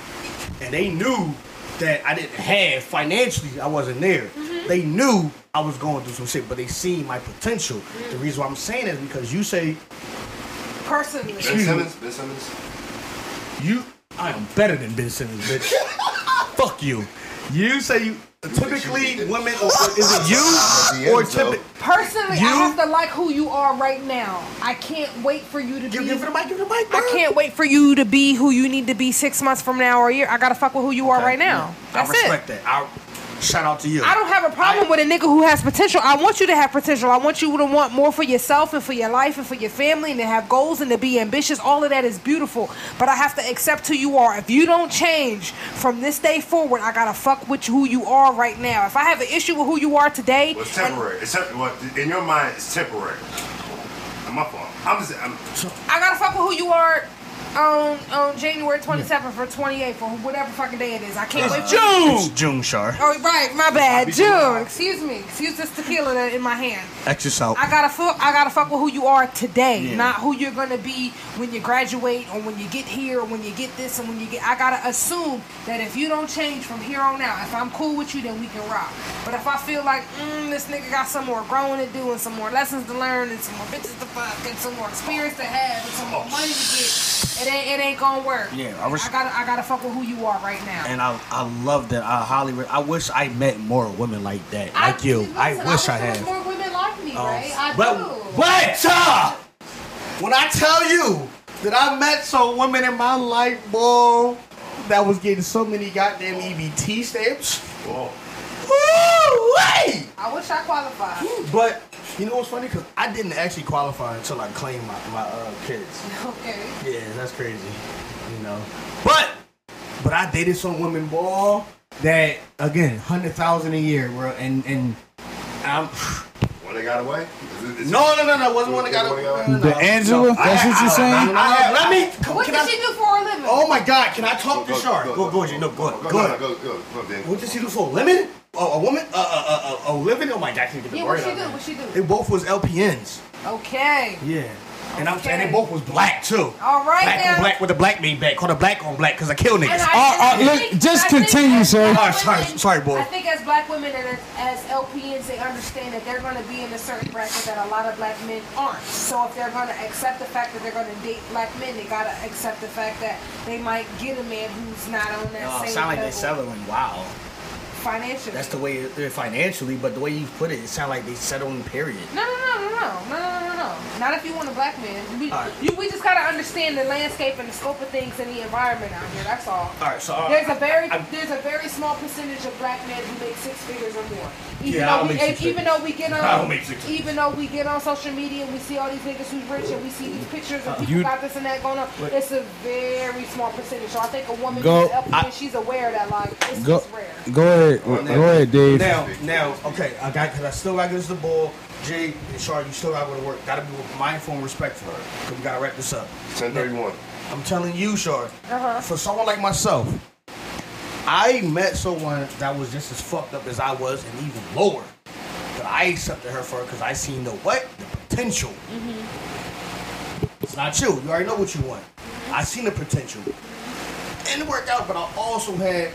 and they knew that I didn't have financially. I wasn't there. Mm-hmm. They knew I was going through some shit, but they seen my potential. The reason why I'm saying is because you say Personally. Ben Simmons. Ben Simmons. you, I am better than Ben Simmons, bitch. Fuck you. You say you. Typically, women, or, or is it you or DMs, though. typically? Personally, You- I have to like who you are right now. I can't wait for you to Give, be. give it the mic, give it the mic. I can't wait for you to be who you need to be six months from now or a year. I gotta fuck with who you are right now. That's I it. respect that. I shout out to you. I don't have a problem with a nigga who has potential. I want you to have potential. I want you to want more for yourself and for your life and for your family and to have goals and to be ambitious. All of that is beautiful. But I have to accept who you are. If you don't change from this day forward, I gotta fuck with who you are right now. If I have an issue with who you are today, Well, it's temporary. It's temp- what in your mind it's temporary. My fault. I'm just. I'm, I gotta fuck with who you are on on January 27th or 28th or whatever fucking day it is. I can't wait June. It's June, Shar. Oh, right, my bad. June. Excuse me. Excuse this tequila that in my hand. X yourself. I gotta fuck. I gotta fuck with who you are today, Yeah. not who you're gonna be when you graduate or when you get here or when you get this and when you get. I gotta assume that if you don't change from here on out, if I'm cool with you, then we can rock. But if I feel like mm, this nigga got some more growing to do and some more lessons to learn and some more bitches to fuck and some more experience to have and some more money to get, it ain't it ain't gonna work. Yeah, I res- I gotta I gotta fuck with who you are right now. and I, I love that. I highly. Re- I wish I met more women like that, I- like you. listen, I wish I wish there had. more women like me, Oh, right? I but do. but uh, when I tell you that I met some women in my life, boy, that was getting so many goddamn EBT stamps. well, Woo, wait. I wish I qualified. But you know what's funny? Cause I didn't actually qualify until I claimed my my uh, kids. Okay. Yeah, that's crazy. You know. But but I dated some women, boy, that again, hundred thousand a year, bro, and and I'm when they got away. Is it- is no no no no wasn't one that got One that a no, The Angela? no. That's what you're saying? I have, let me. What Can does I, she do for a living? oh my God! Can I talk Go, to Shar? Go go, Jay. No, go Go, ahead. go, Go no, ahead. no, go, go, go, Dan. What did she do for a living? Oh, a woman? Uh, uh, uh, uh, a living? Oh my God! I can't get the Yeah, word what she out do? What she do? They both was LPNs. Okay. Yeah. And I'm saying Okay. they both was black too. All right Black now. on black with a black main back. Called a black on black because I kill niggas. And I, Uh, uh, and look, just I continue, sir. black Oh, sorry, sorry, boy. I think as black women and as, as LPNs, they understand that they're going to be in a certain bracket that a lot of black men aren't. So if they're going to accept the fact that they're going to date black men, they got to accept the fact that they might get a man who's not on that Oh, same sound like they level settling. Wow. Financially. That's the way it, financially, but the way you put it, it sounds like they settling. Period. No, no, no, no, no, no, no, no, no. Not if you want a black man. We, All right. you, we just gotta understand the landscape and the scope of things and the environment out here. That's all. All right, so uh, There's a very I- there's a very small percentage of black men who make six figures or more. Even Yeah, I though don't we make six even figures. though we get on I don't make six even though we get on social media and we see all these niggas who's rich and we see these pictures and people You- got this and that going on, it's a very small percentage. So I think a woman Go- who's up here, she's aware that like it's, Go, it's rare. go ahead. Go ahead, Dave. now, now, okay, I got because I still got to get the ball. Jay and Shar, you still got to go to work. Got to be mindful and respectful. Cause we got to wrap this up. 1031. I'm telling you, Shar, Uh-huh. for someone like myself, I met someone that was just as fucked up as I was and even lower. But I accepted her for it because I seen the what? The potential. Mm-hmm. It's not you. You already know what you want. I seen the potential. And it worked out, but I also had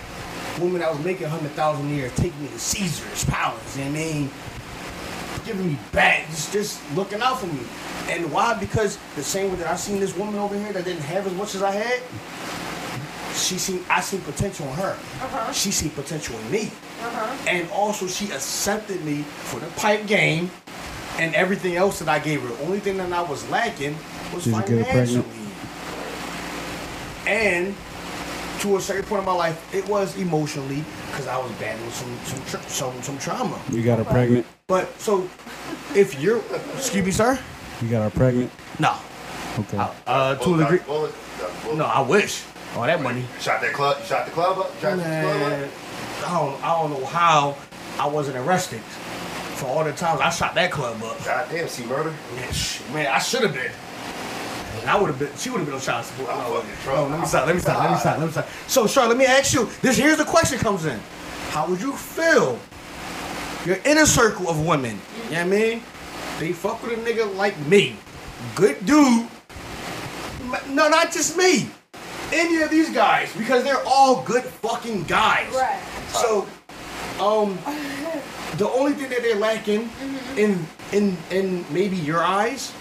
women that was making 100000 a year taking me to Caesar's Palace. You know what I mean? giving me back, just just looking out for me. And why? Because the same way that I seen this woman over here that didn't have as much as I had, she seen I seen potential in her. Uh-huh. She seen potential in me. Uh-huh. And also she accepted me for the pipe game and everything else that I gave her. The only thing that I was lacking was Did you get her financially. pregnant? And to a certain point in my life, it was emotionally because I was battling some some tra- some some trauma. You got her pregnant. But so, if you're, excuse me, sir, You got her pregnant. no, Okay. uh, to a Bullet, degree, bullet, bullet. no, I wish all that money. You shot that club. You shot the club up. You shot the club Man, up. I don't, I don't know how I wasn't arrested for all the times I shot that club up. God damn, see murder. Man I should have been. And I would have been. She would have been on child support. I'm No, fucking no, trouble. let me stop. Let me stop. Let me stop. Let me stop. So, Charlotte, let me ask you. This here's the question comes in. How would you feel? Your inner circle of women. You know what I mean? They fuck with a nigga like me. Good dude. No, not just me. Any of these guys, because they're all good fucking guys. Right. So, um, the only thing that they're lacking in in in maybe your eyes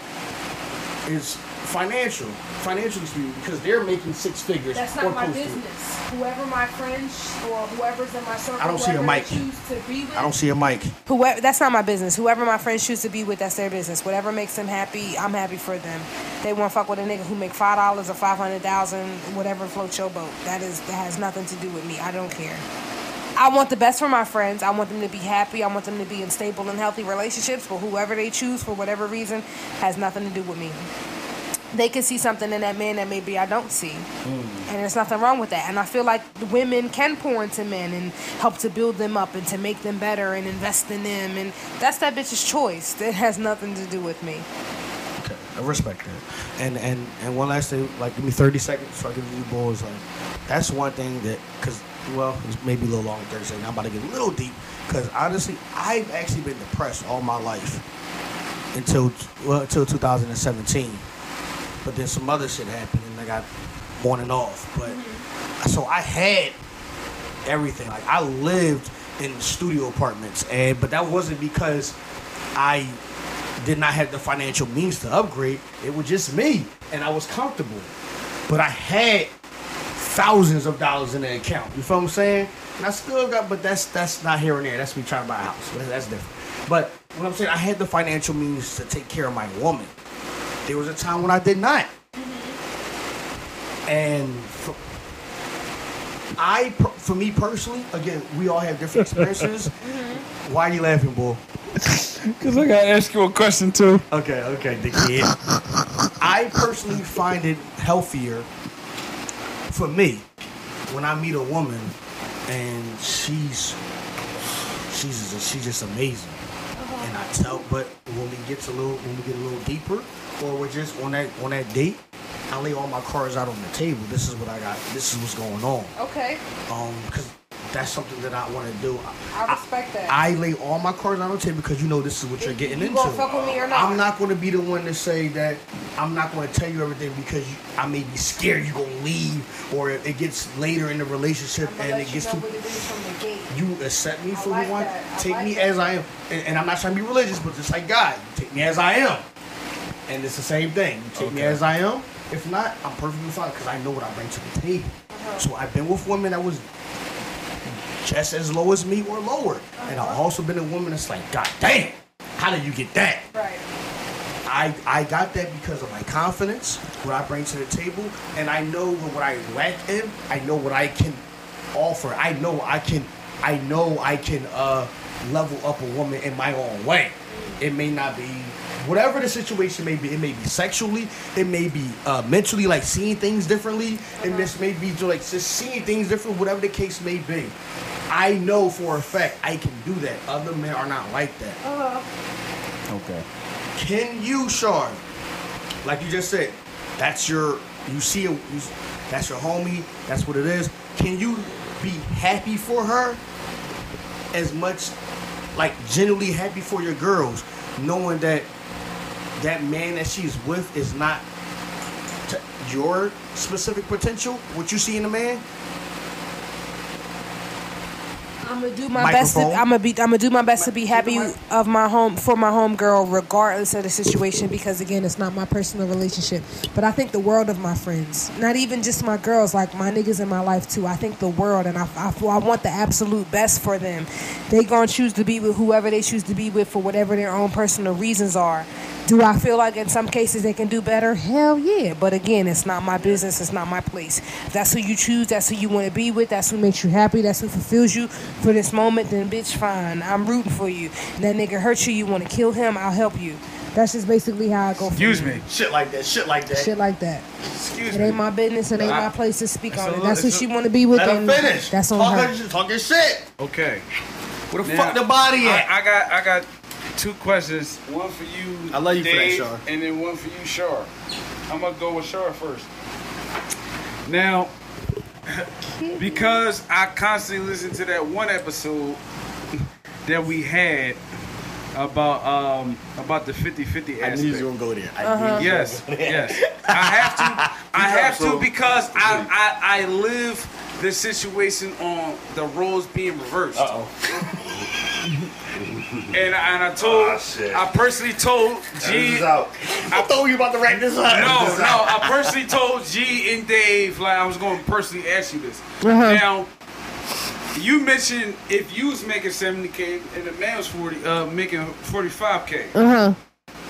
is financial, financially speaking, because they're making six figures. That's or not my close to business. Whoever my friends or whoever's in my circle, I don't see the whoever mic. to be with, I don't see a mic. Whoever that's not my business. Whoever my friends choose to be with, that's their business. Whatever makes them happy, I'm happy for them. They want to fuck with a nigga who make five dollars or five hundred thousand, whatever floats your boat. That is that has nothing to do with me. I don't care. I want the best for my friends. I want them to be happy. I want them to be in stable and healthy relationships. But whoever they choose for whatever reason has nothing to do with me. They can see something in that man that maybe I don't see. Hmm. And there's nothing wrong with that. And I feel like women can pour into men and help to build them up and to make them better and invest in them. And that's that bitch's choice. That has nothing to do with me. Okay, I respect that. And and and one last thing, like give me thirty seconds so I give you boys like that's one thing that because well it's maybe a little longer than thirty seconds. I'm about to get a little deep because honestly I've actually been depressed all my life until well until 2017. But then some other shit happened and I got on and off. But mm-hmm. so I had everything. Like I lived in studio apartments, and but that wasn't because I did not have the financial means to upgrade. It was just me, and I was comfortable. But I had thousands of dollars in the account. You feel what I'm saying? And I still got, but that's that's not here and there. That's me trying to buy a house. That's different. But what I'm saying, I had the financial means to take care of my woman. There was a time when I did not. And for, I, for me personally, again, we all have different experiences. Mm-hmm. Why are you laughing, boy? Cause I gotta ask you a question too. Okay, okay, the kid. I personally find it healthier for me when I meet a woman and she's she's she's just amazing, and I tell. But when we get to a little when we get a little deeper, or we're just on that on that date, I lay all my cards out on the table. This is what I got. This is what's going on. Okay, Um, because that's something that I want to do. I respect that. I lay all my cards on the table because you know this is what you're getting you into. gonna fuck with me or not? I'm not going to be the one to say that I'm not going to tell you everything because you, I may be scared you're going to leave or it gets later in the relationship and it gets you too. what it is from the gate. You accept me for like who I that. I take like me that. as I am, and, and I'm not trying to be religious, but just like God, take me as I am, and it's the same thing. You take me as I am. If not, I'm perfectly fine because I know what I bring to the table. Uh-huh. So I've been with women that was just as low as me or lower, and I've also been a woman that's like, God damn, how did you get that? Right. I, I got that because of my confidence, what I bring to the table, and I know what I lack in. I know what I can offer. I know I can I know I can uh, level up a woman in my own way. It may not be whatever the situation may be. It may be sexually. It may be uh, mentally, like seeing things differently. And this may be like just seeing things different. Whatever the case may be, I know for a fact I can do that. Other men are not like that. Uh, Okay. Can you, Sean, like you just said, that's your, you see, a, you, that's your homie, that's what it is. Can you be happy for her as much, like genuinely happy for your girls, knowing that that man that she's with is not t- your specific potential, what you see in a man? I'm gonna do my best. To, I'm gonna be. I'm gonna do my best to be happy of my home for my home girl, regardless of the situation. Because again, it's not my personal relationship. But I think the world of my friends, not even just my girls, like my niggas in my life too. I think the world, and I, I, I want the absolute best for them. They gonna choose to be with whoever they choose to be with for whatever their own personal reasons are. Do I feel like in some cases they can do better? Hell yeah. But again, it's not my business. It's not my place. That's who you choose. That's who you want to be with. That's who makes you happy. That's who fulfills you for this moment. Then, bitch, fine. I'm rooting for you. And that nigga hurt you. You want to kill him? I'll help you. That's just basically how I go. for Excuse me. me. Shit like that. Shit like that. Shit like that. Excuse It me. It ain't my business. It ain't I- my place to speak on it. That's who it's a- she want to be with. Let and finish. That's on talk her. Her, talk your shit. Okay. Where the Now, fuck the body at? I, I got I got two questions. One for you. I love you for that, Dave, Shar. And then one for you, Shar. I'm gonna go with Shar first. Now, because I constantly listen to that one episode that we had about um about the 50-50 I aspect. knew you was gonna go there. I Uh-huh. knew Yes, go there. yes. I have to. I have to because I, I I live the situation on the roles being reversed. Uh-oh. And I, and I told, shit. I personally told This G. is out. I thought you about to wrap this up. No, no. I personally told G and Dave like I was going to personally ask you this. Uh-huh. Now, you mentioned if you was making 70k and the man was 40, uh, making 45k. Uh huh.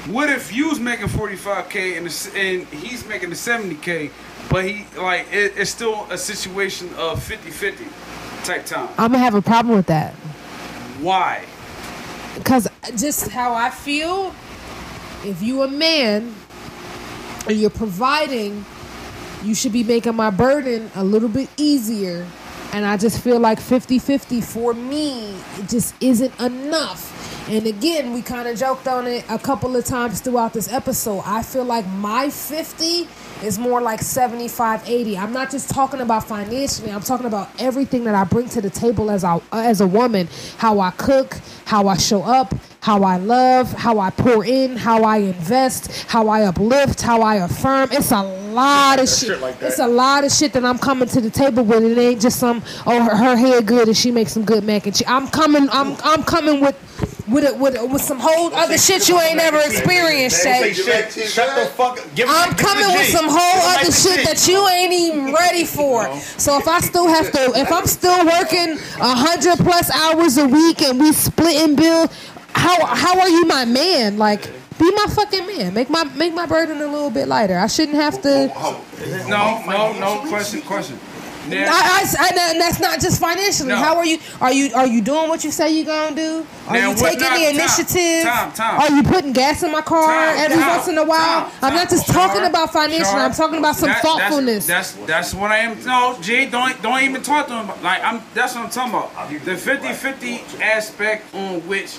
What if you was making 45k and, the, and he's making the 70k, but he like it, it's still a situation of 50-50 type time? I'm gonna have a problem with that. Why? Because just how I feel, if you a man and you're providing, you should be making my burden a little bit easier. And I just feel like 50 50 for me, it just isn't enough. And again, we kind of joked on it a couple of times throughout this episode. I feel like my 50 is more like 75 80 i'm not just talking about financially. I'm talking about everything that i bring to the table as a as a woman. How i cook how i show up how i love how i pour in how i invest how i uplift how i affirm. It's a lot of shit, like that. it's a lot of shit that i'm coming to the table with. It ain't just some oh her, her hair good and she makes some good mac and cheese. I'm coming i'm i'm coming with with it with, with some whole other shit you ain't never experienced Shay. Shut the fuck up. Give I'm coming with some whole other shit that you ain't even ready for. So if I still have to, if I'm still working a hundred plus hours a week and we splitting bill, how how are you my man? Like, be my fucking man. Make my make my burden a little bit lighter. I shouldn't have to. No, no, no. Question, question. Now, I, I, I- that's not just financially. No. How are you? Are you are you doing what you say you're gonna do? Are Now, you what- taking now, the time, initiative? time, time. Are you putting gas in my car Time, every time, once in a while? time, I'm not time. just talking Sure, about financial. sure. I'm talking about some That- thoughtfulness. That's, that's that's what I am. No, G, don't don't even talk to him. About, like I'm. That's what I'm talking about. The 50-50 aspect on which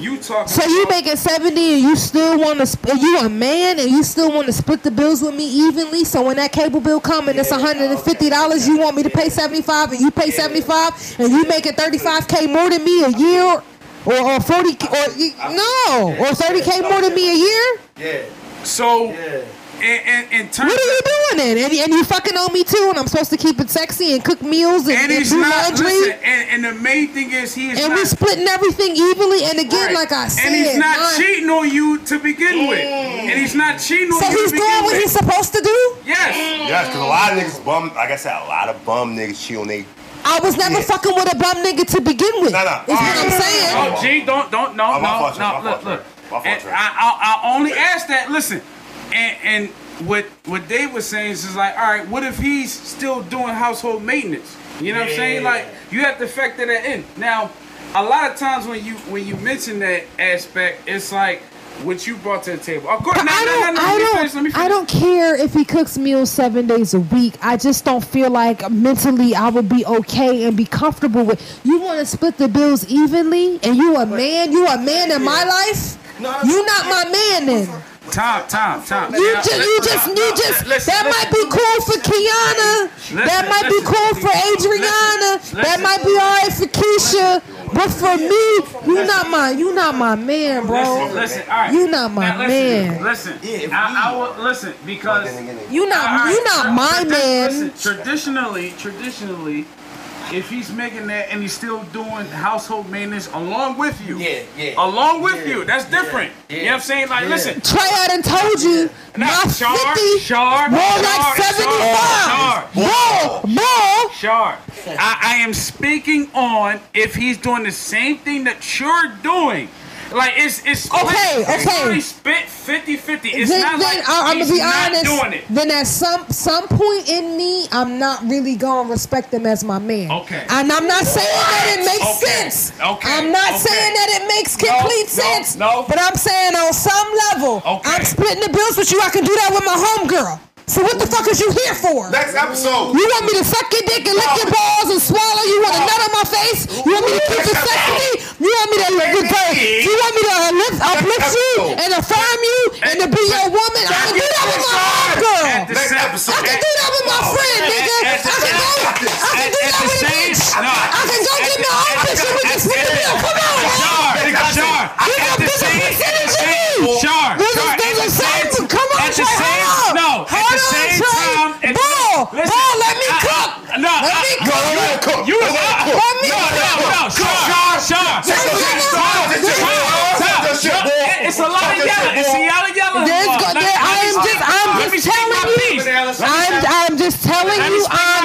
you talking. So you making seventy and you still want to? Sp- you a man and you still want to split the bills with me evenly? So when that cable bill come and it's hundred and fifty dollars, you want me to pay seventy five and you pay seventy five, and you making thirty five k more than me a year, or, or forty k- or y- no, or thirty k more than me a year? Yeah. So, Yeah. In, in, in What are you doing then? And, and you fucking on me too, and I'm supposed to keep it sexy and cook meals and, and and do not. laundry. Listen, and, and the main thing is he is and not. we splitting everything evenly. And again, Right. like I said, and he's not mine- cheating on you to begin with. Mm. And he's not cheating on you. So he's to doing begin what with. he's supposed to do. yes. Yes, because a lot of niggas bum. Like I said, a lot of bum niggas cheat on they. I was never Yeah. fucking with a bum nigga to begin with. No, no. Is what I'm saying. Oh, G, don't, don't, no, Oh, my no, no. Look, look. Trey. My fault, And Trey. I, I, I only asked that. Listen, and and what what Dave was saying is like, all right, what if he's still doing household maintenance? You know what I'm saying? Like, you have to factor that in. Now, a lot of times when you when you mention that aspect, it's like what you brought to the table. Of course, no, I no, don't, no, no, I don't, finish, let I don't care if he cooks meals seven days a week. I just don't feel like mentally I would be okay and be comfortable with. You want to split the bills evenly, and you a man, you a man in my life. You not my man then. Time, top, top. You just, you just, you just. that might be cool for Kiana. that might be cool for Adriana. that might be alright for Keisha. But for me, you not my, you not my man, bro. Listen, listen, all right. You not my Now, listen, man. Listen, Yeah, if I, I we- will listen because You not, All right, you not my man. Listen, traditionally, traditionally, if he's making that and he's still doing household maintenance along with you. Yeah, yeah. Along with Yeah, you. That's different. You know what I'm saying? Like, yeah. listen. Trey, I done told you, Nah, not Shar, 50, Shar, more Shar, like Shar, 75. Ball, ball. Shar, I, I am speaking on if he's doing the same thing that you're doing. Like it's it's split, Okay, it's split 50-50. It's then, not then like I, I'm gonna be not honest. doing it. Then at some some point in me, I'm not really gonna respect him as my man. Okay. And I'm not saying that it makes Okay. sense. Okay. I'm not Okay. saying that it makes complete no, sense. no. But I'm saying on some level, Okay. I'm splitting the bills with you. I can do that with my homegirl. So what the fuck is you here for? Next episode. You want me to suck your dick and lick your balls and swallow? You want a nut on my face? You want me to keep it sexy? You want me to look good? You want me to lift, uplift you and affirm you and to be your woman? I can do that with my homegirl. At the Next episode. I can do that with my friend, nigga. I can go. I can do that at the with a bitch. I can go get my own bitch and we can split the bill. Come on, man. Shar, Shar, You at got the bigger same, percentage than me. Shar, This is- Shar, this at the is same, same. Come on, at the Trey, same, hold on. no, at Hold the on, same Trey. time, at the- Ball, listen, ball, let me I- I- cook. no, Let I- me No, cook. no, no, cook. You was No, out. cook. Let me No, cook. no, no, Shar, Shar, Take your shit. Stop this shit, boy. Stop this shit, boy. It's a lot Stop of this yelling. shit, It's a boy. lot of yelling. There's Lamar. go- Let- there- let I me am speak- just- I'm let me just speak telling my you. piece. I'm, I'm just telling Let me you speak my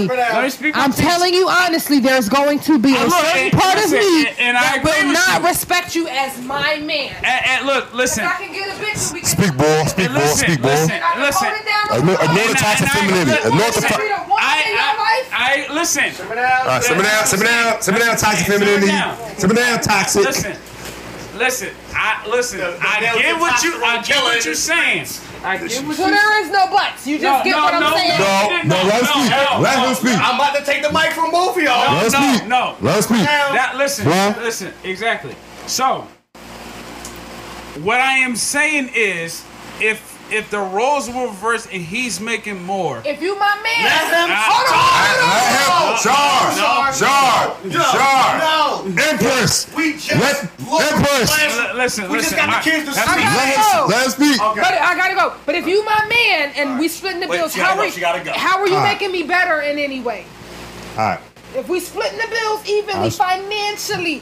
honestly. piece. Let me speak my I'm telling you honestly, there's going to be a certain part of me and- and I that will not respect you as my man. And, and look, listen. I can get a bitch, we can Speak, boy. Speak, And boy. Speak, boy. listen, I can listen. hold. Ignore, ignore the And I- toxic I- femininity. look, Ignore the listen. to- Be the woman I, I. I, listen. All right, simmer down, simmer down, simmer down, toxic femininity. down. Simmer down, toxic. Listen, listen. I listen. I get what you. I get what you're saying. I get what So you're there is no buts. You just No, get no, what I'm no, saying. No, no, let him speak. no, Let no. him speak. I'm about to take the mic from both of y'all. Let him no, speak. no. Let him speak. That listen, Well- listen, exactly. So, what I am saying is, if if the roles were reversed and he's making more, If you my man, Let him hold on, hold on. Let him. Shar. Shar. Shar. No. Empress. We just Let Empress. last- L- listen, We listen. just got the kids to that's sleep. I Let gotta him, go. let him speak. But I gotta go. But if you my man and we splitting the Wait, bills, how are she gotta go. how are you All right. making me better in any way? All right. If we splitting the bills evenly I- financially,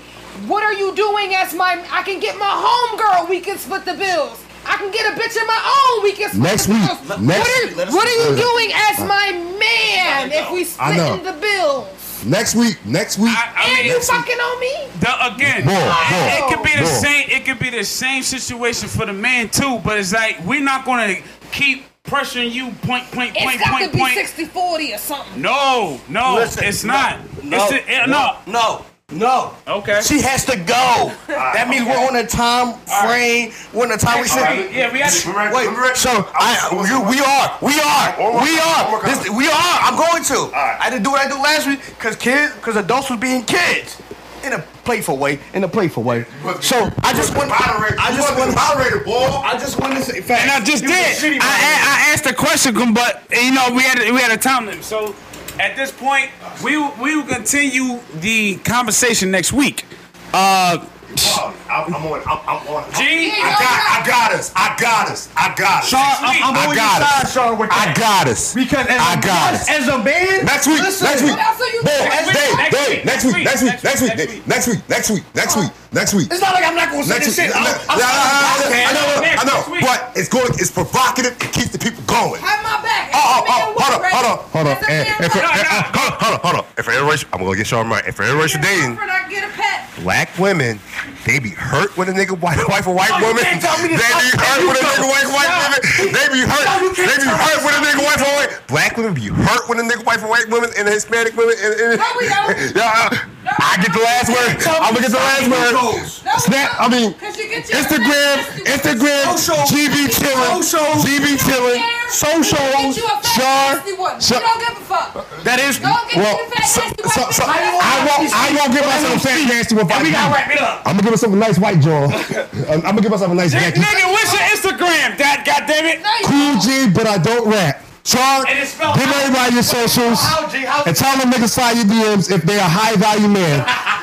what are you doing as my? I can get my homegirl. We can split the bills. I can get a bitch of my own. We can split Next the week. bills. Next- what are, what are you doing as my man if we I know. splitting the bills? Next week. Next week. I, I and mean, you fucking on me? the, again, More, it, more, it could be the more. same. It could be the same situation for the man too. But it's like we're not gonna keep pressuring you point, point, point, It's got point, to be point. 60-40 or something. No, no, Listen, it's not. No, it's the, eh, no. no, no. Okay. She has to go. That means we're on a time frame. We're on a time we should. Alright, yeah, we got to. Wait, so I, you, we are, we are, we are, this, we are. I'm going to. I didn't do what I did last week because kids, because adults was being kids in a playful way, in a playful way. So I just want, I just want, moderator, boy. I just want to say, facts. And I just You was a did. shitty I. I, I asked a question, but you know we had we had a time limit. So at this point, we we will continue the conversation next week. Uh, I'm, I'm on. I'm, I'm on. G, I got, I got us. I got us. I got us. Sean, I'm, I'm I on your got side, us. Sean, with I that. got us. Because as I a got us. as a man, Next week. listen, Next week. What else are you Boy, next week, day, next day, week, next next week, next week, next week, next week. next week, next week, next week, next week. It's not like I'm not going to say Next this shit. I I'm, I'm, know, I know, Next- I know, next week. but it's going. It's provocative. It keeps the people going. Have my back. Oh, oh, As a man, oh, hold on, hold on, hold on. As a And, man, and for, what? and, uh, hold on, hold on, hold on. If for interracial, I'm gonna get Sean right. If for interracial dating, Girlfriend, I get a pet. Black women, they be hurt when a nigga white wife a white No, woman. can't tell me They be hurt when a nigga a white woman. They be hurt. No, you can't They be hurt when a nigga wife a white. Black women be hurt when a nigga wife a white woman and a Hispanic women. And, and, No, we don't. Yeah, I get the last word. I'm gonna get the last word. Snap. I mean, 'Cause you get your Instagram, Instagram, Social. GB chilling, Social. GB chilling, socials, Get you a fat Shar. nasty one. Shar- You don't give. That is. Well, you a fat so, so, so. I won't, I won't give myself fat nasty one. We gotta wrap it up. I'm gonna give myself a nice white jaw. Um, I'm gonna give myself a nice Nigga, what's your Instagram? That goddamn it. No, Cool. G, but I don't rap. Shar, And it's spelled give everybody your socials How, G? How? and tell them niggas slide your DMs if they're a high value man.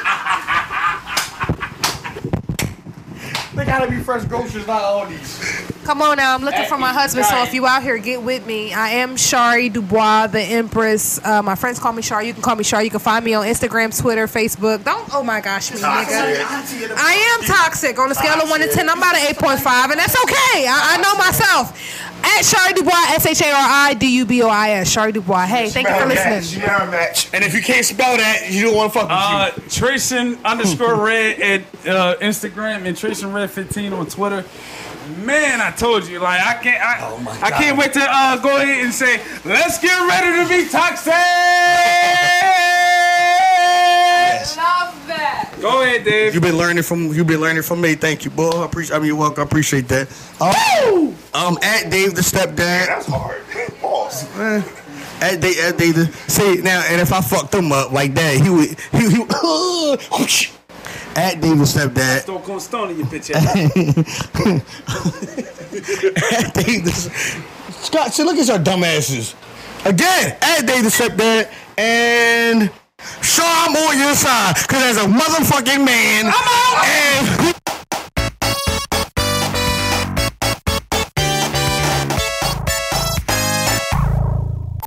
They gotta be fresh groceries, not all these. Come on now, I'm looking for my husband. So if you out here, get with me. I am Shari Dubois, the Empress. Uh, my friends call me Shari. You can call me Shari. You can find me on Instagram, Twitter, Facebook. Don't. Oh my gosh, me nigga. I am toxic. On a scale of one to ten, I'm about an eight point five, and that's okay. I, I know myself. At Shari Dubois, S H A R I D U B O I S. Shari Dubois. Hey, thank you for listening. And if you can't spell that, you don't want to fuck with Uh, Tracing underscore red at uh, Instagram and Tracing red 15 on Twitter. Man, I told you, like I can't, I, Oh I can't wait to uh, go ahead and say, let's get ready to be toxic. Love that. Go ahead, Dave. You've been learning from you've been learning from me. Thank you, boy. I appreciate. I mean, you're welcome. I appreciate that. Um, um, at Dave the stepdad. That's hard. Pause. At Dave, at Dave the see now, and if I fucked him up like that, he would he he. at Dave stepdad. Don't come stoning you, bitch ass. at Dave Scott, see, look at your dumbasses. Again, at Dave stepdad, and sure I'm on your side, cause as a motherfucking man, I'm